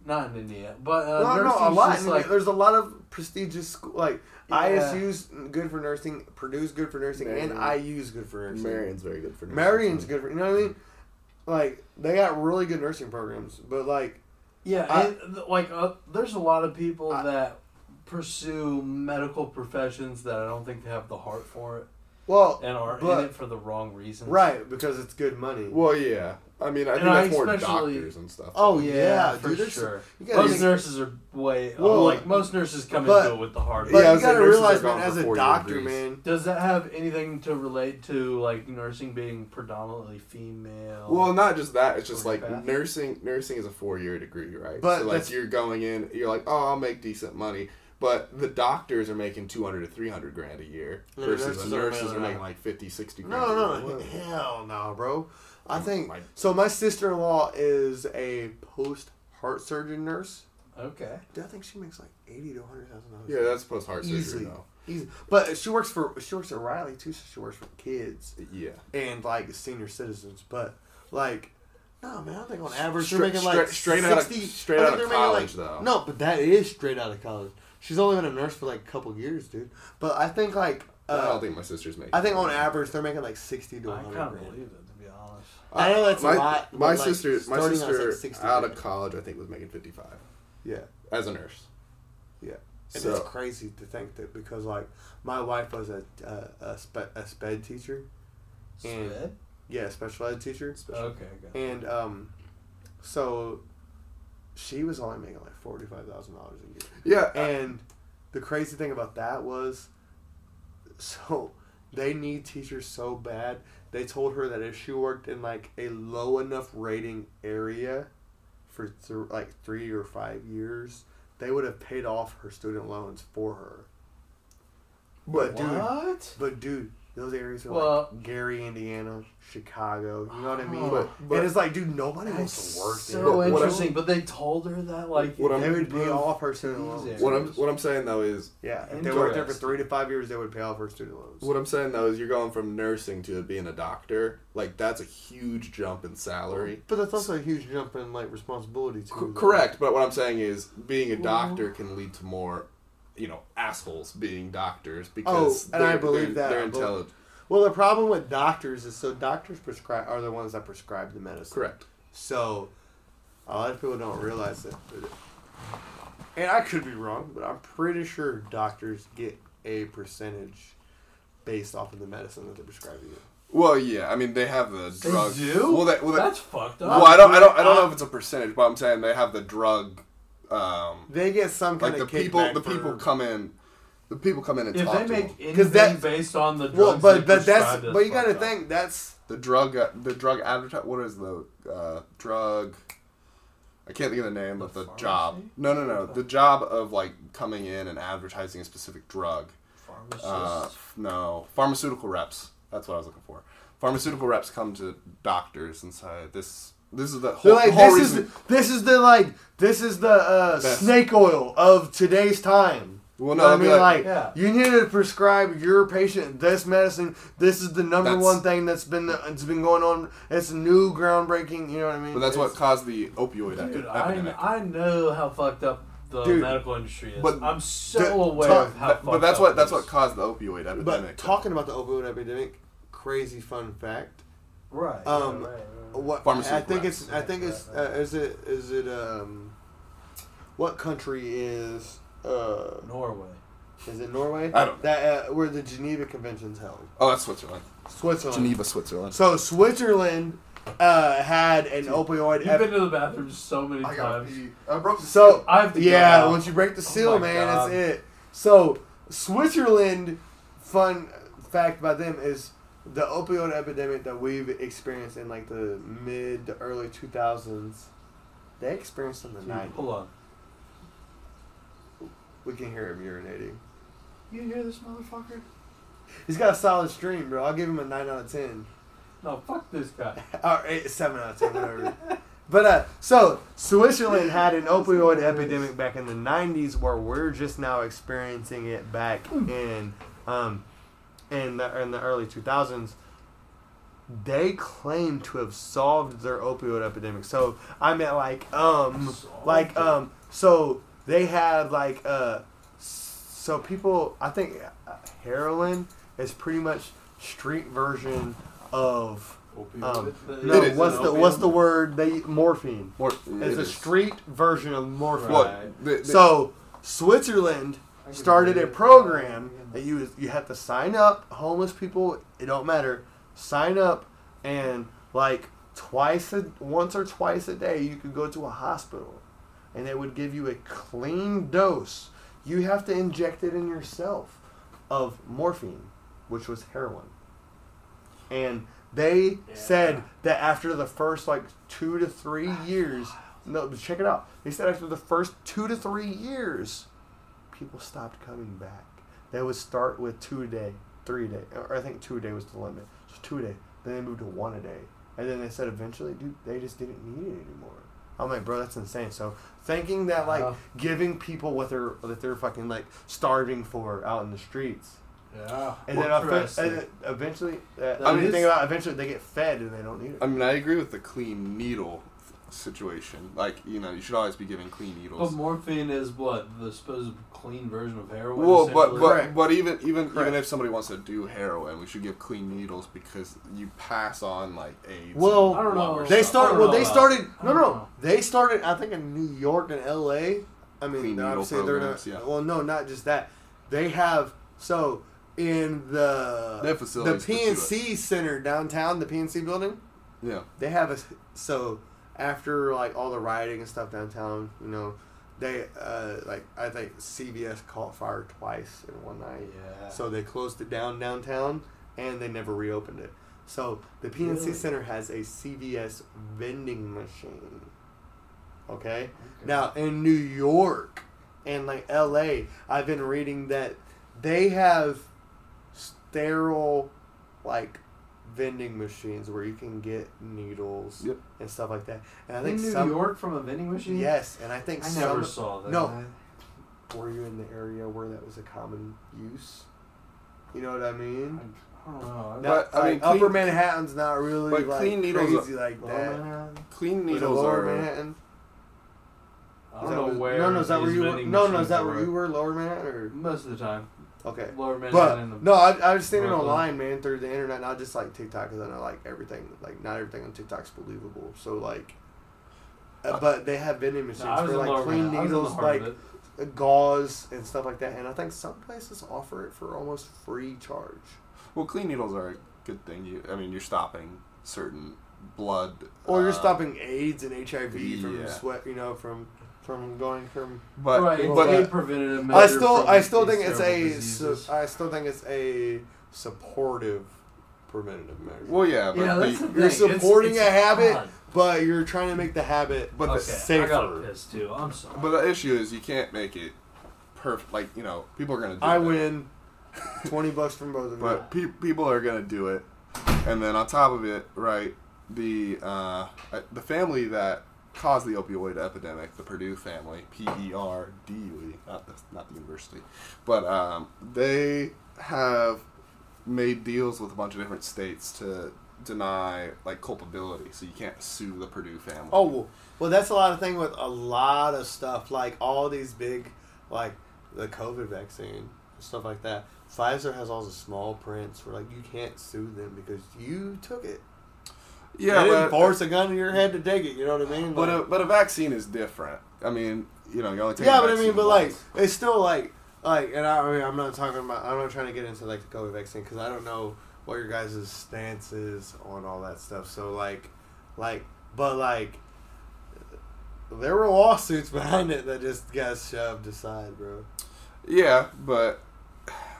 Not in Indiana, but uh, no, no, a lot. just I mean, like there's a lot of prestigious school like Yeah. ISU's good for nursing, Purdue's good for nursing, and Marion. IU's good for nursing. Marion's very good for nursing. Marion's good for you know what I mean. Like they got really good nursing programs, but like yeah, I- and, like uh, there's a lot of people I- that pursue medical professions that I don't think they have the heart for it well, and are but- in it for the wrong reasons. right because it's good money. Well, yeah. I mean, I And think I that's more especially- doctors and stuff. Oh, Yeah, Yeah, for dude, sure. you Most think- nurses are way Well, like most nurses come but- into it with the heart. But Yeah, I you was saying gotta realize, are man, as a doctor, man. Does that have anything to relate to like nursing being predominantly female? Well, not just that. It's just like path. nursing. Nursing is a four-year degree, right? But so like you're going in, you're like, oh, I'll make decent money. But the doctors are making two hundred to three hundred grand a year Yeah, versus the nurses are making like 50, 60 grand. No, no, no, hell no, bro. I oh think My- so. My sister in law is a post heart surgeon nurse. okay. I think she makes like eighty to hundred thousand dollars. Yeah, that's post heart surgery easily. though. Easy. But she works for she works at Riley too. So she works for kids Yeah. and like senior citizens. But like, no man, I think on average Straight- they're making like straight- straight outta- 60 straight I think outta they're college, like- though. No, but that is straight out of college. She's only been a nurse for like a couple years, dude. But I think like I uh, don't think my sister's making. I think on average they're making like sixty to one hundred. I hundred. kind believe it to be honest. I know that's a my, lot, My like, sister, my starting out is, sister, like, 60 out of college, I think was making fifty-five Yeah, as a nurse. yeah. And So- it's crazy to think that because like my wife was a a, a, spe- a sped teacher, and Sped? Yeah, special ed teacher. Okay, okay. And um, so she was only making like forty five thousand dollars a year. Yeah, And the crazy thing about that was, so they need teachers so bad. They told her that if she worked in like a low enough rating area for th- like three or five years, they would have paid off her student loans for her. But dude, What? but dude, those areas are Well- like Gary, Indiana, Chicago. You know what I mean? Oh, and but- it's like, dude, nobody wants to work so there. What I'm- interesting. But they told her that, like, What I'm- They would pay off her student loans. what I'm what I'm saying though is Yeah, if they worked there for three to five years, they would pay off her student loans. what I'm saying though is you're going from nursing to being a doctor. Like that's a huge jump in salary. But that's also a huge jump in like responsibility too. C- correct, but what I'm saying is being a doctor can lead to more, you know, assholes being doctors oh, because Oh, and I believe they're, that. they're intelligent. Well, the problem with doctors is so doctors prescribe are the ones that prescribe the medicine. Correct. So a lot of people don't realize that. And I could be wrong, but I'm pretty sure doctors get a percentage based off of the medicine that they prescribe you. Well, yeah, I mean they have the They drug. do? Well, they, well, they, That's fucked up. well, I don't, I don't, I don't know if it's a percentage, but I'm saying they have the drug. Um, They get some kind like the of people, the people come in, the people come in and if talk they make them. anything that- based on the drugs Well, they but but that's but you got to think that's The drug, uh, the drug advertise. What is the uh, drug? I can't think of the name The of the pharmacy? job. No, no, no. The job of like coming in and advertising a specific drug. Pharmacists. Uh, no, pharmaceutical reps. That's what I was looking for. Pharmaceutical reps come to doctors and say, "This, this is the whole, like whole this reason." is this is the like this is the uh, snake oil of today's time. well, You no, know I mean? be Like, Yeah. you need to prescribe your patient this medicine. This is the number That's- one thing that's been it's been going on. It's new groundbreaking. You know what I mean? but that's what caused the opioid Dude, epi- I, epidemic. I know how fucked up the Dude. medical industry is. But I'm so the- aware talk- of how But, fucked but that's up what that's what caused the opioid epidemic. But talking about the opioid epidemic, crazy fun fact. Right. Um, right, right, right. What I think reps. it's I think it's Right, right. uh, is it is it um what country is uh Norway. is it Norway? I don't know. That uh, where the Geneva Convention's held. oh, that's Switzerland, Switzerland. Geneva, Switzerland. So Switzerland uh, had an opioid. You've ep- been to the bathroom so many I times. pee. I broke the so I have to yeah, now. once you break the seal, Oh man, God. it's it. So Switzerland, fun fact about them is the opioid epidemic that we've experienced in like the mid to early two thousands. They experienced in the Dude, nineties. hold on. We can hear him urinating. You hear this motherfucker? He's got a solid stream, bro. I'll give him a nine out of ten. No, fuck this guy. or eight, seven out of ten, whatever. but uh, so Switzerland had an opioid epidemic back in the '90s, where we're just now experiencing it back in um, in the in the early 2000s. They claim to have solved their opioid epidemic. So I meant like um like um so they had like uh so people I think uh, heroin is pretty much street version of um, no, what's the opium. what's the word? They morphine. More, It's it a is. street version of morphine. What? The- the- So Switzerland started a program that you you have to sign up. Homeless people, it don't matter. Sign up and like twice a once or twice a day you could go to a hospital, and they would give you a clean dose. You have to inject it in yourself of morphine, which was heroin. And they said that after the first like two to three years, no, check it out. They said after the first two to three years, people stopped coming back. They would start with two a day, three a day, or I think two a day was the limit. So two a day. Then they moved to one a day, and then they said eventually, dude, they just didn't need it anymore. I'm like, bro, that's insane. So thinking that like Wow. giving people what they're that they're fucking like starving for out in the streets, Yeah. and then, eff- and then eventually, uh, I mean, is- think about eventually they get fed and they don't need it. I mean, I agree with the clean needle situation. Like, you know, you should always be giving clean But needles. morphine is what the supposed clean version of heroin. Well, but but, Correct. but even even Correct. even if somebody wants to do heroin, we should give clean needles because you pass on like AIDS. Well, I don't know. longer They stuff. start. Well, they about- started. No, no, know. they started. I think in New York and L.A. I mean, Clean needle obviously they're not. yeah. Well, no, not just that. They have so in the They have the facilities to PNC Center downtown, the PNC building. Yeah. They have a so after like all the rioting and stuff downtown, you know, they uh like I think CVS caught fire twice in one night. Yeah. So they closed it down downtown and they never reopened it. So the PNC Really? Center has a CVS vending machine. Okay? Now in New York and like LA, I've been reading that they have sterile like vending machines where you can get needles Yep. and stuff like that. And I in think New some York from a vending machine. Yes, and I think I some never saw that. No. were you in the area where that was a common use? You know what I mean? I don't know. But, I mean, clean- Upper Manhattan's not really but like clean needles crazy are- like that. Manhattan? Clean needles Lower are. Manhattan? I don't know where. No, no, is that where you were? No, no, is that where you were? Lower Manhattan or Most of the time, okay? Lower Manhattan. But and the, no, I, I was standing Brooklyn. online, man, through the internet, not just like TikTok, because I know like everything, like not everything on TikTok's believable. So like, uh, but they have vending machines No, for like clean Manhattan. I was in the needles, like of it. uh, gauze and stuff like that. And I think some places offer it for almost free charge. Well, clean needles are a good thing. You, I mean, you're stopping certain blood. Or you're uh, stopping AIDS and HIV from sweat, you know, from from going from. But right, but- but, but- a preventative I still, I still think it's terrible a, su- I still think it's a supportive preventative measure. well, yeah, but yeah, the- that's the you're thing. It's- supporting it's a habit, odd. but you're trying to make the habit But the- okay, safer. I got piss too. I'm sorry. but the issue is you can't make it perfect. Like you know, people are gonna. do I that. win twenty bucks from both of you. But pe- people are gonna do it, and then on top of it, right? The uh, uh, the family that caused the opioid epidemic, the Purdue family, P E R D U E, not the not the university, but um, they have made deals with a bunch of different states to deny like culpability, so you can't sue the Purdue family. Oh well, well, that's a lot of thing with a lot of stuff, like all these big, like the COVID vaccine stuff like that. Pfizer has all the small prints where like you can't sue them because you took it. Yeah, they didn't uh, force a gun to your head to take it. You know what I mean? but a, but a vaccine is different. I mean, you know, you only take yeah, but I mean, but like it's still like like, and I, I mean, I'm not talking about. I'm not trying to get into like the COVID vaccine because I don't know what your guys' stance is on all that stuff. So like, like, but like, there were lawsuits behind it that just got shoved aside, bro. Yeah, but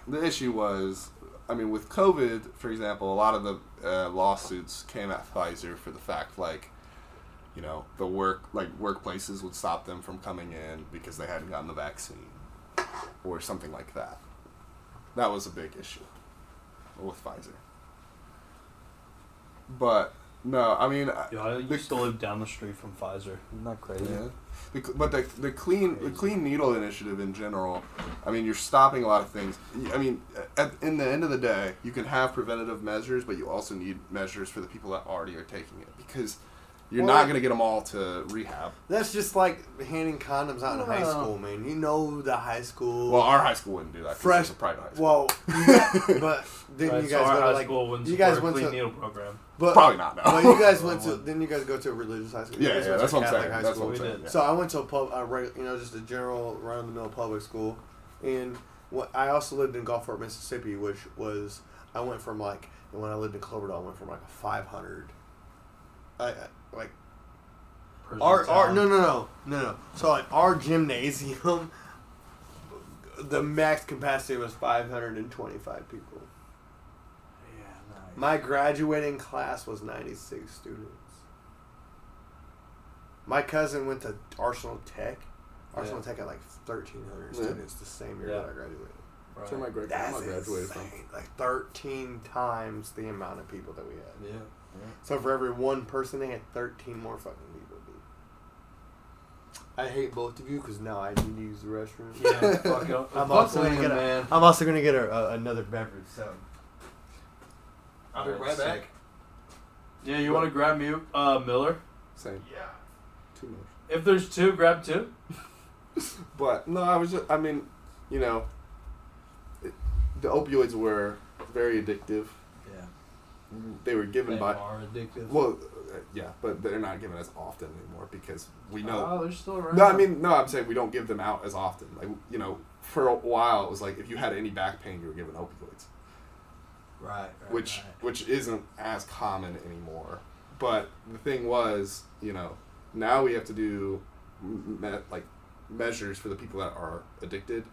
the issue was, I mean, with COVID, for example, a lot of the uh, lawsuits came at Pfizer for the fact, like, you know, the work, like workplaces would stop them from coming in because they hadn't gotten the vaccine, or something like that. That was a big issue with Pfizer. But no, I mean, I- Yeah, I the- to live down the street from Pfizer. Isn't that crazy? yeah. The, but the, the clean the clean needle initiative in general, I mean, you're stopping a lot of things. I mean, at, in the end of the day, you can have preventative measures, but you also need measures for the people that already are taking it because you're Well, not going to get them all to rehab. That's just like handing condoms out in high school, man. You know the high school. Well, our high school wouldn't do that. Fresh- it's a private high school. well, but then Right, you so guys our go to high like school you guys support went a clean to needle program. but Probably not. No. But you guys went to then you guys go to a religious high school. yeah, You guys yeah, went that's to a what I'm saying. high That's school. what I'm We saying. did. yeah. So I went to a pub, a reg, you know, just a general run of the mill public school, and what I also lived in Gulfport, Mississippi, which was I went from like when I lived in Cloverdale, I went from like a five hundred, I, I like Prison our our no no no no no. So like our gymnasium, the max capacity was five hundred and twenty five people. Yeah, nice. My graduating class was 96 students. My cousin went to Arsenal Tech. Arsenal Yeah. Tech had like 1,300 Yeah. students the same year Yeah. that I graduated. That's where my great That's grandma graduated from. Like 13 times the amount of people that we had. Yeah. So for every one person, they had 13 more fucking people. Dude. I hate both of you because now I need to use the restroom. Yeah, fuck it. I'm also gonna get a, man. I'm also gonna get a, a, another beverage. So I'll be right back. Yeah, you want to grab me, uh, Miller? Same. yeah. Too much. If there's two, grab two. But no, I was just, I mean, you know, it, the opioids were very addictive. They were given They by are addictive. well, uh, yeah, but they're not given as often anymore because we know. Oh, they're still around. no, I mean no. I'm saying we don't give them out as often. Like you know, for a while it was like if you had any back pain, you were given opioids, right, right, which right. which isn't as common anymore. But the thing was, you know, now we have to do me- like measures for the people that are addicted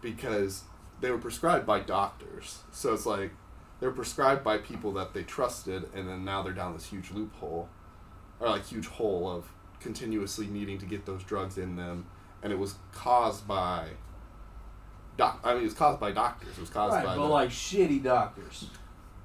because they were prescribed by doctors. So it's like they're prescribed by people that they trusted, and then now they're down this huge loophole or like huge hole of continuously needing to get those drugs in them, and it was caused by. Doc, I mean, it was caused by doctors. It was caused right, by but the- like shitty doctors.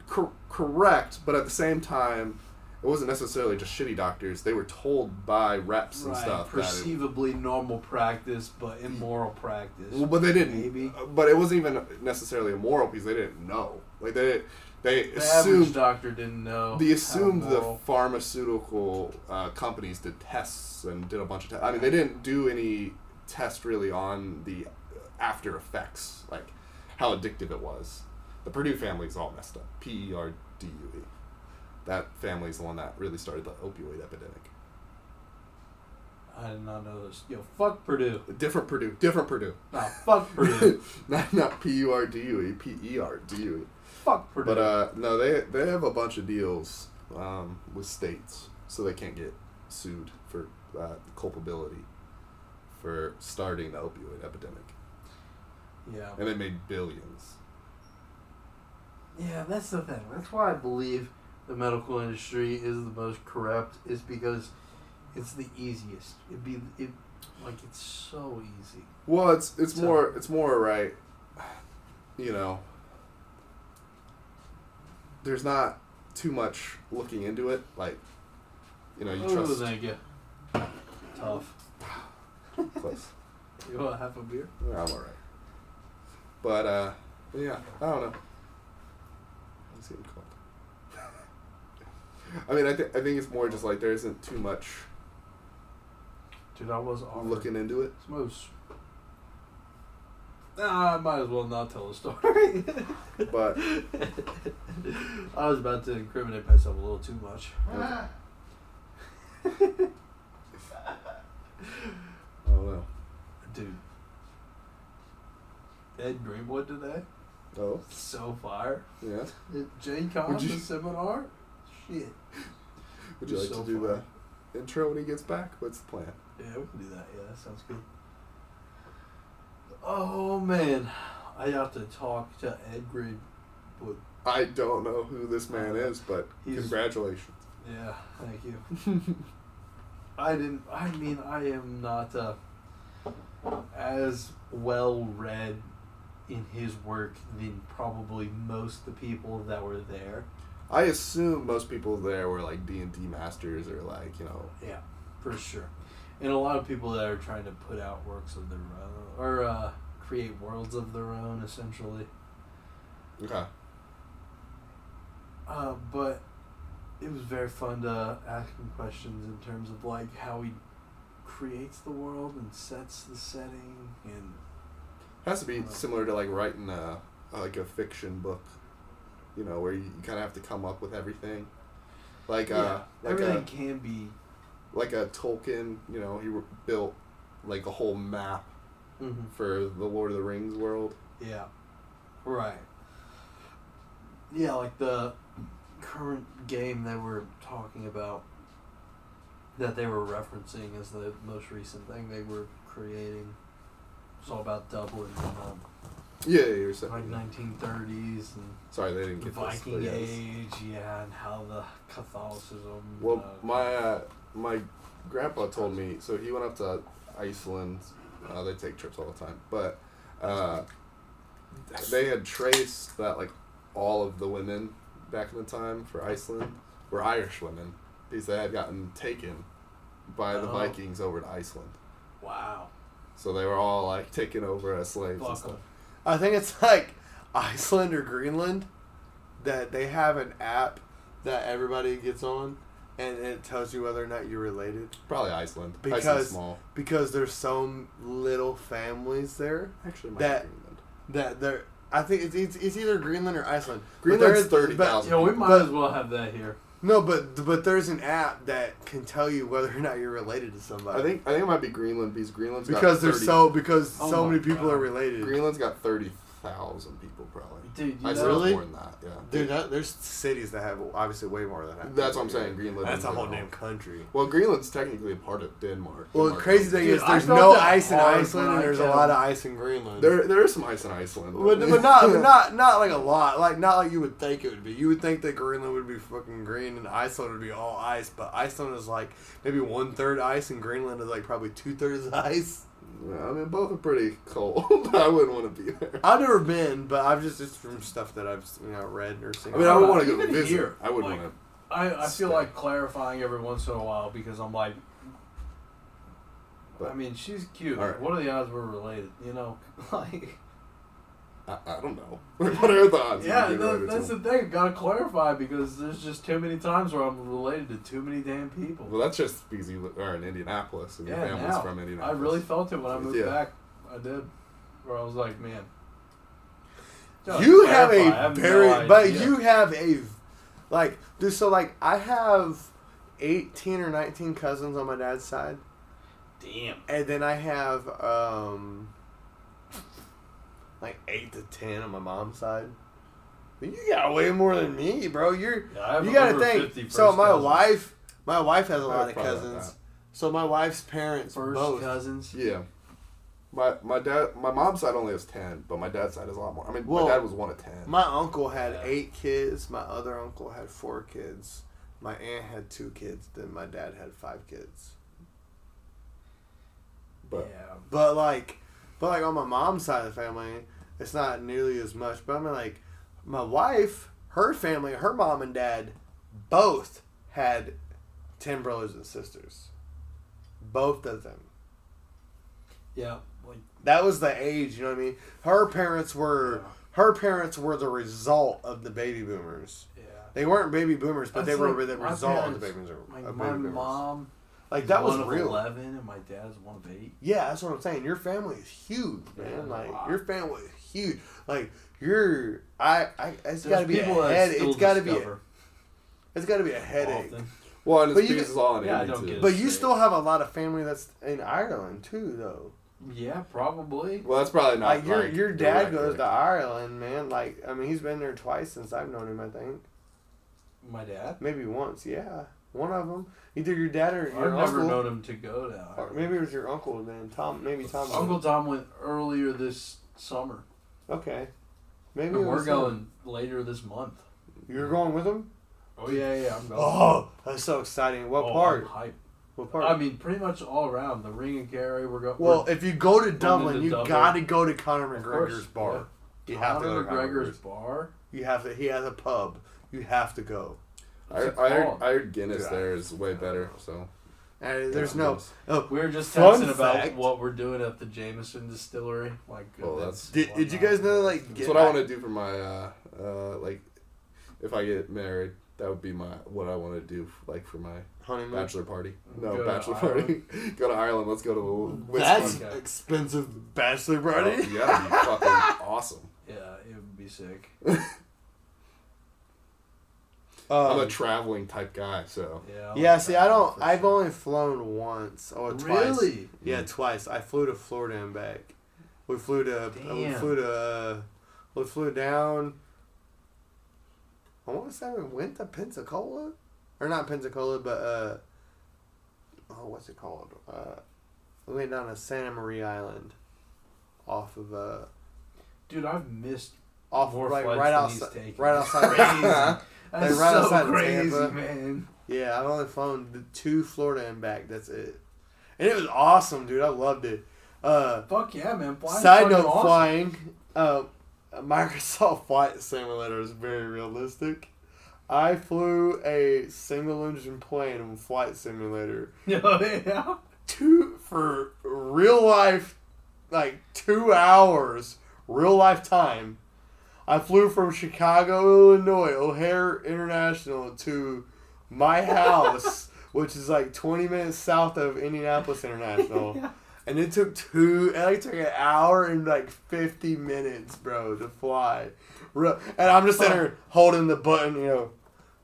Cor- correct, but at the same time, it wasn't necessarily just shitty doctors. They were told by reps and Right, stuff that it, perceivably normal practice, but immoral practice. well, but they didn't. Maybe. But it wasn't even necessarily immoral because they didn't know. Like they they the assumed doctor didn't know. they assumed the pharmaceutical uh, companies did tests and did a bunch of tests. I mean, they didn't do any test really on the after effects, like how addictive it was. The Purdue family is all messed up. P E R D U E. That family is the one that really started the opioid epidemic. I did not know this. Yo, fuck Purdue. Different Purdue. Different Purdue. Nah, fuck Purdue. not not P U R D U E. P E R D U E. fuck Purdue. But uh, no, they they have a bunch of deals um, with states, so they can't get sued for uh, culpability for starting the opioid epidemic, yeah. and they made billions. Yeah, that's the thing. That's why I believe the medical industry is the most corrupt. Is because it's the easiest. It be it like it's so easy. Well, it's it's So- more it's more right. You know, there's not too much looking into it. Like, you know, you oh, trust thank you. Tough. close. You want half a beer? Yeah, I'm alright. But uh, yeah, I don't know. What's it called? I mean, I think I think it's more just like there isn't too much Dude, I was offered looking into it. Smooth. Nah, I might as well not tell the story. But I was about to incriminate myself a little too much. Oh, I don't. Dude. Ed Greenwood today? Oh, So fire. yeah. Gen Con, Would you- the seminar? Shit. Would you like So to do far. the intro when he gets back? What's the plan? Yeah, we can do that. Yeah, that sounds good. Oh, man. I have to talk to Ed but I don't know who this man is, but He's- congratulations. Yeah, thank you. I didn't. I mean, I am not uh, as well read in his work than probably most of the people that were there. I assume most people there were like D and D masters or like you know. Yeah, for sure. And a lot of people that are trying to put out works of their own or uh, create worlds of their own, essentially. Okay. Uh, but it was very fun to ask him questions in terms of like how he creates the world and sets the setting and Has to be similar to like writing a like a fiction book, you know, where you, you kind of have to come up with everything. Like yeah, uh, like everything a can be like a Tolkien, you know, he built like a whole map for the Lord of the Rings world. yeah right yeah like the current game they were talking about that they were referencing as the most recent thing they were creating it's all about Dublin in um, Yeah, yeah, you're saying. like 1930s and Sorry, they didn't the get this. Viking yes. Age, yeah, and how the Catholicism. Well, uh, my uh, my grandpa told me so he went up to Iceland. Uh, they take trips all the time, but uh, they had traced that like all of the women back in the time for Iceland were Irish women because they had gotten taken by the Oh. Vikings over to Iceland. wow, So they were all like taken over as slaves and stuff. I think it's like Iceland or Greenland that they have an app that everybody gets on and it tells you whether or not you're related Probably Iceland. Because- Iceland's small. because there's so little families there Actually, might that- be Greenland. that they're I think it's, it's, it's either Greenland or Iceland. Greenland's there is- but- 30,000. yeah, we might But- as well have that here. No, but but there's an app that can tell you whether or not you're related to somebody. I think I think it might be Greenland because Greenland's because got there's so because Oh so many people God. are related. Greenland's got thirty thousand people probably. Dude, you I know, Really? more than that. Yeah. Dude, that, there's cities that have obviously way more than that. That's what I'm saying. Greenland. That's is a whole like- damn country. Well, Greenland's technically a part of Denmark. Well, the Denmark crazy thing. Dude, is there's no ice in Iceland, and there's a lot of ice in Greenland. there there is some ice in Iceland. but, but not but not not like a lot. Like not like you would think it would be. You would think that Greenland would be fucking green and Iceland would be all ice, but Iceland is like maybe one third ice, and Greenland is like probably two thirds ice. Yeah, I mean, both are pretty cold. But I wouldn't want to be there. I've never been, but I've just just from stuff that I've you know read or seen. I mean, I would want to go visit. here, I would like- want I, I feel like clarifying every once in a while because I'm like, But- I mean, she's cute. All right. What are the odds we're related? You know, like, to. I, I don't know. what are the odds? yeah, being that, related to that's the thing. Gotta clarify because there's just too many times where I'm related to too many damn people. Well, that's just because you are in Indianapolis and your yeah, family's now from I really felt it when I moved Yeah. back. I did, where I was like, man. you have clarify, a have very, no but you have a, like, dude. So like, I have eighteen or nineteen cousins on my dad's side, damn. and then I have um, like eight to ten on my mom's side. But you got way more than me, bro. You're Yeah, you got to think. So my cousins. wife, my wife has a lot of cousins. So my wife's parents First both. cousins. Yeah. My my dad my mom's side only has ten, but my dad's side has a lot more. I mean, Well, my dad was one of ten. My uncle had Yeah. eight kids. My other uncle had four kids. My aunt had two kids. Then my dad had five kids. but yeah. But like, but like on my mom's side of the family, it's not nearly as much. But I mean, like, my wife, her family, her mom and dad, both had ten brothers and sisters. Both of them. Yeah. That was the age. You know what I mean? Her parents were. Her parents were the result of the baby boomers. yeah. They weren't baby boomers, but they That's were like the my result of the baby boomers. My baby boomers. mom, like that was real. eleven, and my dad's one of eight. Yeah, that's what I'm saying. Your family is huge, man. Yeah, like wow. your family is huge. Like you're, I, I it's There's got to be a people head. It's got to be, a, it's got to be a headache. often. well, and But it's you because get- it's all in Yeah, I don't too. get it. But you still have a lot of family that's in Ireland too, though. Yeah, probably. Well, that's probably not Like your like, your dad direct, goes to Ireland, man. Like I mean, he's been there twice since I've known him. I think My dad. maybe once. Yeah, one of them. Either your dad or your I've never uncle. known him to go down. Or maybe it was your uncle then. Tom, maybe Tom. Uncle Tom went earlier this summer, Okay. Maybe it we're was him. going later this month. You're going with him? Oh yeah, yeah, I'm going. Oh, that's so exciting. What Oh, part? I'm hyped. What part? I mean, pretty much all around the ring and Kerry. We're going. well, if you go to Dublin, you Dublin. got to go to Conor Of course, McGregor's bar. yeah. You have to go Conor to Conor McGregor's McGregor's. bar. You have to. He has a pub. You have to go. I, I, heard. I heard Guinness Dude, there is way better. So And there's Yeah, no. Guinness. Oh, We were just Fun texting about what we're doing at the Jameson Distillery. Like, Oh, goodness. that's- did, did you guys know like? that's what I want to do for my uh, uh, like if I get married. That would be my what I want to do like for my honeymoon? bachelor party. No Go bachelor party. go to Ireland. Let's go to a. That's Okay. expensive bachelor Oh, party. yeah, that'd be fucking awesome. Yeah, it would be sick. I'm a Um, traveling type guy, so Yeah. yeah, see, I don't. I've sure. only flown once or twice. Really? Yeah, twice. I flew to Florida and back. We flew to. We flew to. Uh, we flew down. I want to say we went to Pensacola, or not Pensacola, but uh, oh, what's it called? Uh, we went down to Anna Maria Island, off of uh, Dude, I've missed off more like flights right than he's outside, taken. right outside. That's Like, right so outside crazy, Tampa. man. Yeah, I've only flown the two Florida and back. That's it, and it was awesome, dude. I loved it. Uh, Fuck yeah, man. Flying's Side note: awesome. flying. Uh, Microsoft Flight Simulator is very realistic. I flew a single engine plane in Flight Simulator Oh, yeah. two for real life, like two hours real life time. I flew from Chicago, Illinois, O'Hare International to my house, which is like twenty minutes south of Indianapolis International. And it took two, it like took an hour and like 50 minutes, bro, to fly. And I'm just sitting here holding the button, you know,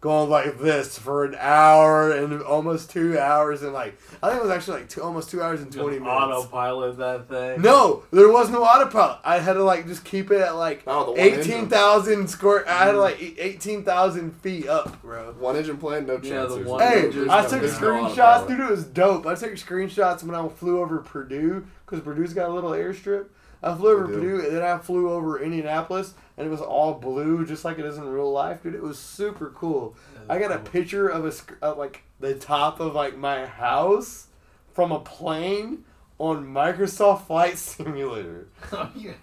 going like this for an hour and almost two hours and like I think it was actually like two, almost two hours and Just twenty minutes. autopilot that thing. No, there was no autopilot. I had to like just keep it at like Oh, the one eighteen thousand square. I had to mm-hmm. like e- eighteen thousand feet up, bro. One engine plane, no chance. Yeah, the there's one no- Hey, I took no screenshots, autopilot. dude. It was dope. I took screenshots when I flew over Purdue because Purdue's got a little airstrip. I flew over Purdue and then I flew over Indianapolis and it was all blue, just like it is in real life, dude. It was super cool. I got a picture of a of uh, like the top of like my house from a plane on Microsoft Flight Simulator. Oh, yeah.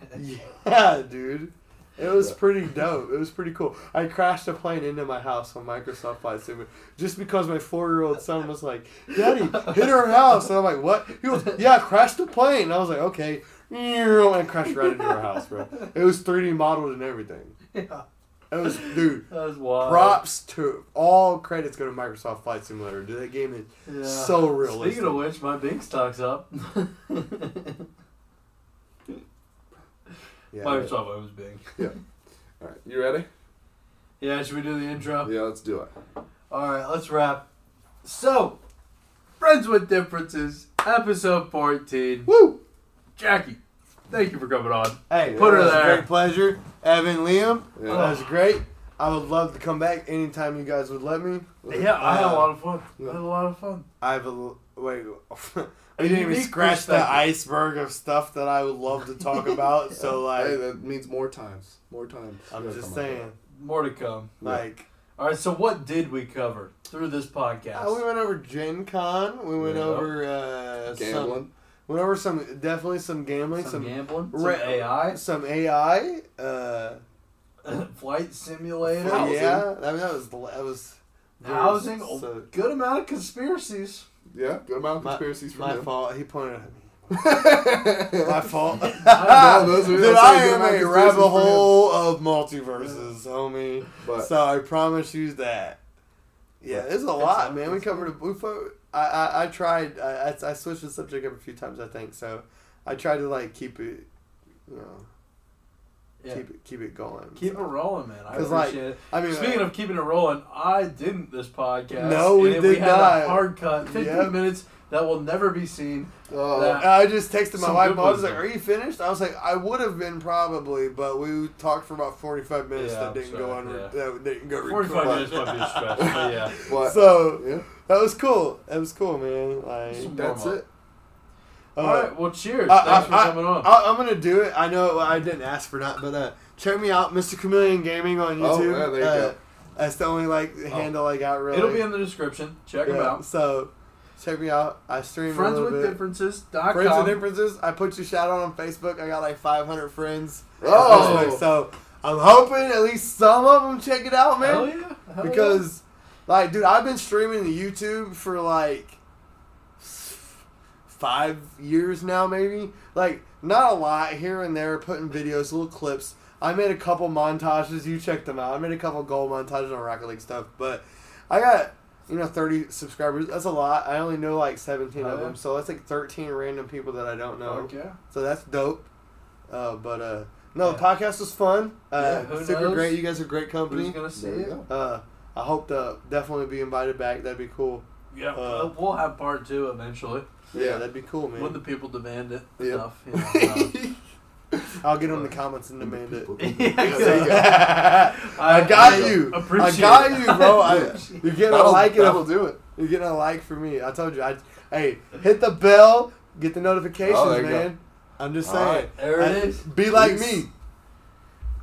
Yeah, dude. It was pretty dope. It was pretty cool. I crashed a plane into my house on Microsoft Flight Simulator just because my four year old son was like, Daddy, hit our house. And I'm like, What? He goes, Yeah, I crashed a plane. And I was like, Okay. And crashed right into our house, bro. It was 3D modeled and everything. Yeah. It was, dude. That was wild. Props to all credits go to Microsoft Flight Simulator. Dude, that game is Yeah. so realistic. Speaking of which, my Bing stock's up. yeah, Microsoft owns Bing. Yeah. All right, you ready? Yeah, should we do the intro? Yeah, let's do it. All right, let's wrap. So, Friends with Differences, episode 14. Woo! Jackie, thank you for coming on. Hey, Put her that there. a great pleasure. Evan, Liam, Yeah. that was great. I would love to come back anytime you guys would let me. Yeah, I had a Uh, lot of fun. I yeah. had a lot of fun. I have a l- wait. A we didn't even scratch the iceberg of stuff that I would love to talk about. So hey, like, that means more times. More times. I'm just saying, More to come. like, All right, so what did we cover through this podcast? uh, we went over Gen Con. We went Yeah. over uh. Gambling. Went over some definitely some gambling, some, some, gambling, some ra- AI, some AI. Uh, flight simulator, Housing. yeah, I mean that was that was very housing, s- so- a good amount of conspiracies. Yeah, good amount of My- conspiracies from my him. fault. He pointed at me. My My fault. No, those are- Dude, that's I a good am a of rabbit conspiracies for him. hole of multiverses, homie. But So I promise you that. Yeah, it's a lot, man. We covered. A, we fo- I, I I tried. I, I switched the subject up a few times. I think so. I tried to like keep it, you know, Yeah. keep it keep it going. Keep So- it rolling, man. I appreciate like, it. I mean, Speaking of keeping it rolling, I didn't this podcast. No, we did we had not. a hard cut, 15 Yep. minutes that will never be seen. uh, I just texted my wife. I was like. "Are you finished?" I was like, "I would have been probably, but we talked for about forty five minutes Yeah, that didn't sorry, go on. That didn't go. 45 minutes might be a stretch, but yeah. So yeah, that was cool. That was cool, man. Like, that's it. uh, All right, well, cheers. I- Thanks I- for I- coming on. I, I'm gonna do it. I know I didn't ask for that, but uh, check me out, Mr. Chameleon Gaming on YouTube. Oh, YouTube. yeah, there you uh, go. That's the only like handle I got. Really, It'll be in the description. Check them Yeah, out. So check me out. I stream Friends little with bit. Differences.com. Friends with differences. I put your shout out on Facebook. I got like 500 friends. Oh. so I'm hoping at least some of them check it out, man. Hell yeah. Hell because, like, dude, I've been streaming to YouTube for like five years now, maybe. Like, not a lot here and there, putting videos, little clips. I made a couple montages. You checked them out. I made a couple goal montages on Rocket League stuff, but I got you know 30 subscribers. That's a lot. I only know like 17 Oh, of yeah. them, so that's like 13 random people that I don't yeah. know. Okay. So that's dope. Uh, but uh, no, the Yeah. podcast was fun. Uh, Yeah, who super knows? great. You guys are great company. Who's going to see There you it? go. Uh, I hope to definitely be invited back. That'd be cool. Yeah, Uh, we'll have part two eventually. Yeah, Yeah. that'd be cool, man. When the people demand it Yeah. enough. You know, I'll get on the comments and demand it. There you go. I got I you. I got it. you, bro. I, Yeah. you're getting a That'll, like. that'll do it. you're getting a like for me. I told you. I hey, hit the bell. Get the notifications, Oh, there you go. man. I'm just All saying. right. There it I- is. Be like Peace. me.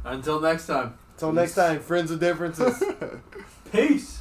Until next time. Until next time, friends with differences. Peace.